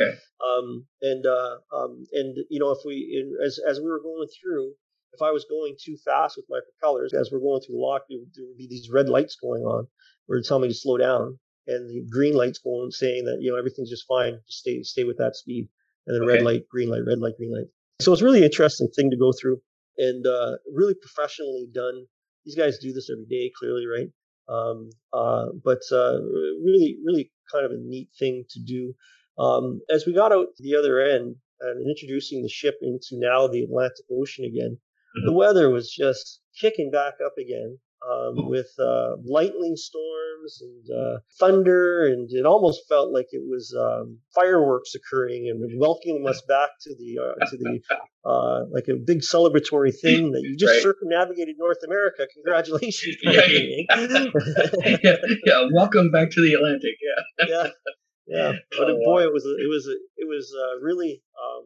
Okay. Um, and uh, um, and you know, if we in, as as we were going through, if I was going too fast with my propellers, as we're going through the lock, there, there would be these red lights going on where tell me to slow down, and the green lights going saying that you know everything's just fine, just stay stay with that speed, and then okay. red light, green light, red light, green light. So it's really interesting thing to go through, and uh, really professionally done. These guys do this every day, clearly, right? Um, uh, but uh, really, really kind of a neat thing to do. Um, as we got out the other end and introducing the ship into now the Atlantic Ocean again, the weather was just kicking back up again um, with uh, lightning storms and uh, thunder, and it almost felt like it was um, fireworks occurring and welcoming us back to the uh, to the uh, like a big celebratory thing that you just right. circumnavigated North America. Congratulations! yeah, yeah, yeah, welcome back to the Atlantic. Yeah, yeah, yeah. But oh, boy, it was it was it was uh, really. Um,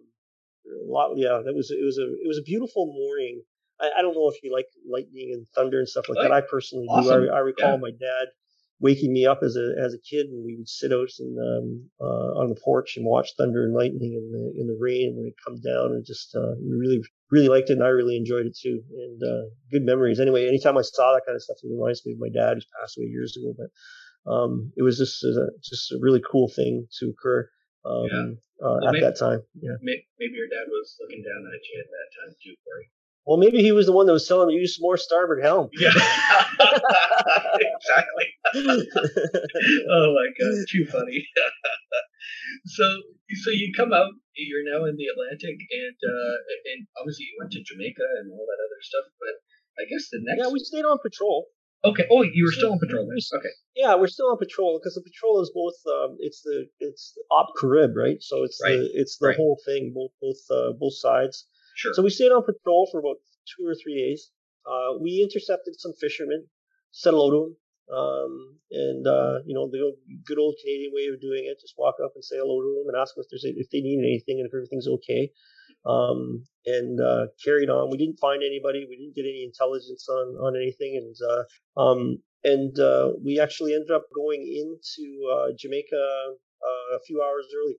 a lot, yeah, that was it was a it was a beautiful morning. I, I don't know if you like lightning and thunder and stuff like, that. I personally awesome. do. I, I recall yeah. my dad waking me up as a as a kid, and we would sit out in, um, uh, on the porch and watch thunder and lightning in the in the rain when it come down, and just uh, really really liked it, and I really enjoyed it too. And uh, good memories. Anyway, anytime I saw that kind of stuff, it reminds me of my dad who's passed away years ago. But um, it was just a, just a really cool thing to occur um, yeah. uh, well, at maybe, that time. Yeah. Maybe your dad was looking down at you at that time too, Corey. Well, maybe he was the one that was telling me use more starboard helm. Yeah, exactly. oh my god, too funny. so, so you come out. You're now in the Atlantic, and uh, and obviously you went to Jamaica and all that other stuff. But I guess the next. Yeah, we stayed on patrol. Okay. Oh, you were still on patrol then. Okay. Yeah, we're still on patrol because the patrol is both. Um, it's the it's the Op Caribbe, right? So it's right. the it's the right. whole thing, both both uh, both sides. Sure. So we stayed on patrol for about two or three days. Uh, we intercepted some fishermen, said hello to them, um, and uh, you know the good old Canadian way of doing it, just walk up and say hello to them and ask them if there's if they need anything and if everything's okay um, and uh, carried on. We didn't find anybody. We didn't get any intelligence on on anything, and uh, um, and uh, we actually ended up going into uh, Jamaica uh, a few hours early.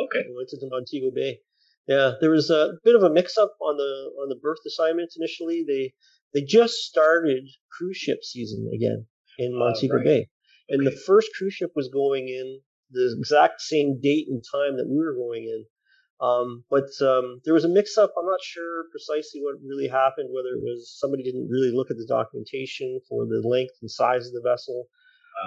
Okay, we went to Montego Bay. Yeah, there was a bit of a mix-up on the on the berth assignments initially. They they just started cruise ship season again in Montego right. Bay, and okay. the first cruise ship was going in the exact same date and time that we were going in. Um, but um, there was a mix up. I'm not sure precisely what really happened, whether it was somebody didn't really look at the documentation for the length and size of the vessel,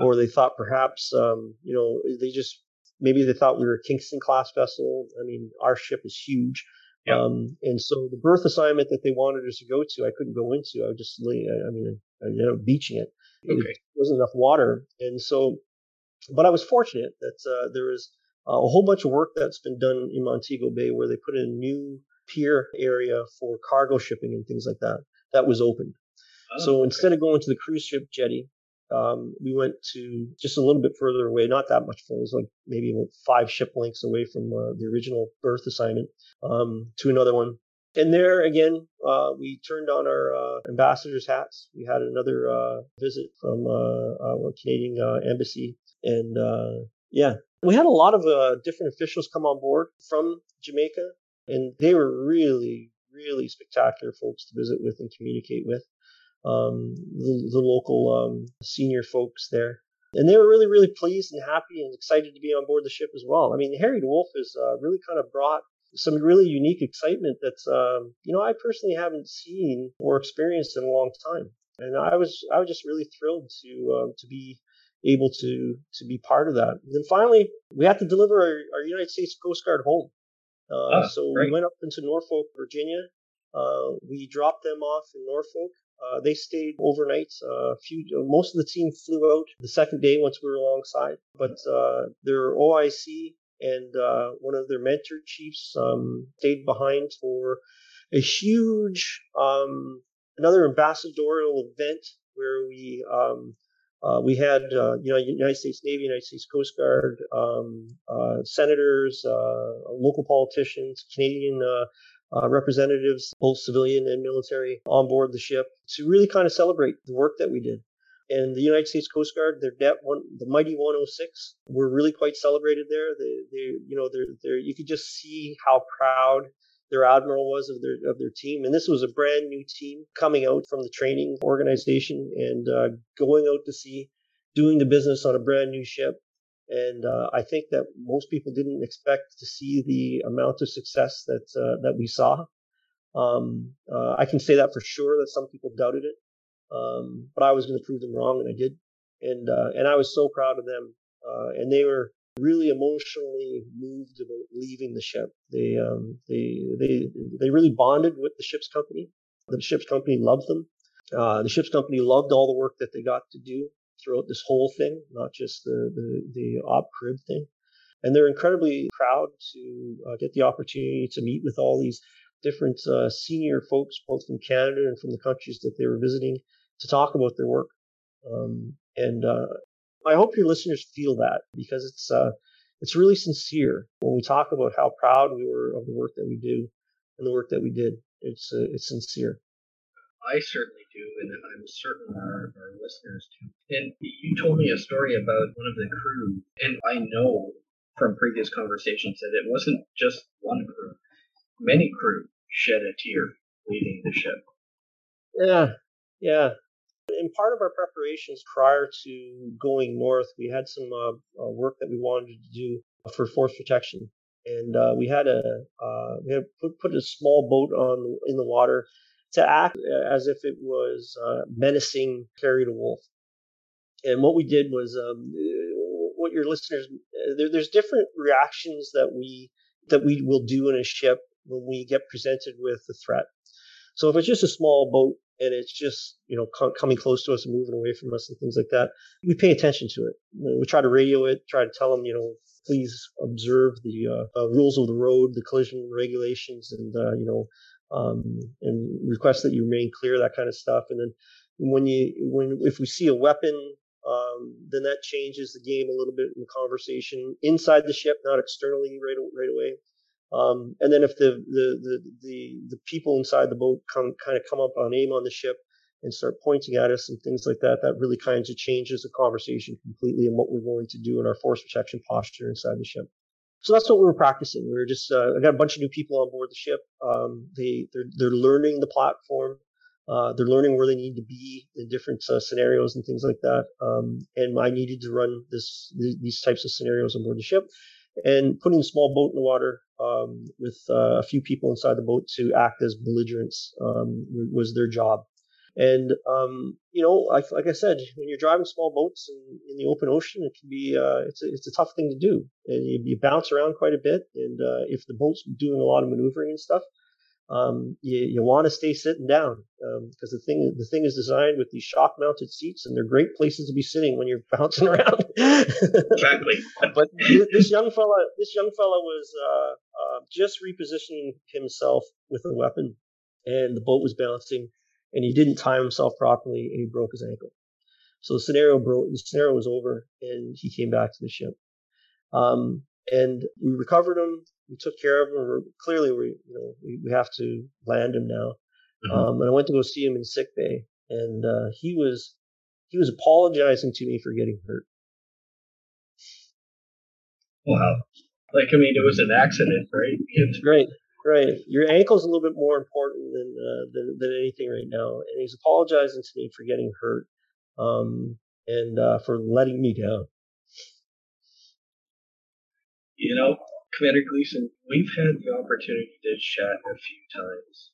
or they thought perhaps um, you know they just maybe they thought we were a Kingston class vessel. I mean, our ship is huge. Yep. Um, and so the berth assignment that they wanted us to go to, I couldn't go into. I would just, I mean, I ended up beaching it. Okay. It wasn't enough water. And so, but I was fortunate that uh, there was a whole bunch of work that's been done in Montego Bay where they put in a new pier area for cargo shipping and things like that. That was opened. Oh, so okay. instead of going to the cruise ship jetty, um, we went to just a little bit further away, not that much further. It was like maybe five ship lengths away from uh, the original berth assignment um, to another one. And there again, uh, we turned on our uh, ambassador's hats. We had another uh, visit from uh, our Canadian uh, embassy, and yeah, we had a lot of different officials come on board from Jamaica, and they were really, really spectacular folks to visit with and communicate with um, the, the, local um, senior folks there. And they were really, really pleased and happy and excited to be on board the ship as well. I mean, Harry DeWolf has uh, really kind of brought some really unique excitement that's, um, you know, I personally haven't seen or experienced in a long time. And I was, I was just really thrilled to, um, to be able to, to be part of that. And then finally, we had to deliver our, our United States Coast Guard home. Uh, oh, so great. we went up into Norfolk, Virginia. Uh, we dropped them off in Norfolk. Uh, they stayed overnight. Uh, a few, most of the team flew out the second day once we were alongside, but uh, their OIC and uh, one of their mentor chiefs um, stayed behind for a huge um, another ambassadorial event where we um, uh, we had uh, you know United States Navy, United States Coast Guard, um, uh, senators, uh, local politicians, Canadian uh, representatives, both civilian and military, on board the ship to really kind of celebrate the work that we did. And the United States Coast Guard, their debt one, the mighty 106, were really quite celebrated there. They, they, you know, they're, they're, you could just see how proud their admiral was of their of their team. And this was a brand new team coming out from the training organization and uh, going out to sea, doing the business on a brand new ship. And uh, I think that most people didn't expect to see the amount of success that uh, that we saw. Um, uh, I can say that for sure that some people doubted it, um, but I was going to prove them wrong, and I did. And uh, and I was so proud of them. Uh, and they were really emotionally moved about leaving the ship. They um, they they they really bonded with the ship's company. The ship's company loved them. Uh, the ship's company loved all the work that they got to do throughout this whole thing, not just the the, the op Caribbe thing. And they're incredibly proud to uh, get the opportunity to meet with all these different uh, senior folks, both from Canada and from the countries that they were visiting, to talk about their work. Um, and uh, I hope your listeners feel that because it's uh, it's really sincere when we talk about how proud we were of the work that we do and the work that we did. It's uh, it's sincere. I certainly do, and I'm certain our, our listeners do. And you told me a story about one of the crew, and I know from previous conversations that it wasn't just one crew. Many crew shed a tear leaving the ship. Yeah, yeah. In part of our preparations prior to going north, we had some uh, uh, work that we wanted to do for force protection, and uh, we had a uh, we had put, put a small boat on in the water to act as if it was uh, menacing Harry DeWolf. And what we did was, um, what your listeners, there, there's different reactions that we that we will do in a ship when we get presented with a threat. So if it's just a small boat and it's just you know coming close to us and moving away from us and things like that, we pay attention to it. We try to radio it, try to tell them you know please observe the uh, uh, rules of the road, the collision regulations, and uh, you know um, and request that you remain clear, that kind of stuff. And then when you when if we see a weapon, um, then that changes the game a little bit in the conversation inside the ship, not externally right right away. Um, and then if the, the the the the people inside the boat come kind of come up on aim on the ship and start pointing at us and things like that, that really kind of changes the conversation completely and what we're going to do in our force protection posture inside the ship. So that's what we were practicing. We were just uh, I got a bunch of new people on board the ship. Um, they they're, they're learning the platform. Uh, they're learning where they need to be in different uh, scenarios and things like that. Um, and I needed to run this these types of scenarios on board the ship, and putting a small boat in the water um, with uh, a few people inside the boat to act as belligerents um, was their job. And um, you know, like, like I said, when you're driving small boats in, in the open ocean, it can be uh, it's a, it's a tough thing to do, and you, you bounce around quite a bit. And uh, if the boat's doing a lot of maneuvering and stuff, um, you, you want to stay sitting down because um, the thing the thing is designed with these shock mounted seats and they're great places to be sitting when you're bouncing around. exactly. but this young fella, this young fella was uh, uh, just repositioning himself with a weapon, and the boat was bouncing, and he didn't time himself properly, and he broke his ankle. So the scenario broke. The scenario was over, and he came back to the ship. Um, and we recovered him we took care of him. We're, clearly, we you know we, we have to land him now. Mm-hmm. Um, and I went to go see him in sick bay, and uh, he was he was apologizing to me for getting hurt. Wow, like I mean, it was an accident, right? It's right, right. Your ankle's a little bit more important than uh, than, than anything right now, and he's apologizing to me for getting hurt, um, and uh, for letting me down. You know, Commander Gleason, we've had the opportunity to chat a few times,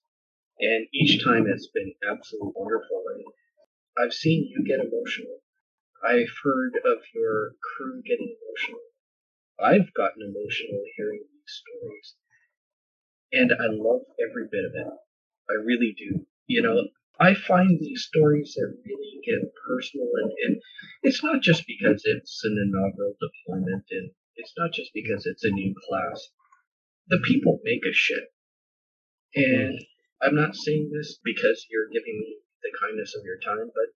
and each time it's been absolutely wonderful. And I've seen you get emotional. I've heard of your crew getting emotional. I've gotten emotional hearing these stories, and I love every bit of it. I really do. You know, I find these stories that really get personal, and, and it's not just because it's an inaugural deployment and it's not just because it's a new class. The people make a shit. And I'm not saying this because you're giving me the kindness of your time, but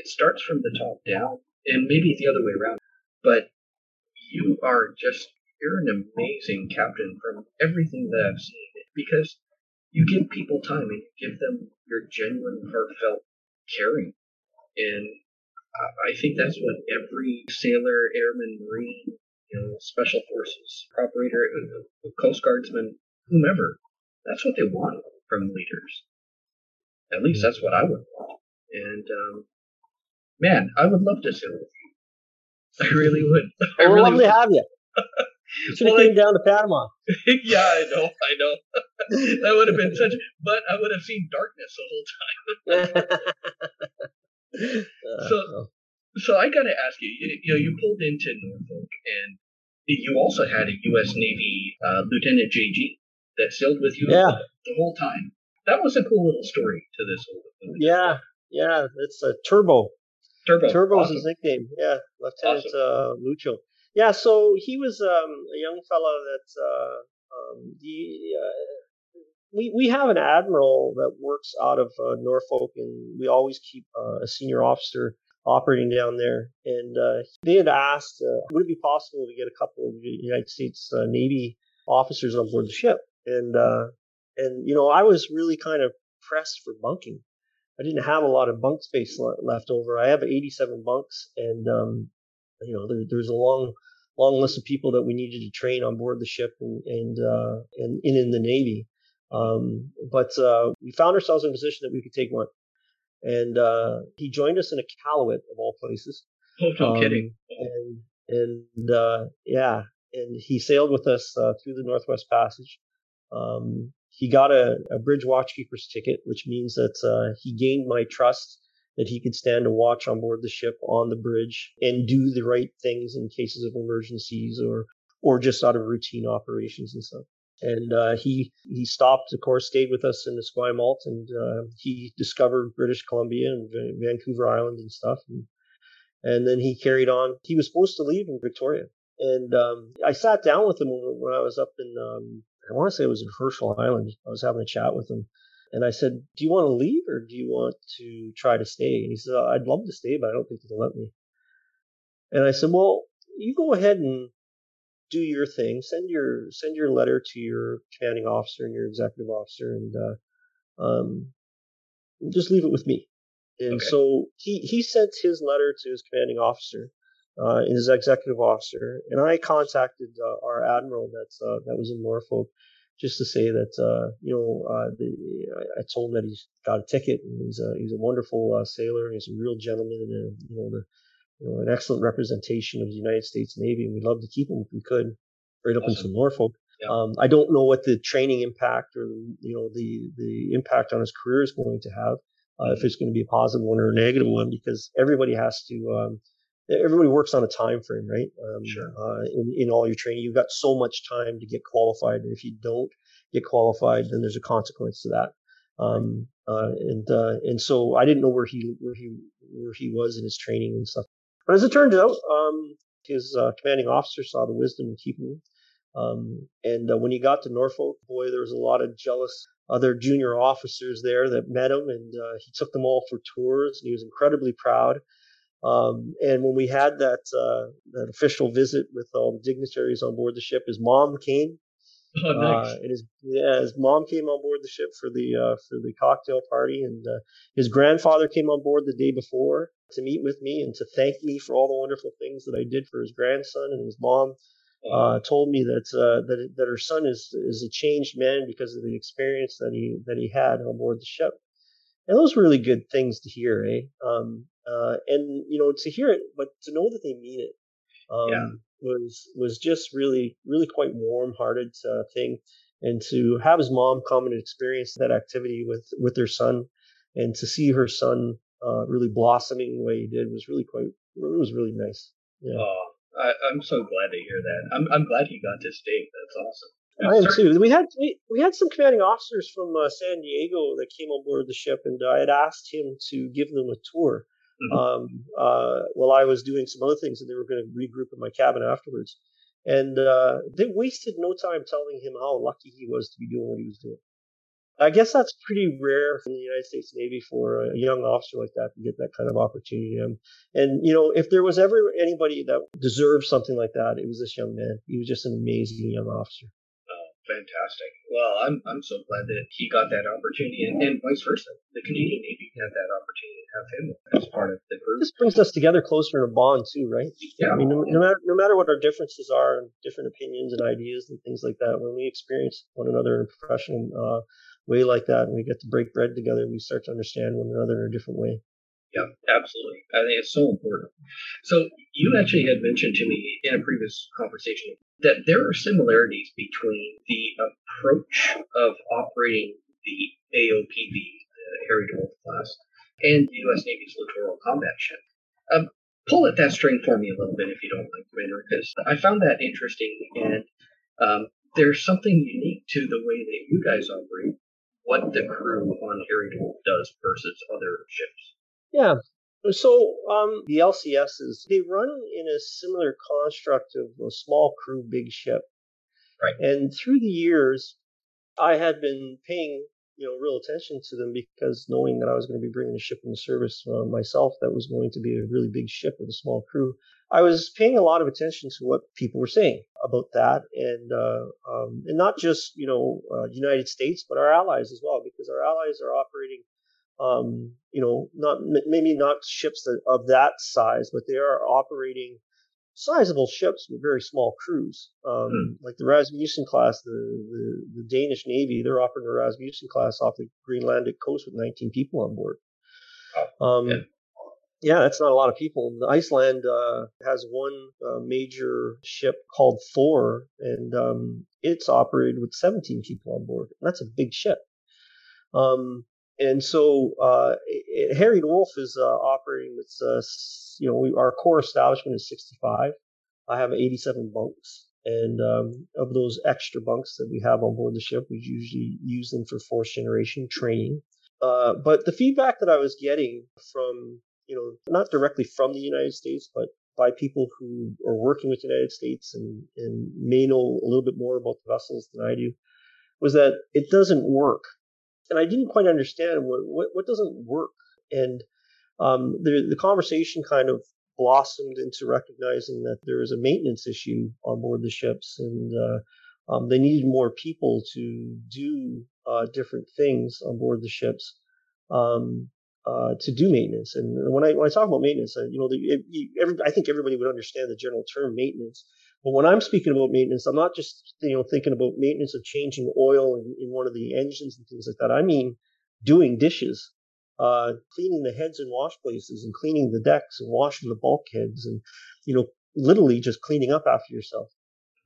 it starts from the top down, and maybe the other way around. But you are just, you're an amazing captain from everything that I've seen because you give people time and you give them your genuine, heartfelt caring. And I think that's what every sailor, airman, marine, you know, special forces, operator, uh, coast guardsmen, whomever. That's what they want from leaders. At least that's what I would want. And um, man, I would love to sail with you. I really would. I really love would. to have you. You should have well, came down to Panama. yeah, I know, I know. that would have been such. But I would have seen darkness the whole time. so, uh, so I got to ask you, you, you know, you pulled into Norfolk, and you also had a U.S. Navy uh, Lieutenant J.G. that sailed with you yeah. the whole time. That was a cool little story to this whole movie. Yeah, yeah, it's a Turbo. Turbo. Turbo awesome. is his nickname. Yeah, Lieutenant awesome. uh, Lucho. Yeah, so he was um, a young fellow that uh, um, the, uh, we we have an admiral that works out of uh, Norfolk, and we always keep uh, a senior officer operating down there. And uh, they had asked, uh, would it be possible to get a couple of United States uh, Navy officers on board the ship? And uh, and you know, I was really kind of pressed for bunking. I didn't have a lot of bunk space left over. I have 87 bunks, and um, you know, there, there's a long long list of people that we needed to train on board the ship and and uh, and in, in the Navy. Um, but uh, we found ourselves in a position that we could take one and uh, he joined us in Iqaluit of all places. Oh, no um, kidding! And and uh, yeah, and he sailed with us uh, through the Northwest Passage. Um, he got a, a, bridge watchkeeper's ticket, which means that uh, he gained my trust that he could stand a watch on board the ship on the bridge and do the right things in cases of emergencies or or just out of routine operations and stuff and uh, he he stopped, of course, stayed with us in the Esquimalt, and uh, he discovered British Columbia and Vancouver Island and stuff, and and then he carried on. He was supposed to leave in Victoria, and um, I sat down with him when I was up in um, I want to say it was in Herschel Island. I was having a chat with him, and I said, "Do you want to leave or do you want to try to stay?" And he said, "I'd love to stay, but I don't think they'll let me." And I said, "Well, you go ahead and do your thing. Send your send your letter to your commanding officer and your executive officer, and uh, um, just leave it with me. And okay. so he he sent his letter to his commanding officer, uh, and his executive officer, and I contacted uh, our admiral that's uh, that was in Norfolk, just to say that uh, you know uh, the, I told him that he's got a ticket and he's a he's a wonderful uh, sailor and he's a real gentleman and you know the you know, an excellent representation of the United States Navy, and we'd love to keep him if we could, right up awesome. into Norfolk. Yeah. Um, I don't know what the training impact or you know the the impact on his career is going to have. uh, if it's going to be a positive one or a negative one, because everybody has to. Um, everybody works on a time frame, right? Um, sure. Uh, in, in all your training, you've got so much time to get qualified, and if you don't get qualified, then there's a consequence to that. Um, uh, and uh, and so I didn't know where he where he where he was in his training and stuff. But as it turned out, um, his uh, commanding officer saw the wisdom in keeping him. Um, and uh, when he got to Norfolk, boy, there was a lot of jealous other junior officers there that met him, and uh, he took them all for tours, and he was incredibly proud. Um, and when we had that uh, that official visit with all the dignitaries on board the ship, his mom came Oh, nice. Uh, and his yeah, his mom came on board the ship for the uh, for the cocktail party, and uh, his grandfather came on board the day before to meet with me and to thank me for all the wonderful things that I did for his grandson. And his mom uh, told me that uh, that that her son is is a changed man because of the experience that he that he had on board the ship. And those were really good things to hear, eh? Um, uh, and you know, to hear it, but to know that they mean it. Um, yeah was was just really really quite warm hearted uh, thing, and to have his mom come and experience that activity with with their son, and to see her son uh, really blossoming the way he did was really quite it was really nice. Yeah. Oh, I, am so glad to hear that. I'm I'm glad he got to stay. That's awesome. I am too. We had we, we had some commanding officers from uh, San Diego that came on board the ship, and I had asked him to give them a tour mm-hmm. um, uh, while I was doing some other things, and they were going to regroup in my cabin afterwards. And uh, they wasted no time telling him how lucky he was to be doing what he was doing. I guess that's pretty rare in the United States Navy for a young officer like that to get that kind of opportunity. And, you know, if there was ever anybody that deserved something like that, it was this young man. He was just an amazing young officer fantastic. Well, I'm I'm so glad that he got that opportunity, and, and vice versa. The Canadian Navy had that opportunity to have him as part of the crew. This brings us together closer in a bond too, right? Yeah. I mean, no, no, matter no matter what our differences are, and different opinions and ideas and things like that, when we experience one another in a professional uh, way like that, and we get to break bread together, we start to understand one another in a different way. Yeah, absolutely. I think it's so important. So you actually had mentioned to me in a previous conversation that there are similarities between the approach of operating the AOPV, the Harry DeWolf class, and the U.S. Navy's littoral combat ship. Um, pull at that string for me a little bit, if you don't mind, Commander, because I found that interesting, and um, there's something unique to the way that you guys operate, what the crew on Harry DeWolf does versus other ships. Yeah, so um, the LCSs they run in a similar construct of a small crew, big ship. Right. And through the years, I had been paying you know real attention to them because knowing that I was going to be bringing a ship into service uh, myself, that was going to be a really big ship with a small crew. I was paying a lot of attention to what people were saying about that, and uh, um, and not just you know uh, United States, but our allies as well, because our allies are operating um, you know, not maybe not ships that, of that size, but they are operating sizable ships with very small crews. Um, hmm. Like the Rasmussen class, the, the, the, Danish Navy, they're operating the Rasmussen class off the Greenlandic coast with 19 people on board. Oh, um, yeah. yeah. that's not a lot of people. Iceland uh, has one uh, major ship called Thor, and um, it's operated with 17 people on board. That's a big ship. Um, and so uh, it, Harry DeWolf is uh, operating with, uh, you know, we, our core establishment is 65. I have 87 bunks. And um, of those extra bunks that we have on board the ship, we usually use them for force generation training. Uh, but the feedback that I was getting from, you know, not directly from the United States, but by people who are working with the United States and, and may know a little bit more about the vessels than I do, was that it doesn't work and I didn't quite understand what what, what doesn't work. And um, the the conversation kind of blossomed into recognizing that there was a maintenance issue on board the ships, and uh, um, they needed more people to do uh, different things on board the ships. Um, uh, to do maintenance, and when I when I talk about maintenance, uh, you know, the, it, every, I think everybody would understand the general term maintenance. But when I'm speaking about maintenance, I'm not just you know thinking about maintenance of changing oil in, in one of the engines and things like that. I mean doing dishes, uh, cleaning the heads and wash places, and cleaning the decks and washing the bulkheads, and you know literally just cleaning up after yourself.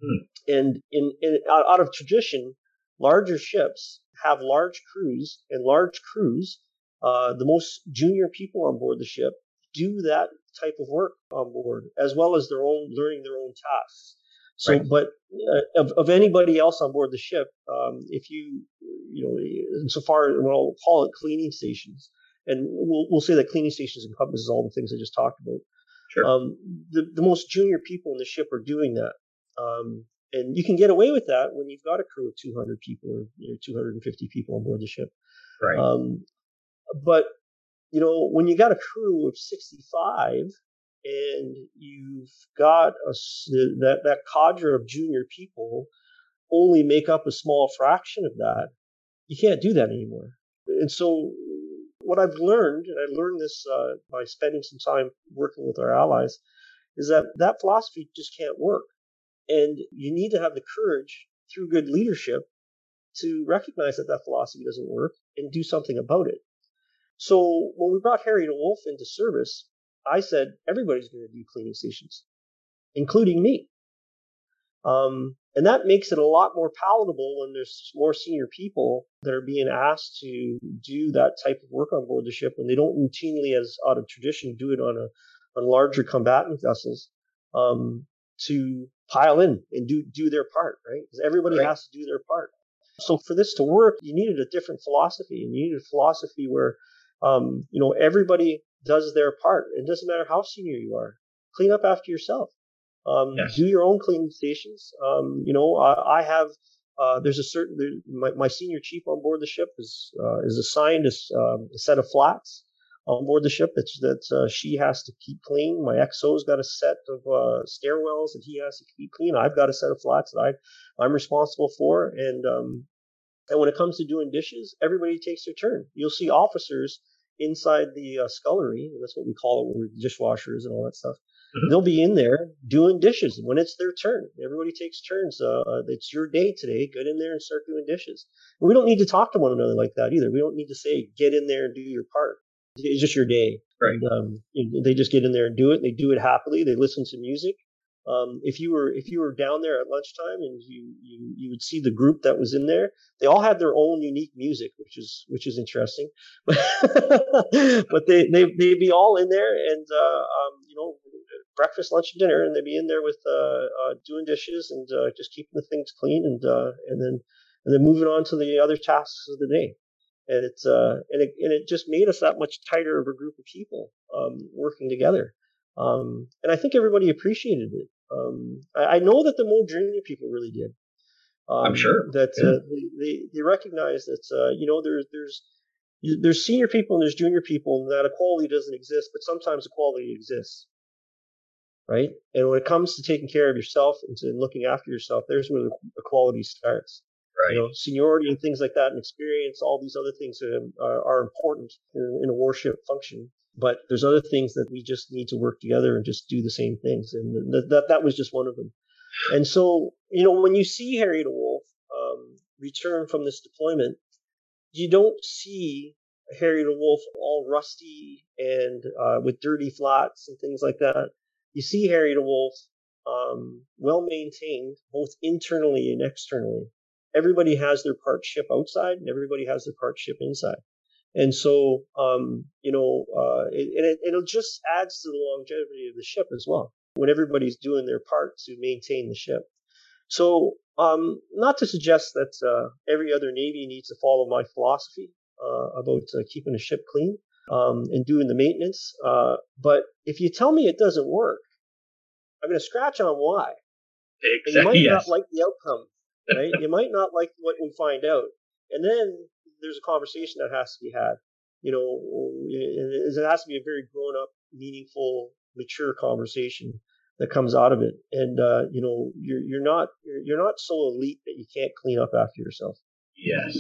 Hmm. And in, in out of tradition, larger ships have large crews, and large crews uh, the most junior people on board the ship do that type of work on board, as well as their own learning their own tasks. So, right. but uh, of, of anybody else on board the ship, um, if you, you know, insofar, we'll call it cleaning stations, and we'll, we'll say that cleaning stations encompasses all the things I just talked about. Sure. Um, the, the most junior people in the ship are doing that. Um, and you can get away with that when you've got a crew of 200 people or you know, 250 people on board the ship. Right. Um, but you know, when you got a crew of 65 and you've got a, that that cadre of junior people only make up a small fraction of that, you can't do that anymore. And so, what I've learned, and I learned this uh, by spending some time working with our allies, is that that philosophy just can't work. And you need to have the courage through good leadership to recognize that that philosophy doesn't work and do something about it. So when we brought Harry Wolf into service, I said everybody's going to do cleaning stations, including me. Um, and that makes it a lot more palatable when there's more senior people that are being asked to do that type of work on board the ship when they don't routinely, as out of tradition, do it on a on larger combatant vessels. Um, to pile in and do do their part, right? Because everybody right. has to do their part. So for this to work, you needed a different philosophy, and you needed a philosophy where, um, you know, everybody does their part. It doesn't matter how senior you are. Clean up after yourself. Um, yes. Do your own cleaning stations. Um, you know, I, I have. Uh, there's a certain there, my, my senior chief on board the ship is uh, is assigned a, um, a set of flats on board the ship that that uh, she has to keep clean. My XO's got a set of uh, stairwells that he has to keep clean. I've got a set of flats that I I'm responsible for, and um, and when it comes to doing dishes, everybody takes their turn. You'll see officers inside the uh, scullery. That's what we call it when we're dishwashers and all that stuff. Mm-hmm. They'll be in there doing dishes when it's their turn. Everybody takes turns. Uh, uh, it's your day today. Get in there and start doing dishes. And we don't need to talk to one another like that either. We don't need to say, get in there and do your part. It's just your day. Right. And, um, they just get in there and do it. They do it happily. They listen to music. Um, if you were if you were down there at lunchtime and you, you you would see the group that was in there, they all had their own unique music, which is which is interesting. but they they they'd be all in there and uh, um, you know breakfast, lunch, and dinner, and they'd be in there with uh, uh, doing dishes and uh, just keeping the things clean and uh, and then and then moving on to the other tasks of the day and it's uh, and it and it just made us that much tighter of a group of people um, working together. Um, and I think everybody appreciated it. Um, I, I, know that the more junior people really did. I'm um, sure that yeah. uh, they, they, they recognize that uh, you know there's there's there's senior people and there's junior people, and that equality doesn't exist, but sometimes equality exists, right? And when it comes to taking care of yourself and to looking after yourself, there's where the equality starts. Right. You know, seniority and things like that, and experience, all these other things are, are, are important in, in, a warship function. But there's other things that we just need to work together and just do the same things, and that that, was just one of them. And so, you know, when you see Harry DeWolf um, return from this deployment, you don't see Harry DeWolf all rusty and uh, with dirty flats and things like that. You see Harry DeWolf um, well maintained, both internally and externally everybody has their part ship outside and everybody has their part ship inside. And so, um, you know, uh, it, it, it'll just adds to the longevity of the ship as well when everybody's doing their part to maintain the ship. So, um, not to suggest that uh, every other navy needs to follow my philosophy uh, about uh, keeping a ship clean um, and doing the maintenance, uh, but if you tell me it doesn't work, I'm going to scratch on why. Exactly. you might yes. not like the outcome right? you might not like what we find out, and then there's a conversation that has to be had. You know, it has to be a very grown up, meaningful, mature conversation that comes out of it. And uh, you know, you're you're not you're not so elite that you can't clean up after yourself. Yes,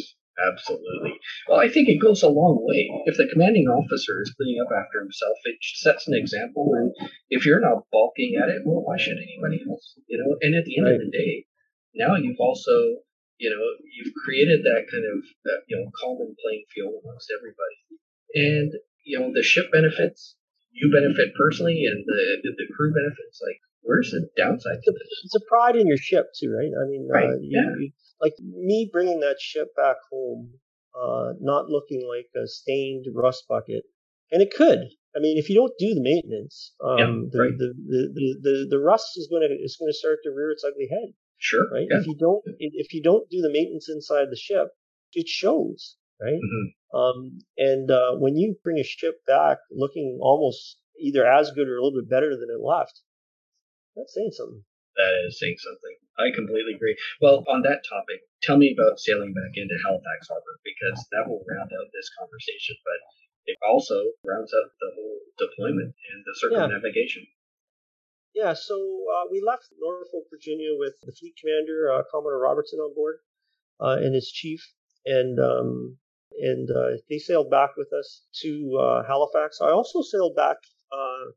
absolutely. Well, I think it goes a long way. If the commanding officer is cleaning up after himself, it sets an example. And if you're not balking at it, well, why should anybody else? You know. And at the end right. of the day, now you've also you know you've created that kind of uh, you know common playing field amongst everybody and you know the ship benefits you benefit personally and the the crew benefits like where's the downside to this it's a pride in your ship too right i mean uh, right. Uh, you, yeah. You, like me bringing that ship back home uh, not looking like a stained rust bucket, and it could. I mean, if you don't do the maintenance, um, Yeah, the, right. the, the, the, the the rust is going to is going to start to rear its ugly head, Sure. right? Yeah. If you don't if you don't do the maintenance inside the ship, it shows, right? Mhm. Um, and uh, when you bring a ship back looking almost either as good or a little bit better than it left, that's saying something. That is saying something. I completely agree. Well, on that topic, tell me about sailing back into Halifax Harbor because that will round out this conversation, but it also rounds out the whole deployment and the circumnavigation. Yeah, so uh, we left Norfolk, Virginia, with the fleet commander, uh, Commodore Robertson, on board, uh, and his chief, and um, and uh, they sailed back with us to uh, Halifax. I also sailed back. Uh,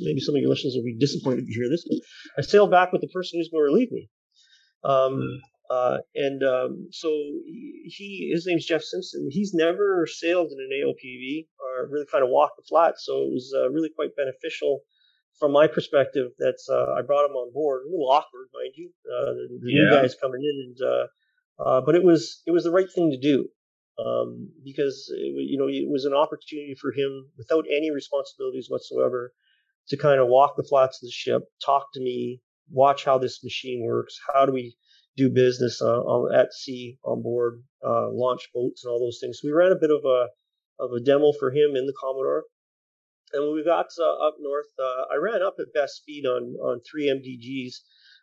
maybe some of your listeners will be disappointed to hear this, but I sailed back with the person who's going to relieve me. Um, uh, and um, so he, he, his name's Jeff Simpson. He's never sailed in an AOPV or really kind of walked the flat, so it was uh, really quite beneficial from my perspective that's uh, I brought him on board. A little awkward, mind you, uh, the, the new guys coming in, and uh, uh, but it was it was the right thing to do um, because it, you know it was an opportunity for him without any responsibilities whatsoever to kind of walk the flats of the ship, talk to me, watch how this machine works, how do we do business uh, on, at sea on board, uh, launch boats and all those things. So we ran a bit of a of a demo for him in the Commodore. And when we got uh, up north, uh, I ran up at best speed on on three MDGs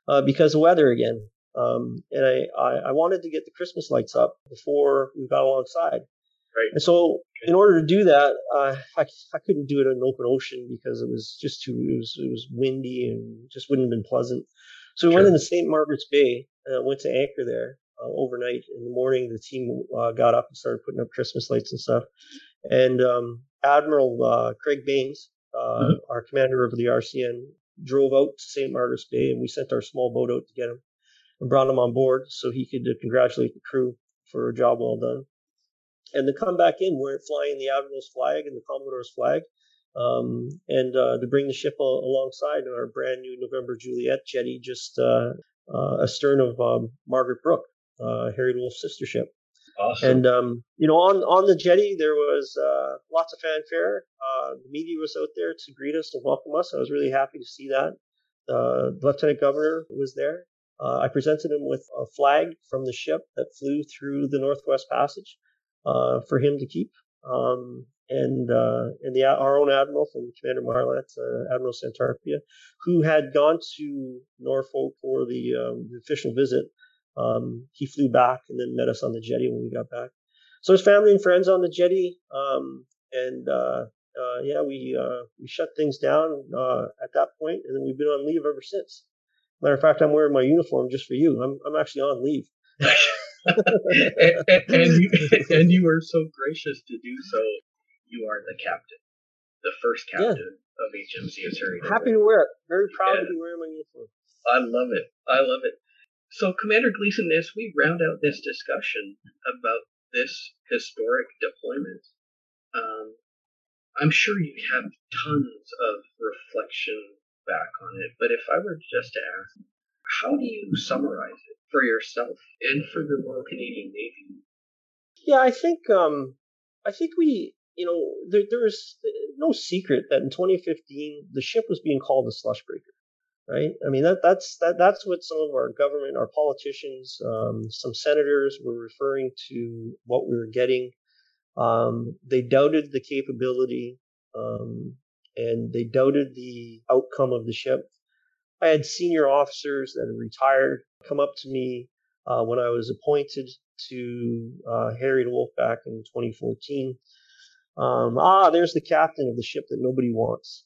uh, because of weather again. Um, and I, I, I wanted to get the Christmas lights up before we got alongside. Right. And so, in order to do that, uh, I, I couldn't do it in open ocean because it was just too it was it was windy and just wouldn't have been pleasant. So we went Sure. into St. Margaret's Bay, uh, went to anchor there uh, overnight. In the morning, the team uh, got up and started putting up Christmas lights and stuff. And um, Admiral uh, Craig Baines, uh, Mhm. our commander of the RCN, drove out to St. Margaret's Bay, and we sent our small boat out to get him and brought him on board so he could uh, congratulate the crew for a job well done. And to come back in, we're flying the Admiral's flag and the Commodore's flag, um, and uh, to bring the ship al- alongside our brand new November Juliet jetty just uh, uh, astern of um, Margaret Brooke, uh, Harry Wolf's sister ship. Awesome. And um, you know, on on the jetty there was uh, lots of fanfare. Uh, the media was out there to greet us and welcome us. I was really happy to see that. Uh, the lieutenant governor was there. Uh, I presented him with a flag from the ship that flew through the Northwest Passage uh, for him to keep. Um, and uh, and the our own admiral from Commander MARLANT, uh, Admiral Santarpia, who had gone to Norfolk for the, um, the official visit, um, he flew back and then met us on the jetty when we got back. So his family and friends on the jetty, um, and uh, uh, yeah, we uh, we shut things down uh, at that point, and then we've been on leave ever since. Matter of fact, I'm wearing my uniform just for you. I'm I'm actually on leave. and, and, you, and you were so gracious to do so. You are the captain, the first Yeah. captain of HMCS Harry. Happy to wear it. Very proud to Yeah. be wearing my uniform. I love it. I love it. So, Commander Gleason, as we round out this discussion about this historic deployment, um, I'm sure you have tons of reflection back on it. But if I were just to ask, how do you summarize it for yourself and for the Royal Canadian Navy? Yeah, I think um, I think we, you know, there, there's no secret that in 2015 the ship was being called a slush breaker, right? I mean that that's that that's what some of our government, our politicians, um, some senators were referring to what we were getting. Um, they doubted the capability, um, and they doubted the outcome of the ship. I had senior officers that retired come up to me uh, when I was appointed to uh, Harry Wolf back in 2014. Um, ah, there's the captain of the ship that nobody wants,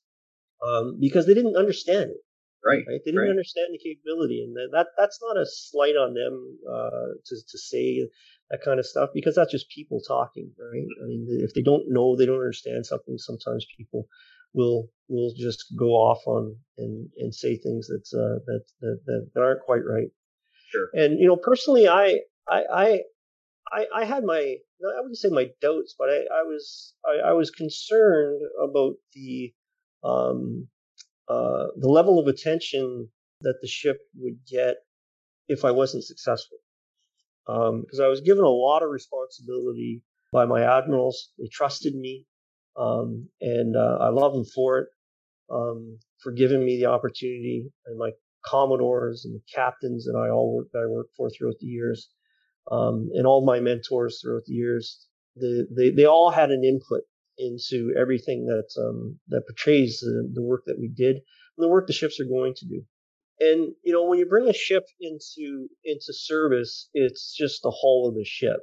um, because they didn't understand it. Right. Right? They didn't Right. understand the capability, and that- that that's not a slight on them uh, to to say that kind of stuff because that's just people talking, right? I mean, if they don't know, they don't understand something. Sometimes people will will just go off on and and say things that's uh, that, that that that aren't quite right. Sure. And you know, personally, I I I I, I had my I wouldn't say my doubts, but I, I was I, I was concerned about the um, uh, the level of attention that the ship would get if I wasn't successful. because um, I was given a lot of responsibility by my admirals. They trusted me, um, and uh, I love them for it, um, for giving me the opportunity, and my commodores and the captains that I all worked I worked for throughout the years, um, and all my mentors throughout the years. The, they they all had an input into everything that um, that portrays the, the work that we did, and the work the ships are going to do. And you know, when you bring a ship into into service, it's just the hull of the ship.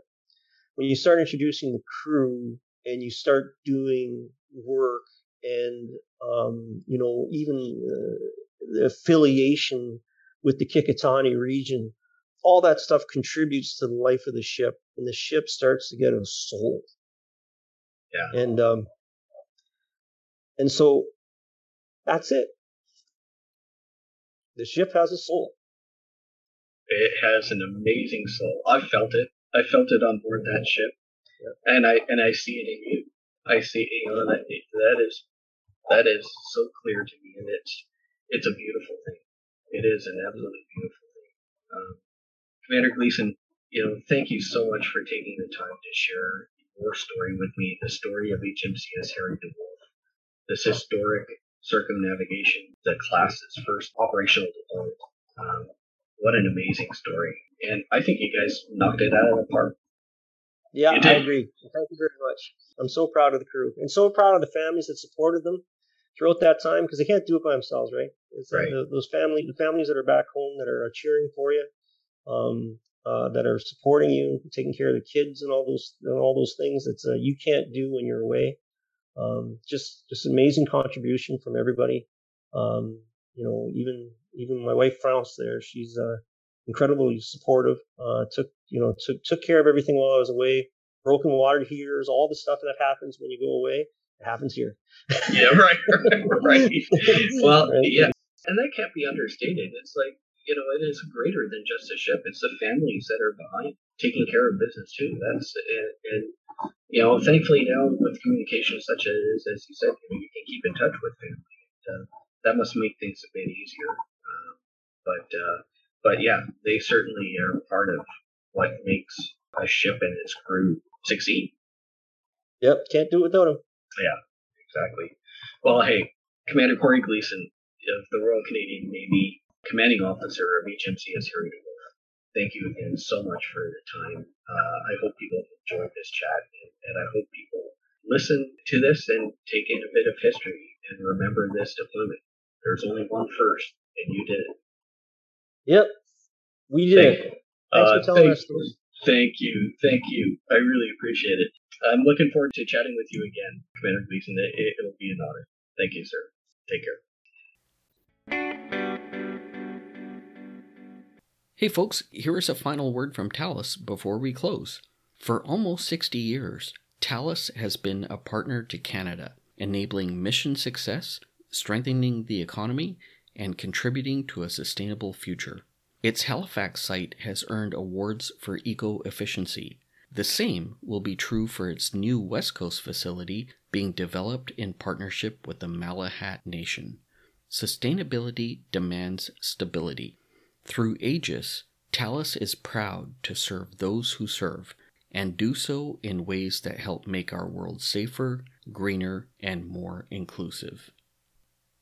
When you start introducing the crew and you start doing work and um, you know even uh, the affiliation with the Qikiqtani region, all that stuff contributes to the life of the ship, and the ship starts to get a soul. Yeah. And um, and so that's it. The ship has a soul. It has an amazing soul. I've felt it. I felt it on board that ship, yeah. and I and I see it in you. I see you know that that is that is so clear to me, and it's it's a beautiful thing. It is an absolutely beautiful thing. Um, Commander Gleason, you know, thank you so much for taking the time to share your story with me, the story of HMCS Harry DeWolf, this historic circumnavigation, the class's first operational deployment. Um, what an amazing story. And I think you guys knocked it out of the park. Yeah, I agree. Thank you very much. I'm so proud of the crew and so proud of the families that supported them throughout that time because they can't do it by themselves, right? It's right. The, those family, the families that are back home that are cheering for you, um, uh, that are supporting you, taking care of the kids and all those and all those things that uh, you can't do when you're away. Um, just just amazing contribution from everybody. Um, you know, even even my wife France there, she's uh, incredibly supportive. Uh, took you know took took care of everything while I was away. Broken water heaters, all the stuff that happens when you go away, it happens here. yeah, right, right. Well, right. yeah, and that can't be understated. It's like you know, it is greater than just a ship. It's the families that are behind taking care of business too. That's and, and you know, thankfully now with communication such as as you said, you, know, you can keep in touch with family. And, uh, that must make things a bit easier. Uh, but uh, but yeah, they certainly are part of what makes a ship and its crew succeed. Yep, can't do it without them. Yeah, exactly. Well, hey, Commander Corey Gleason of the Royal Canadian Navy, commanding officer of HMCS Harry thank you again so much for the time. Uh, I hope people enjoyed this chat, and, and, I hope people listen to this and take in a bit of history and remember this deployment. There's only one first, and you did it. Yep, we did. Thank, Thanks uh, for telling thank, us story. Thank you, thank you. I really appreciate it. I'm looking forward to chatting with you again, Commander Gleason. It, it'll be an honor. Thank you, sir. Take care. Hey folks, here is a final word from Thales before we close. For almost 60 years, Thales has been a partner to Canada, enabling mission success, strengthening the economy, and contributing to a sustainable future. Its Halifax site has earned awards for eco efficiency. The same will be true for its new West Coast facility being developed in partnership with the Malahat Nation. Sustainability demands stability through ages, Thales is proud to serve those who serve and do so in ways that help make our world safer, greener, and more inclusive.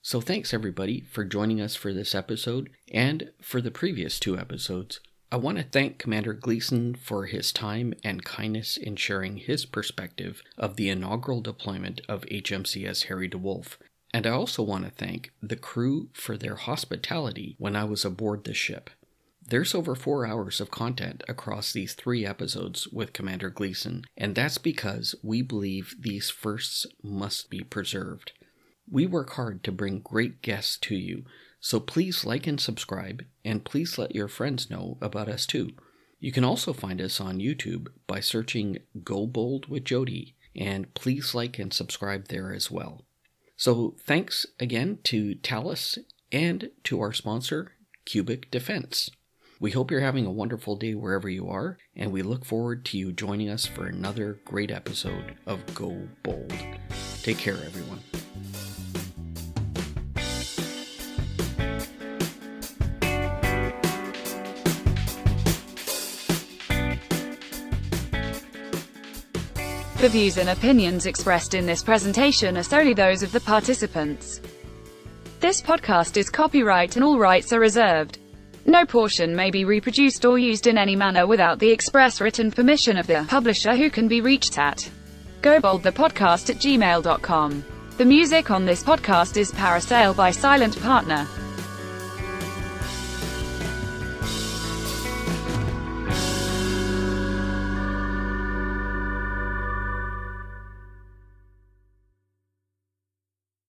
So, thanks everybody for joining us for this episode and for the previous two episodes. I want to thank Commander Gleason for his time and kindness in sharing his perspective of the inaugural deployment of HMCS Harry DeWolf and I also want to thank the crew for their hospitality when I was aboard the ship. There's over four hours of content across these three episodes with Commander Gleason, and that's because we believe these firsts must be preserved. We work hard to bring great guests to you, so please like and subscribe, and please let your friends know about us too. You can also find us on YouTube by searching Go Bold with Joetey, and please like and subscribe there as well. So thanks again to Thales and to our sponsor, Cubic Defense. We hope you're having a wonderful day wherever you are, and we look forward to you joining us for another great episode of Go Bold. Take care, everyone. The views and opinions expressed in this presentation are solely those of the participants. This podcast is copyright and all rights are reserved. No portion may be reproduced or used in any manner without the express written permission of the publisher who can be reached at goboldthepodcast at gmail.com. The music on this podcast is Parasail by Silent Partner.